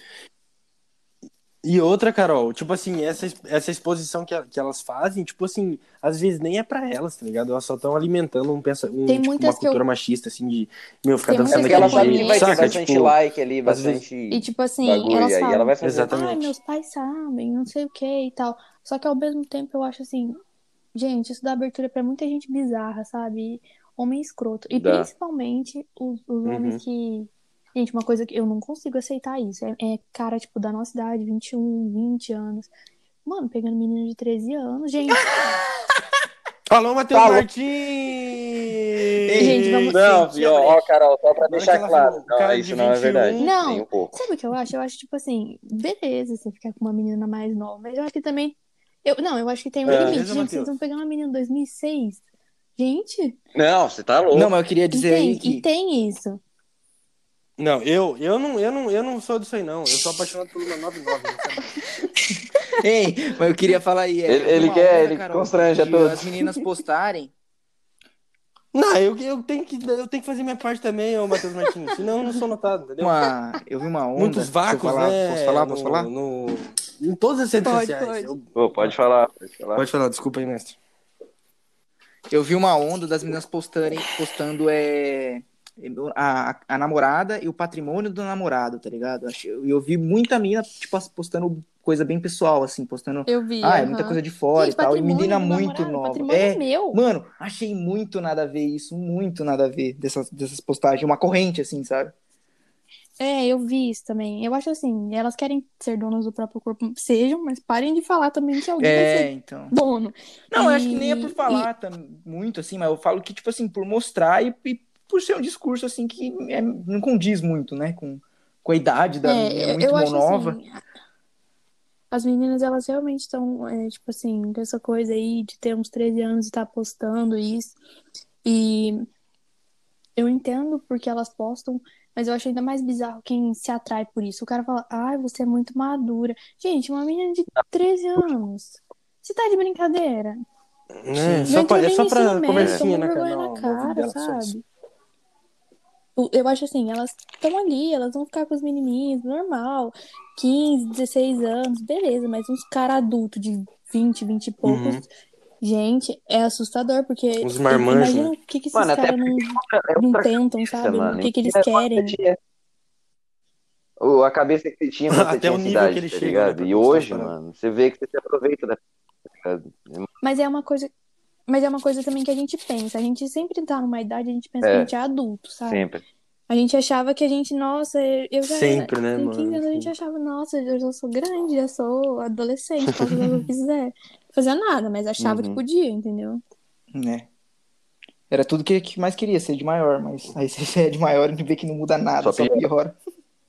[SPEAKER 1] E outra, Carol, tipo assim, essa, essa exposição que, que elas fazem, tipo assim, às vezes nem é pra elas, tá ligado? Elas só estão alimentando um, pensa, um,
[SPEAKER 2] Tem
[SPEAKER 1] tipo, uma
[SPEAKER 2] que eu-
[SPEAKER 1] cultura machista, assim, de, meu, ficar
[SPEAKER 2] Tem
[SPEAKER 1] dançando
[SPEAKER 4] Porque
[SPEAKER 2] que
[SPEAKER 4] ela
[SPEAKER 1] jeito,
[SPEAKER 4] vai ter
[SPEAKER 1] saca?
[SPEAKER 4] bastante
[SPEAKER 1] Tipo,
[SPEAKER 4] like ali, bastante
[SPEAKER 2] E tipo assim,
[SPEAKER 4] bagulho,
[SPEAKER 2] elas
[SPEAKER 4] e
[SPEAKER 2] falam,
[SPEAKER 4] ela vai fazer.
[SPEAKER 1] Exatamente.
[SPEAKER 2] ah, meus pais sabem, não sei o que e tal. Só que ao mesmo tempo eu acho assim, gente, isso dá abertura pra muita gente bizarra, sabe? Homem escroto. E
[SPEAKER 4] Dá.
[SPEAKER 2] principalmente os, os
[SPEAKER 1] Uhum.
[SPEAKER 2] homens que. Gente, uma coisa que eu não consigo aceitar isso. É, é cara, tipo, da nossa idade, 21, 20 anos. Mano, pegando menina de 13 anos, gente. *laughs*
[SPEAKER 1] Falou, Matheus
[SPEAKER 4] Falou.
[SPEAKER 1] Martins!
[SPEAKER 2] Gente, vamos-
[SPEAKER 4] Não, filho,
[SPEAKER 3] a
[SPEAKER 4] ó, Carol, só pra deixar claro.
[SPEAKER 1] falou,
[SPEAKER 4] Não, isso
[SPEAKER 1] de
[SPEAKER 4] não é
[SPEAKER 1] 21,
[SPEAKER 4] verdade.
[SPEAKER 2] Não.
[SPEAKER 4] Um.
[SPEAKER 2] Sabe o que eu acho? Eu acho, tipo assim, beleza você ficar com uma menina mais nova, mas eu acho que também. Eu, não, eu acho que tem um
[SPEAKER 4] É.
[SPEAKER 2] limite.
[SPEAKER 1] Beleza,
[SPEAKER 2] Gente, vocês vão pegar uma menina em 2006. Gente,
[SPEAKER 4] Não, você tá louco.
[SPEAKER 3] Não, mas eu queria
[SPEAKER 2] e
[SPEAKER 3] dizer aí
[SPEAKER 2] tem, e
[SPEAKER 3] que.
[SPEAKER 2] tem isso.
[SPEAKER 1] Não, eu, eu, não, eu, não, eu não sou disso aí, não. Eu sou apaixonado por uma 99, né, sabe? *laughs*
[SPEAKER 3] Ei, mas eu queria falar aí. é,
[SPEAKER 4] Ele- ele quer-
[SPEAKER 3] onda,
[SPEAKER 4] ele
[SPEAKER 3] Carol,
[SPEAKER 4] constrange a
[SPEAKER 3] de
[SPEAKER 4] todos.
[SPEAKER 3] As meninas postarem.
[SPEAKER 1] Não, eu, eu, tenho que, eu tenho que fazer minha parte também, ô Matheus Martins. Senão eu não sou notado, entendeu?
[SPEAKER 3] Uma, eu vi uma onda.
[SPEAKER 1] Muitos vácuos,
[SPEAKER 3] falar,
[SPEAKER 1] né?
[SPEAKER 3] Posso falar? Posso
[SPEAKER 1] no-
[SPEAKER 3] falar?
[SPEAKER 1] no- em todas as redes
[SPEAKER 2] Pode,
[SPEAKER 1] sociais.
[SPEAKER 2] pode.
[SPEAKER 1] Eu-
[SPEAKER 4] Pô, pode falar, pode falar.
[SPEAKER 1] Pode falar, desculpa aí, mestre.
[SPEAKER 3] Eu vi uma onda das meninas postarem, postando é, a, a namorada e o patrimônio do namorado, tá ligado? E eu, eu vi muita menina, tipo, postando coisa bem pessoal, assim, postando.
[SPEAKER 2] Eu vi.
[SPEAKER 3] Ah, é muita coisa de fora e tal. E menina muito
[SPEAKER 2] namorado,
[SPEAKER 3] nova.
[SPEAKER 2] patrimônio
[SPEAKER 3] É,
[SPEAKER 2] meu.
[SPEAKER 3] mano, achei muito nada a ver isso, muito nada a ver dessas, dessas postagens. Uma corrente, assim, sabe?
[SPEAKER 2] É, eu vi isso também. Eu acho assim, elas querem ser donas do próprio corpo, sejam, mas parem de falar também que alguém vai
[SPEAKER 3] É,
[SPEAKER 2] ser
[SPEAKER 3] então.
[SPEAKER 2] dono.
[SPEAKER 3] Não, eu acho
[SPEAKER 2] E-
[SPEAKER 3] que nem é por falar tam- muito, assim, mas eu falo que, tipo assim, por mostrar e, e por ser um discurso, assim, que é- não condiz muito, né, com, com a idade da
[SPEAKER 2] É,
[SPEAKER 3] menina,
[SPEAKER 2] eu-
[SPEAKER 3] muito
[SPEAKER 2] eu acho
[SPEAKER 3] nova.
[SPEAKER 2] assim, as meninas, elas realmente estão, é, tipo assim, com essa coisa aí de ter uns 13 anos e estar postando isso. E eu entendo porque elas postam, mas eu acho ainda mais bizarro quem se atrai por isso. O cara fala, ai, você é muito madura. Gente, uma menina de 13 anos. Você tá de brincadeira? Já
[SPEAKER 1] Só, pra, é só pra conversinha, né,
[SPEAKER 2] na
[SPEAKER 1] Não, no
[SPEAKER 2] cara, sabe? Eu acho assim, elas estão ali, elas vão ficar com os menininhos, normal. 15, 16 anos, beleza, mas uns caras adultos de 20, 20 e poucos.
[SPEAKER 1] Uhum.
[SPEAKER 2] Gente, é assustador, porque
[SPEAKER 1] Uns marmanjos,
[SPEAKER 2] imagina
[SPEAKER 1] né?
[SPEAKER 2] o que, que esses
[SPEAKER 4] Mano,
[SPEAKER 2] caras não,
[SPEAKER 4] É
[SPEAKER 2] não tentam, sabe?
[SPEAKER 4] mano.
[SPEAKER 2] O que, que eles
[SPEAKER 4] quando
[SPEAKER 2] querem.
[SPEAKER 4] O- A cabeça que você tinha quando *laughs* você
[SPEAKER 1] Até
[SPEAKER 4] tinha
[SPEAKER 1] o nível
[SPEAKER 4] idade,
[SPEAKER 1] que ele
[SPEAKER 4] tá
[SPEAKER 1] chega, né,
[SPEAKER 4] E hoje, mano, você vê que você se aproveita da.
[SPEAKER 2] Mas é uma coisa. Mas é uma coisa também que a gente pensa. A gente sempre tá numa idade, a gente pensa
[SPEAKER 4] É.
[SPEAKER 2] que a gente é adulto, sabe?
[SPEAKER 4] Sempre.
[SPEAKER 2] A gente achava que a gente, nossa, eu já
[SPEAKER 1] Sempre, né,
[SPEAKER 2] com 15
[SPEAKER 1] mano?
[SPEAKER 2] anos a gente achava, nossa, eu já sou grande, já sou adolescente, posso fazer o que eu quiser. Não fazia nada, mas achava que
[SPEAKER 4] Uhum.
[SPEAKER 2] podia, entendeu?
[SPEAKER 3] Né? Era tudo que, que mais queria, ser de maior, mas aí você *laughs* é de maior e vê que não muda nada,
[SPEAKER 4] Só
[SPEAKER 3] só,
[SPEAKER 4] piora.
[SPEAKER 3] piora.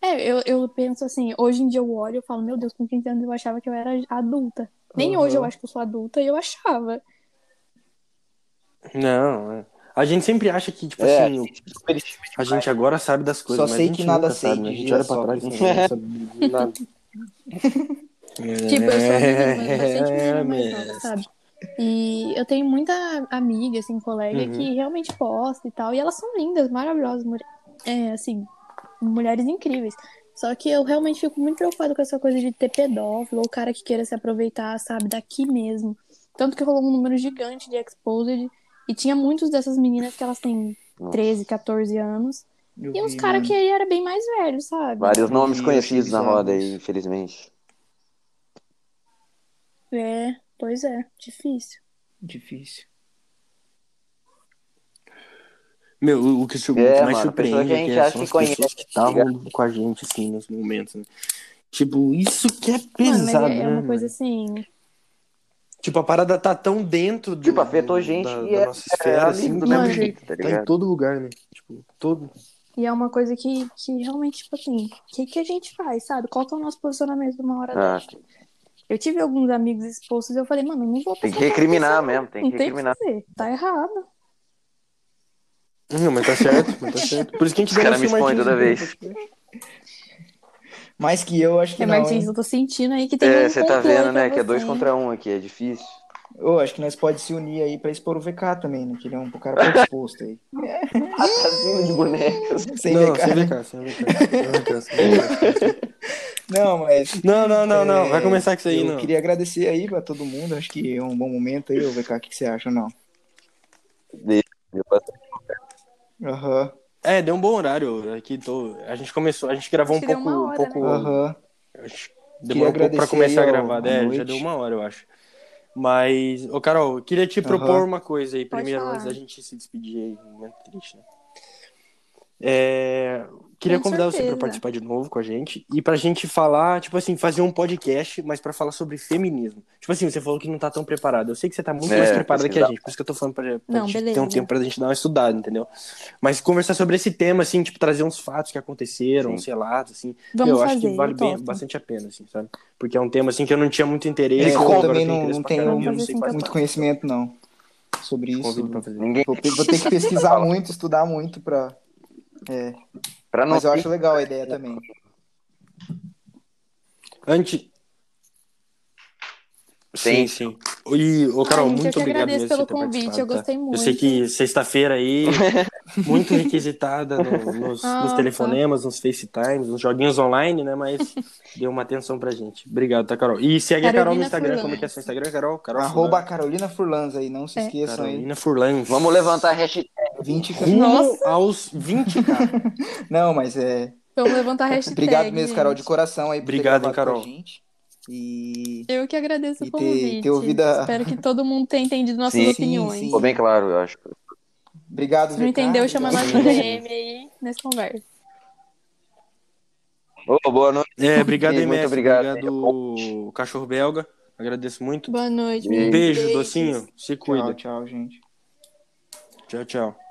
[SPEAKER 2] É, eu, eu penso assim, hoje em dia eu olho e falo, meu Deus, com 15 anos eu achava que eu era adulta. Nem
[SPEAKER 3] Uhum.
[SPEAKER 2] hoje eu acho que eu sou adulta e eu achava.
[SPEAKER 1] Não, é. A gente sempre acha que, tipo
[SPEAKER 4] É,
[SPEAKER 1] assim, o- a gente agora sabe das coisas,
[SPEAKER 3] Só
[SPEAKER 1] mas
[SPEAKER 3] sei
[SPEAKER 1] a gente
[SPEAKER 3] que nada sei
[SPEAKER 1] sabe, né? A gente olha pra trás e não sabe de *laughs* nada.
[SPEAKER 2] Tipo, eu sou bastante menina mais
[SPEAKER 1] É,
[SPEAKER 2] nova, sabe? E eu tenho muita amiga, assim, colega,
[SPEAKER 1] Uhum.
[SPEAKER 2] que realmente posta e tal. E elas são lindas, maravilhosas, mulher- é, assim, mulheres incríveis. Só que eu realmente fico muito preocupada com essa coisa de ter pedófilo ou cara que queira se aproveitar, sabe, daqui mesmo. Tanto que rolou um número gigante de exposed. E tinha muitos dessas meninas que elas têm 13, 14 anos.
[SPEAKER 3] Eu
[SPEAKER 2] E uns caras
[SPEAKER 3] mano.
[SPEAKER 2] que aí era bem mais velhos, sabe?
[SPEAKER 4] Vários nomes
[SPEAKER 3] Eu
[SPEAKER 4] conhecidos na roda aí, infelizmente.
[SPEAKER 2] É, pois é, difícil.
[SPEAKER 3] Difícil.
[SPEAKER 1] Meu, o que,
[SPEAKER 4] É,
[SPEAKER 1] que mais
[SPEAKER 4] mano,
[SPEAKER 1] surpreende
[SPEAKER 4] que a
[SPEAKER 1] é
[SPEAKER 4] gente
[SPEAKER 1] que
[SPEAKER 4] acha
[SPEAKER 1] são
[SPEAKER 4] que
[SPEAKER 1] as pessoas
[SPEAKER 4] conhece,
[SPEAKER 1] que estavam com a gente, assim, nos momentos, né? Tipo, isso que é
[SPEAKER 2] Mano, mas
[SPEAKER 1] pesado,
[SPEAKER 2] é, é
[SPEAKER 1] né,
[SPEAKER 2] uma
[SPEAKER 1] mano?
[SPEAKER 2] coisa assim.
[SPEAKER 1] Tipo, a parada tá tão dentro do,
[SPEAKER 4] Tipo, afetou
[SPEAKER 1] do-
[SPEAKER 4] gente
[SPEAKER 1] da,
[SPEAKER 4] e
[SPEAKER 1] da
[SPEAKER 4] é,
[SPEAKER 1] nossa
[SPEAKER 4] é
[SPEAKER 1] esfera,
[SPEAKER 4] amigo
[SPEAKER 1] assim,
[SPEAKER 4] do mesmo jeito, tá
[SPEAKER 1] tá em todo lugar, né? Tipo, todo...
[SPEAKER 2] E é uma coisa que, que realmente, tipo assim, o que, que a gente faz, sabe? Qual que é o nosso posicionamento numa hora
[SPEAKER 4] Ah,
[SPEAKER 2] dessa? Eu tive alguns amigos expostos e eu falei, mano, não vou
[SPEAKER 4] Tem que recriminar mesmo, tem
[SPEAKER 2] não
[SPEAKER 4] que
[SPEAKER 2] tem o que
[SPEAKER 4] recriminar.
[SPEAKER 2] fazer, tá errado.
[SPEAKER 1] Não, mas tá certo, mas tá certo. Por isso que a gente
[SPEAKER 4] Os caras me expõem toda vez.
[SPEAKER 3] Mais que eu, acho que
[SPEAKER 2] É,
[SPEAKER 3] não,
[SPEAKER 2] Martins,
[SPEAKER 3] hein?
[SPEAKER 2] eu tô sentindo aí que tem
[SPEAKER 4] É,
[SPEAKER 2] um
[SPEAKER 4] você tá vendo, né? Que é dois contra um aqui, é difícil.
[SPEAKER 3] Eu acho que nós pode se unir aí pra expor o VK também, né? Que ele é um cara *laughs* pouco exposto aí.
[SPEAKER 4] Casinho de bonecas. *laughs*
[SPEAKER 3] Sem
[SPEAKER 1] Não,
[SPEAKER 3] VK,
[SPEAKER 1] sem
[SPEAKER 3] né?
[SPEAKER 1] VK, sem VK. Sem. *laughs*
[SPEAKER 3] Não, mas.
[SPEAKER 1] Não, não, não, não. Vai
[SPEAKER 3] é,
[SPEAKER 1] começar com isso aí,
[SPEAKER 3] eu
[SPEAKER 1] não.
[SPEAKER 3] queria agradecer aí pra todo mundo. Acho que é um bom momento aí, ô VK. O que que você acha, não? Aham.
[SPEAKER 1] É, deu um bom horário. Aqui tô... A gente começou, a gente gravou
[SPEAKER 2] Acho
[SPEAKER 1] um pouco.
[SPEAKER 2] uma
[SPEAKER 1] um
[SPEAKER 2] hora,
[SPEAKER 1] pouco...
[SPEAKER 2] né?
[SPEAKER 1] Demorou um pouco pra começar a gravar, né? Já deu uma hora, eu acho. Mas, ô Carol, eu queria te propor uma coisa aí
[SPEAKER 2] Pode
[SPEAKER 1] primeiro,
[SPEAKER 2] falar.
[SPEAKER 1] antes da gente se despedir aí, um momento triste, né? É, Queria
[SPEAKER 2] Com
[SPEAKER 1] convidar você pra
[SPEAKER 2] certeza.
[SPEAKER 1] participar de novo com a gente e pra gente falar, tipo assim, fazer um podcast, mas pra falar sobre feminismo. Tipo assim, você falou que não tá tão preparado. Eu sei que você tá muito
[SPEAKER 4] É,
[SPEAKER 1] mais preparada que a gente, por isso que eu tô falando pra, pra
[SPEAKER 2] Não,
[SPEAKER 1] gente
[SPEAKER 2] beleza.
[SPEAKER 1] ter um tempo pra gente dar uma estudada, entendeu? Mas conversar sobre esse tema, assim, tipo, trazer uns fatos que aconteceram,
[SPEAKER 4] Sim.
[SPEAKER 1] uns relatos, assim.
[SPEAKER 2] Vamos
[SPEAKER 1] eu
[SPEAKER 2] fazer,
[SPEAKER 1] acho que vale bem, bastante a pena, assim, sabe? Porque é um tema, assim, que eu não tinha muito interesse.
[SPEAKER 3] É, eu
[SPEAKER 1] agora
[SPEAKER 3] também
[SPEAKER 1] tenho
[SPEAKER 3] não, não tenho
[SPEAKER 1] caramba, não
[SPEAKER 2] assim
[SPEAKER 3] muito conhecimento, não, sobre isso.
[SPEAKER 1] Convido pra fazer.
[SPEAKER 4] Ninguém
[SPEAKER 3] Vou, vou ter que *laughs* pesquisar muito, estudar muito pra. É.
[SPEAKER 4] Pra não
[SPEAKER 3] Mas eu
[SPEAKER 4] ter-
[SPEAKER 3] acho legal a ideia também.
[SPEAKER 1] Antes. Sim,
[SPEAKER 4] Sim.
[SPEAKER 1] sim. E, ô, Carol,
[SPEAKER 2] Ai, gente,
[SPEAKER 1] muito obrigado mesmo
[SPEAKER 2] pelo convite, eu gostei
[SPEAKER 1] tá?
[SPEAKER 2] muito.
[SPEAKER 1] Eu sei que sexta-feira aí, *laughs* muito requisitada no- nos,
[SPEAKER 2] Ah,
[SPEAKER 1] nos
[SPEAKER 2] tá.
[SPEAKER 1] telefonemas, nos FaceTimes, nos joguinhos online, né? Mas *laughs* deu uma atenção pra gente. Obrigado, tá, Carol? E segue a Carol no
[SPEAKER 2] Carolina
[SPEAKER 1] Instagram.
[SPEAKER 2] Furlan.
[SPEAKER 1] Como é que é seu Instagram, Carol? Carol
[SPEAKER 3] Arroba
[SPEAKER 1] Furlan.
[SPEAKER 3] Carolina Furlanz aí, não se
[SPEAKER 2] É.
[SPEAKER 3] esqueçam aí.
[SPEAKER 1] Carolina Furlan.
[SPEAKER 4] Vamos levantar a hashtag.
[SPEAKER 3] 20
[SPEAKER 1] Rumo
[SPEAKER 2] Nossa.
[SPEAKER 1] aos 20k. *laughs*
[SPEAKER 3] Não, mas é.
[SPEAKER 2] Vamos levantar a hashtag.
[SPEAKER 3] Obrigado mesmo, Carol, de coração aí
[SPEAKER 1] Obrigado, hein, Carol.
[SPEAKER 3] gente. E.
[SPEAKER 2] Eu que agradeço
[SPEAKER 3] E
[SPEAKER 2] o
[SPEAKER 3] ter-
[SPEAKER 2] convite.
[SPEAKER 3] ter ouvido a-
[SPEAKER 2] Espero que todo mundo tenha entendido nossas
[SPEAKER 4] Sim,
[SPEAKER 2] opiniões.
[SPEAKER 3] sim.
[SPEAKER 4] Ficou bem claro, eu acho.
[SPEAKER 3] Obrigado,
[SPEAKER 2] Se não entendeu, chama nós no DM aí nessa conversa.
[SPEAKER 4] Ô, boa noite.
[SPEAKER 1] É, obrigado,
[SPEAKER 4] Muito
[SPEAKER 1] MS.
[SPEAKER 4] obrigado.
[SPEAKER 1] Obrigado, Cachorro Belga. Agradeço muito.
[SPEAKER 2] Boa noite,
[SPEAKER 4] Um
[SPEAKER 1] Um beijo,
[SPEAKER 2] Beijos.
[SPEAKER 1] docinho. Se cuida.
[SPEAKER 3] Tchau, tchau, gente.
[SPEAKER 1] Tchau, tchau.